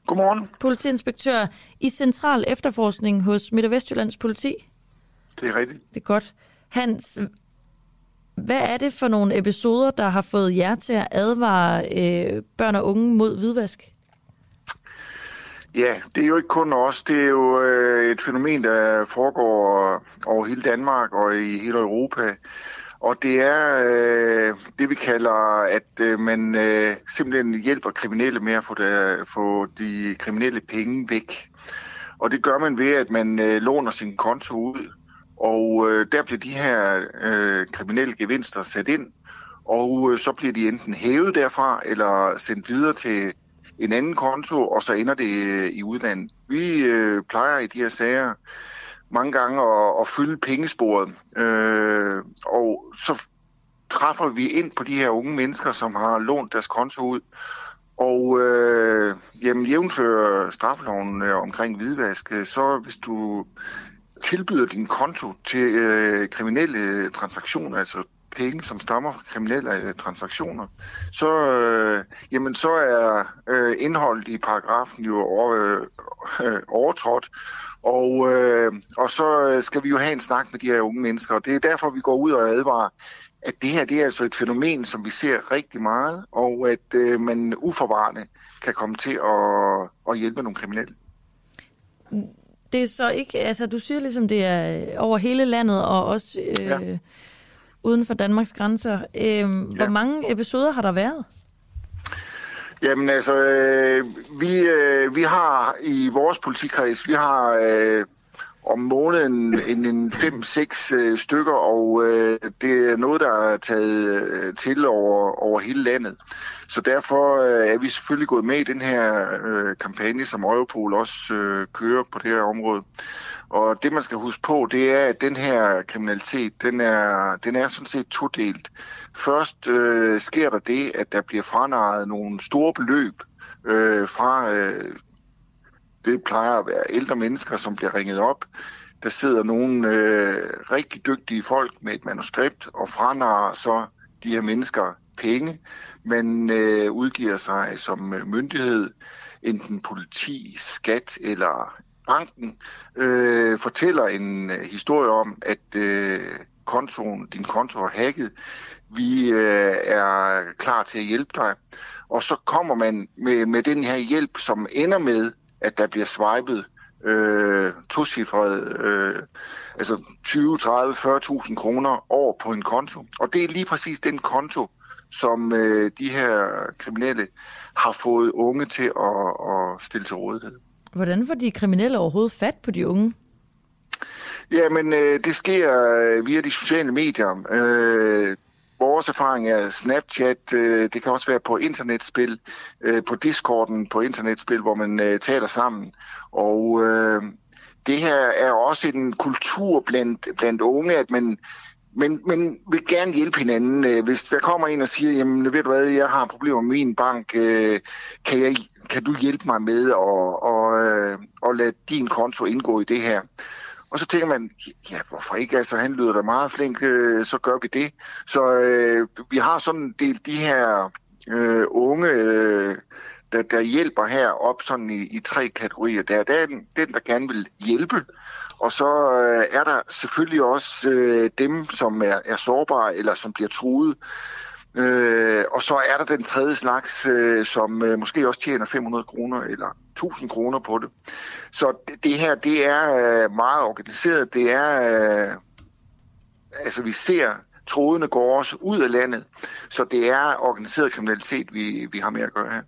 Godmorgen. Politiinspektør i Central Efterforskning hos Midt- og Vestjyllands Politi. Det er rigtigt. Det er godt. Hans, hvad er det for nogle episoder, der har fået jer til at advare øh, børn og unge mod hvidvask? Ja, det er jo ikke kun os. Det er jo øh, et fænomen, der foregår øh, over hele Danmark og i hele Europa. Og det er øh, det, vi kalder, at øh, man øh, simpelthen hjælper kriminelle med at få, der, få de kriminelle penge væk. Og det gør man ved, at man øh, låner sin konto ud. Og øh, der bliver de her øh, kriminelle gevinster sat ind, og øh, så bliver de enten hævet derfra, eller sendt videre til en anden konto, og så ender det øh, i udlandet. Vi øh, plejer i de her sager mange gange at, at fylde pengesporet, øh, og så træffer vi ind på de her unge mennesker, som har lånt deres konto ud, og øh, jamen, jævnfører straffeloven øh, omkring hvidvask, øh, så hvis du tilbyder din konto til øh, kriminelle transaktioner, altså penge, som stammer fra kriminelle øh, transaktioner, så, øh, jamen, så er øh, indholdet i paragrafen jo over, øh, overtrådt, og, øh, og så skal vi jo have en snak med de her unge mennesker, og det er derfor, vi går ud og advarer, at det her det er altså et fænomen, som vi ser rigtig meget, og at øh, man uforvarende kan komme til at, at hjælpe nogle kriminelle. Det er så ikke, altså du siger ligesom, det er over hele landet, og også øh, ja. Uden for Danmarks grænser. Øh, hvor ja. mange episoder har der været? Jamen altså, øh, vi, øh, vi har i vores politikreds, vi har øh, om måneden en, en 5-6 øh, stykker, og øh, det er noget, der er taget øh, til over, over hele landet. Så derfor øh, er vi selvfølgelig gået med i den her øh, kampagne, som Europol også øh, kører på det her område. Og det, man skal huske på, det er, at den her kriminalitet, den er, den er sådan set todelt. Først øh, sker der det, at der bliver franaret nogle store beløb øh, fra, øh, det plejer at være ældre mennesker, som bliver ringet op. Der sidder nogle øh, rigtig dygtige folk med et manuskript og franarer så de her mennesker penge. Man øh, udgiver sig som øh, myndighed, enten politi, skat eller banken, øh, fortæller en øh, historie om, at øh, kontoen, din konto er hacket. Vi øh, er klar til at hjælpe dig. Og så kommer man med, med den her hjælp, som ender med, at der bliver swipet øh, tocifret, øh, altså 20, 30, 40.000 kroner over på en konto. Og det er lige præcis den konto, som øh, de her kriminelle har fået unge til at, at stille til rådighed. Hvordan får de kriminelle overhovedet fat på de unge? Jamen, øh, det sker øh, via de sociale medier. Øh, vores erfaring er Snapchat, øh, det kan også være på internetspil, øh, på Discorden på internetspil, hvor man øh, taler sammen. Og øh, det her er også en kultur blandt, blandt unge, at man, men, men vil gerne hjælpe hinanden. Øh, hvis der kommer en og siger, jamen ved du hvad, jeg har problemer med min bank, øh, kan, jeg, kan du hjælpe mig med at og, og, og lade din konto indgå i det her? Og så tænker man, ja, hvorfor ikke? Altså, han lyder da meget flink, øh, så gør vi det. Så øh, vi har sådan delt de her øh, unge, øh, der, der hjælper her op sådan i, i tre kategorier. Der, der er den, den, der gerne vil hjælpe, og så øh, er der selvfølgelig også øh, dem, som er, er sårbare eller som bliver truet. Øh, og så er der den tredje slags, øh, som øh, måske også tjener 500 kroner eller 1000 kroner på det. Så det, det her, det er øh, meget organiseret. Det er, øh, altså vi ser, trådene går også ud af landet. Så det er organiseret kriminalitet, vi, vi har med at gøre her.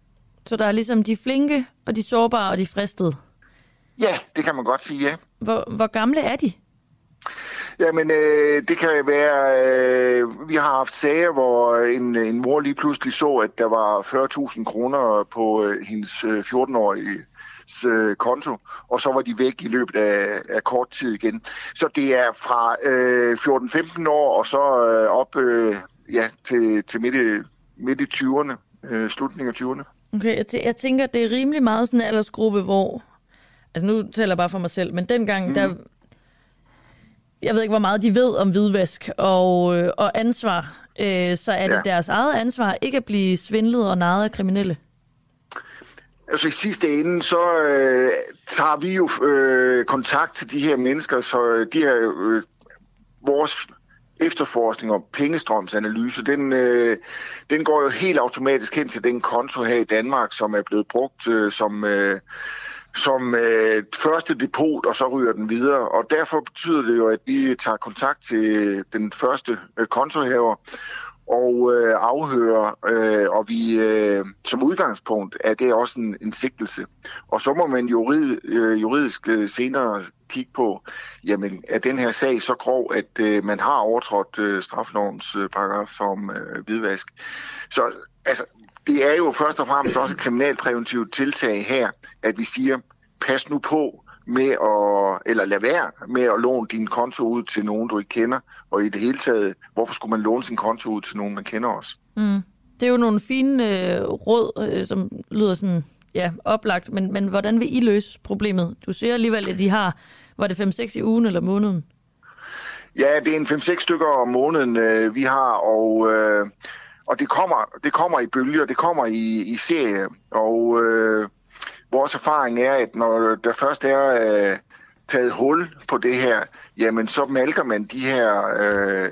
Så der er ligesom de flinke, og de sårbare, og de fristede. Ja, det kan man godt sige, ja. Hvor, hvor gamle er de? Jamen, øh, det kan være, øh, vi har haft sager, hvor en, en mor lige pludselig så, at der var 40.000 kroner på øh, hendes øh, 14-årige øh, konto, og så var de væk i løbet af, af kort tid igen. Så det er fra øh, 14-15 år og så øh, op øh, ja, til, til midt, i, midt i 20'erne, øh, slutningen af 20'erne. Okay, jeg, tæ- jeg tænker, det er rimelig meget sådan en aldersgruppe, hvor... Altså nu taler jeg bare for mig selv, men dengang, mm. der... Jeg ved ikke, hvor meget de ved om hvidvask og, øh, og ansvar. Øh, så er det Ja. deres eget ansvar ikke at blive svindlet og narret af kriminelle? Altså i sidste ende, så øh, tager vi jo øh, kontakt til de her mennesker, så øh, de her, øh, vores efterforskning og pengestrømsanalyse, den, øh, den går jo helt automatisk hen til den konto her i Danmark, som er blevet brugt øh, som, øh, som øh, første depot, og så ryger den videre. Og derfor betyder det jo, at vi tager kontakt til øh, den første øh, kontohæver og øh, afhører, øh, og vi øh, som udgangspunkt er det også en, en sigtelse. Og så må man jurid, øh, juridisk øh, senere kigge på, jamen er den her sag så grov, at øh, man har overtrådt øh, straflovens øh, paragraf om øh, hvidvask. Så altså, det er jo først og fremmest også et kriminalpræventivt tiltag her, at vi siger, pas nu på med at, eller lad være med at låne din konto ud til nogen, du ikke kender, og i det hele taget, hvorfor skulle man låne sin konto ud til nogen, man kender også? Mm. Det er jo nogle fine øh, råd, øh, som lyder sådan, ja, oplagt, men, men hvordan vil I løse problemet? Du siger alligevel, at de har, var det 5-6 i ugen eller måneden? Ja, det er en 5-6 stykker om måneden, øh, vi har, og, øh, og det, kommer, det kommer i bølger, det kommer i, i serie, og øh, vores erfaring er, at når der først er øh, taget hul på det her, jamen så malker man de her øh,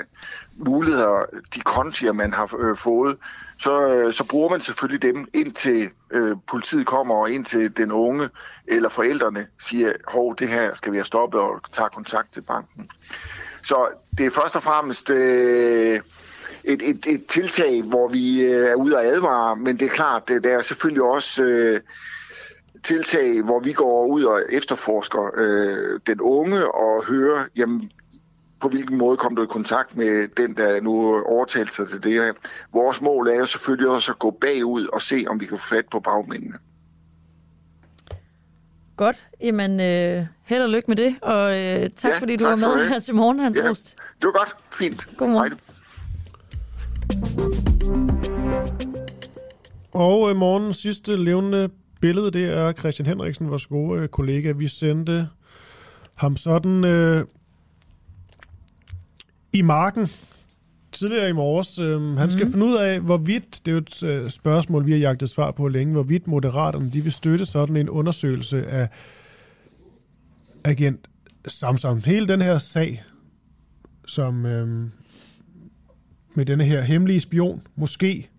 muligheder, de kontier, man har øh, fået, så, øh, så bruger man selvfølgelig dem indtil øh, politiet kommer, og indtil den unge eller forældrene siger, hov, det her skal vi have stoppet, og tager kontakt til banken. Så det er først og fremmest øh, et, et, et tiltag, hvor vi øh, er ude og advare, men det er klart, det, der er selvfølgelig også øh, tiltag, hvor vi går ud og efterforsker øh, den unge og hører, jamen, på hvilken måde kom du i kontakt med den, der nu overtalte sig til det her. Vores mål er jo selvfølgelig også at gå bagud og se, om vi kan få fat på bagmændene. Godt. Jamen, øh, held og lykke med det, og øh, tak Ja, fordi du tak var med her til morgen, Hans Ja. Det var godt. Fint. Godmorgen. Hej. Og øh, morgens sidste levende billede, det er Christian Henriksen, vores gode øh, kollega. Vi sendte ham sådan øh, i marken tidligere i morges. Øh, han skal Mhm. finde ud af, hvorvidt, det er jo et øh, spørgsmål, vi har jagtet svar på længe, hvorvidt moderaterne de vil støtte sådan en undersøgelse af agent Samsung. Hele den her sag, som øh, med denne her hemmelige spion, måske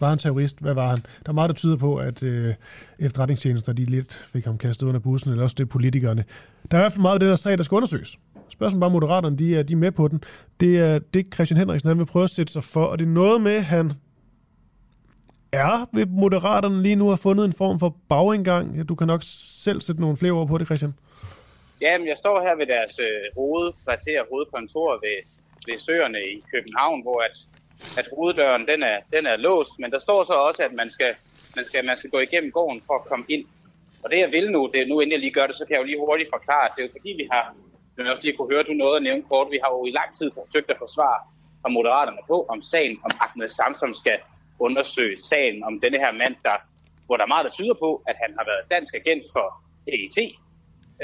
var han terrorist? Hvad var han? Der er meget, der tyder på, at øh, efterretningstjenester de lidt fik ham kastet under bussen, eller også det politikerne. Der er i hvert fald meget af den her sag, der skal undersøges. Spørgsmålet bare, moderaterne de er, de er med på den. Det er det, Christian Henriksen han vil prøve at sætte sig for, og det er noget med, han er ved moderaterne lige nu har fundet en form for bagindgang. Du kan nok selv sætte nogle flere ord på det, Christian. Jamen, jeg står her ved deres øh, hovedkvarter, hovedkontor ved, ved Søerne i København, hvor at, at hoveddøren den er, den er låst, men der står så også, at man skal, man, skal, man skal gå igennem gården for at komme ind. Og det jeg vil nu, det er nu inden jeg lige gør det, så kan jeg jo lige hurtigt forklare. Det er jo fordi, vi har, som jeg også lige kunne høre, du noget at nævne kort, vi har jo i lang tid forsøgt at forsvare fra Moderaterne på, om sagen om Ahmed Samsom skal undersøge sagen om denne her mand, der, hvor der er meget, der tyder på, at han har været dansk agent for PET,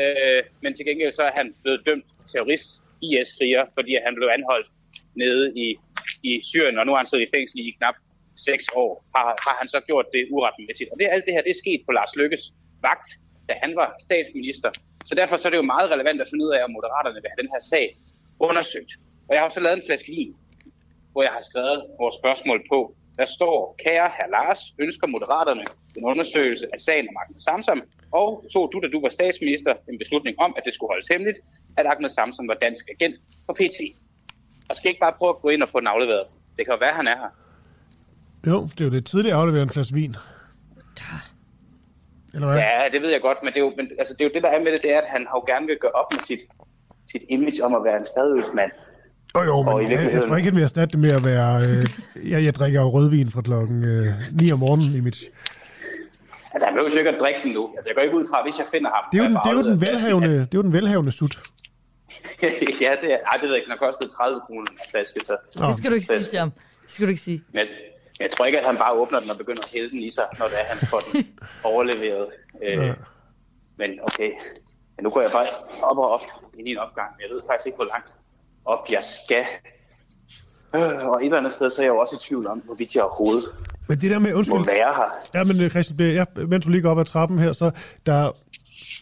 Øh, men til gengæld så er han blevet dømt terrorist, IS-kriger, fordi han blev anholdt nede i, i Syrien, og nu har han siddet i fængsel i knap seks år. Har, har han så gjort det uretmæssigt? Og det, alt det her, det er sket på Lars Lykkes vagt, da han var statsminister. Så derfor så er det jo meget relevant at finde ud af, om moderaterne vil have den her sag undersøgt. Og jeg har så lavet en flaske vin, hvor jeg har skrevet vores spørgsmål på. Der står, kære herr Lars, ønsker moderaterne en undersøgelse af sagen om Ahmed Samsam, og tog du, da du var statsminister, en beslutning om, at det skulle holdes hemmeligt, at Ahmed Samsam var dansk agent for PT. Og skal ikke bare prøve at gå ind og få den afleveret? Det kan jo være, han er her. Jo, det er jo det tidligere afleveret en flaske vin. Eller hvad? Ja, det ved jeg godt, men det er jo, men, altså, det, er jo det, der er med det, det er, at han har jo gerne vil gøre op med sit, sit image om at være en. Oh, jo, men Og i jeg, jeg virkeligheden- tror ikke, han vil erstatte det med at være... Øh, jeg, jeg drikker jo rødvin fra klokken øh, 9 om morgenen i mit... Altså, han behøver jo ikke at drikke den nu. Altså, jeg går ikke ud fra, hvis jeg finder ham. Det er jo den, det er jo den velhavende, [laughs] det er jo den velhavende sut. ja, det er, ej, det ved jeg ikke. Den har kostet 30 kroner en flaske, så... Det skal du ikke sige til ham. Det skal du ikke sige. Men jeg, jeg tror ikke, at han bare åbner den og begynder at hælde den i sig, når det er, han får den [laughs] overleveret. Øh, Ja. Men okay, men nu går jeg bare op og op i min opgang. Jeg ved faktisk ikke, hvor langt op jeg skal. Øh, og et eller andet sted, så er jeg jo også i tvivl om, hvorvidt jeg overhovedet Men det der med, må undskyld, være her. Ja, men øh, Christian, ja, mens du lige går op ad trappen her, så der,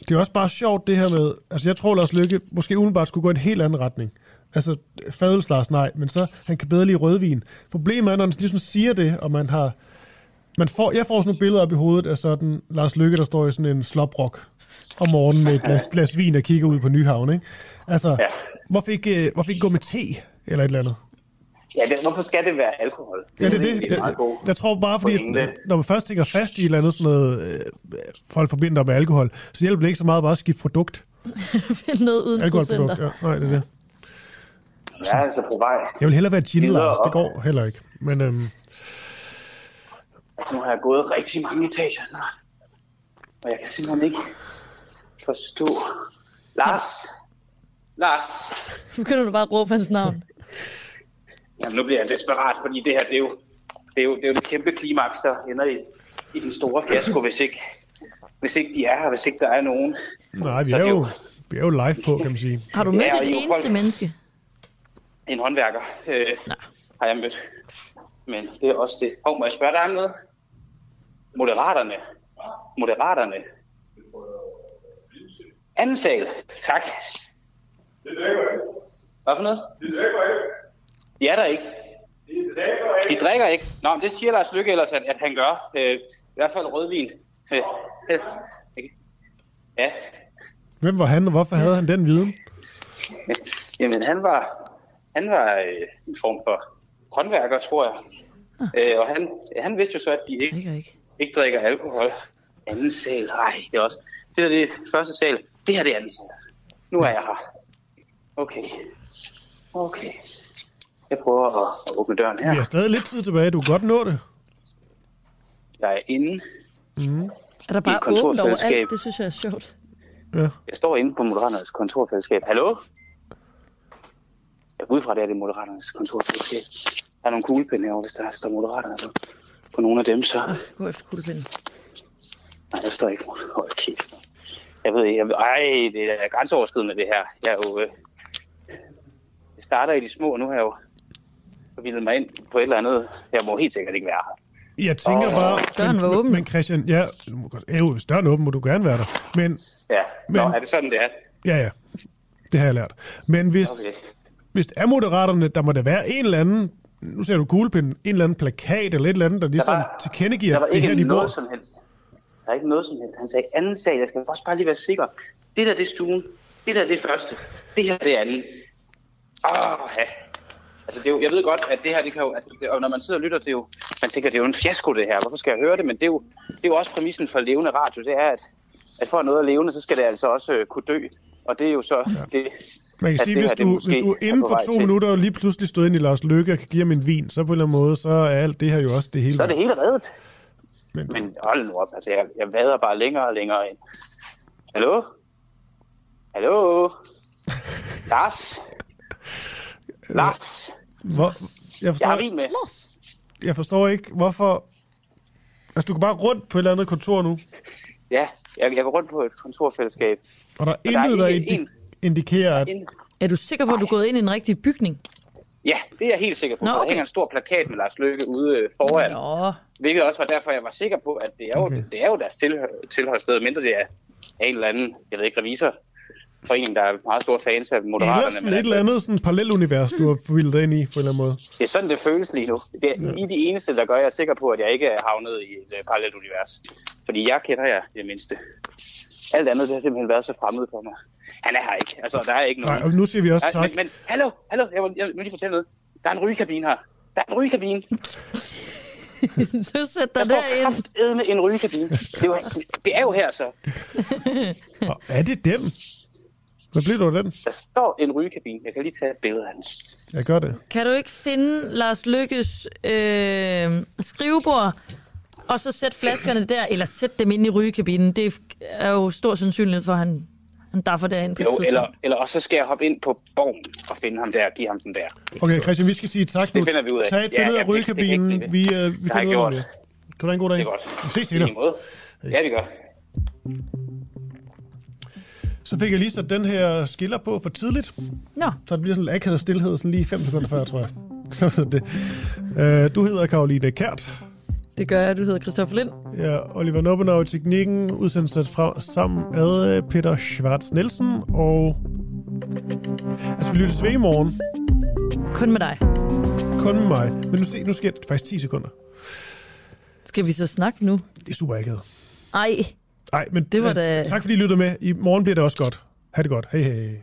det er også bare sjovt det her med, altså jeg tror Lars Lykke måske umiddelbart skulle gå i en helt anden retning. Altså fadelslars nej, men så han kan bedre lide rødvin. Problemet er, når han ligesom siger det, og man har, man får, jeg får sådan nogle billeder op i hovedet af sådan Lars Lykke, der står i sådan en sloprok om morgenen med et glas, glas vin og kigger ud på Nyhavn, ikke? Altså, Ja. hvorfor, ikke, øh, hvorfor ikke gå med te eller et eller andet? Ja, det, hvorfor skal det være alkohol? Ja, det er det. meget god Jeg, jeg tror bare, fordi at, når man først tænker fast i et eller andet sådan noget, øh, folk forbinder med alkohol, så hjælper det ikke så meget bare at skifte produkt. Find [laughs] noget uden Alkoholprodukt, ja. Nej, det er det. Ja, altså på vej. Jeg vil hellere være gin, Lars. Det går heller ikke. Men øhm, Nu har jeg gået rigtig mange etager snart. Og jeg kan simpelthen ikke forstå. Lars! Lars! Begynder du bare at råbe hans navn? Jamen, nu bliver jeg desperat, fordi det her, det er jo det, er jo, det, er jo det kæmpe klimaks, der ender i, i den store fiasko, hvis ikke, hvis ikke de er her, hvis ikke der er nogen. nej, vi Så er, det er jo, jo- vi er jo live på, kan man sige. Har du mødt Ja, et eneste folk- menneske? En håndværker øh, har jeg mødt. Men det er også det. Hov, må jeg spørge dig om noget? Moderaterne. Moderaterne. Anden sal. Tak. Det drikker ikke. Hvad for noget? Det drikker ikke. De er der ikke. Drikker De ikke. drikker ikke. Nå, men det siger Lars Lykke ellers, at, at han gør. Øh, I hvert fald rødvin. Øh, øh, ja, Hvem var han, og hvorfor havde han den viden? jamen han var, han var øh, en form for håndværker, tror jeg. Øh, og han, han vidste jo så, at de ikke, Drikker ikke. ikke drikker alkohol. Anden sal, ej, det er også... Det er det første sal. Det her det er anden sal. Nu er jeg her. Okay. Okay. Jeg prøver at, at åbne døren Vi har her. stadig lidt tid tilbage. Du kan godt nå det. Jeg er inde. Mm. Er der bare et åbent kontorfællesskab. overalt? Det synes jeg er sjovt. Ja. Jeg står inde på Moderaternes kontorfællesskab. Hallo? Jeg går ud fra, det er det Moderaternes kontorfællesskab. Der er nogle kuglepinde herovre, hvis der står Moderaterne på, på nogle af dem, så... Ah, gå efter kuglepinden. Nej, der står ikke Hold kæft. Jeg ved ikke, jeg ved, ej, det er grænseoverskridende det her. Jeg er jo... Øh, det starter i de små, og nu har jeg jo forvildet mig ind på et eller andet. Jeg må helt sikkert ikke være her. Jeg tænker Åh, bare... døren var men, åben. Men Christian, ja, du må godt, jo, hvis døren er åben, må du gerne være der. Men, Ja, Nå, Men- er det sådan, det er? ja, ja, det har jeg lært. Men hvis, Okay. hvis det er moderaterne, der må der være en eller anden, nu ser du kuglepinden, en eller anden plakat eller et eller andet, der ligesom var- tilkendegiver, Der var det er ikke her, de noget bor. som helst. Der er ikke noget som helst. Han sagde anden sag. Jeg skal også bare lige være sikker. Det der, det er stuen. Det der, det er første. Det her, det er anden. Åh, ja. Altså, det er jo, jeg ved godt, at det her, det kan jo, altså, det, og når man sidder og lytter til jo, man tænker, det er jo en fiasko det her, hvorfor skal jeg høre det? Men det er jo, det er jo også præmissen for levende radio, det er, at, at for at noget er levende, så skal det altså også øh, kunne dø. Og det er jo så ja. det, Man kan at sige, hvis her, du, hvis du er inden for to til. minutter lige pludselig stod ind i Lars Lykke og kan give ham en vin, så på en eller anden måde, så er alt det her jo også det hele. Så er det hele reddet. Men, Men hold nu op, altså jeg, jeg vader bare længere og længere ind. Hallo? Hallo? [laughs] Lars? Lars? hvor, jeg, Jeg forstår, har vin med. jeg forstår ikke, hvorfor... Altså, du kan bare rundt på et eller andet kontor nu, Ja, jeg, jeg går rundt på et kontorfællesskab. og der er der er intet, der ikke indi- en- indikerer, at... En, Er du sikker på, at du er gået ind i en rigtig bygning? ja, det er jeg helt sikker på. Nå, okay. Der hænger en stor plakat med Lars Lykke ude øh, foran. Nå, Hvilket også var derfor, jeg var sikker på, at det er jo, Okay. det er jo deres tilhør, tilholdssted, mindre det er en eller anden, jeg ved ikke, revisor forening, der er meget store fans af Moderaterne. sådan men et altså- eller andet sådan parallelunivers, du har dig ind i, på en eller anden måde. Det er sådan, det føles lige nu. Det er I er de eneste, der gør, jeg er sikker på, at jeg ikke er havnet i et uh, parallelt univers. Fordi jeg kender jer i det mindste. Alt andet, det har simpelthen været så fremmed for mig. Han er her ikke. Altså, der er ikke nogen. Nej, og nu siger vi også Nej, tak. Men, men, hallo, hallo, jeg vil, jeg vil lige fortælle noget. Der er en rygekabine her. Der er en rygekabine. [laughs] så sæt dig Der derind. kraftedme en rygekabine. Det er, jo, det er jo her så. [laughs] Og er det dem? Hvad bliver du af den? Der står en rygekabine. Jeg kan lige tage et billede af den. Jeg gør det. Kan du ikke finde Lars Lykkes øh, skrivebord, og så sæt flaskerne der, eller sæt dem ind i rygekabinen? Det er jo stor sandsynlighed for, at han, han daffer derinde på Jo, eller, eller også så skal jeg hoppe ind på borgen og finde ham der og give ham den der. Okay, Christian, vi skal sige tak Det nu. finder vi ud af. Tag et billede ja, af rygekabinen. Vi, øh, vi Det finder ud af gjort. det. Kan du have en god dag? Det er godt. Vi ses I senere. Ja, vi gør. Så fik jeg lige sat den her skiller på for tidligt. Nå. Så det bliver sådan en akavet stillhed, sådan lige 5 sekunder før, tror jeg. [laughs] Så ved det. Øh, du hedder Karoline Kært. Det gør jeg, du hedder Christoffer Lind. Ja, Oliver Nobbenau i teknikken. Udsendelsen fra sammen med øh, Peter Schwartz Nielsen. Og altså, vi lytter til i morgen. Kun med dig. Kun med mig. Men nu, se, nu sker det faktisk 10 sekunder. Skal vi så snakke nu? Det er super akavet. Ej, Nej, men Det var da- tak fordi I lyttede med. I morgen bliver det også godt. Ha' det godt. Hej hej.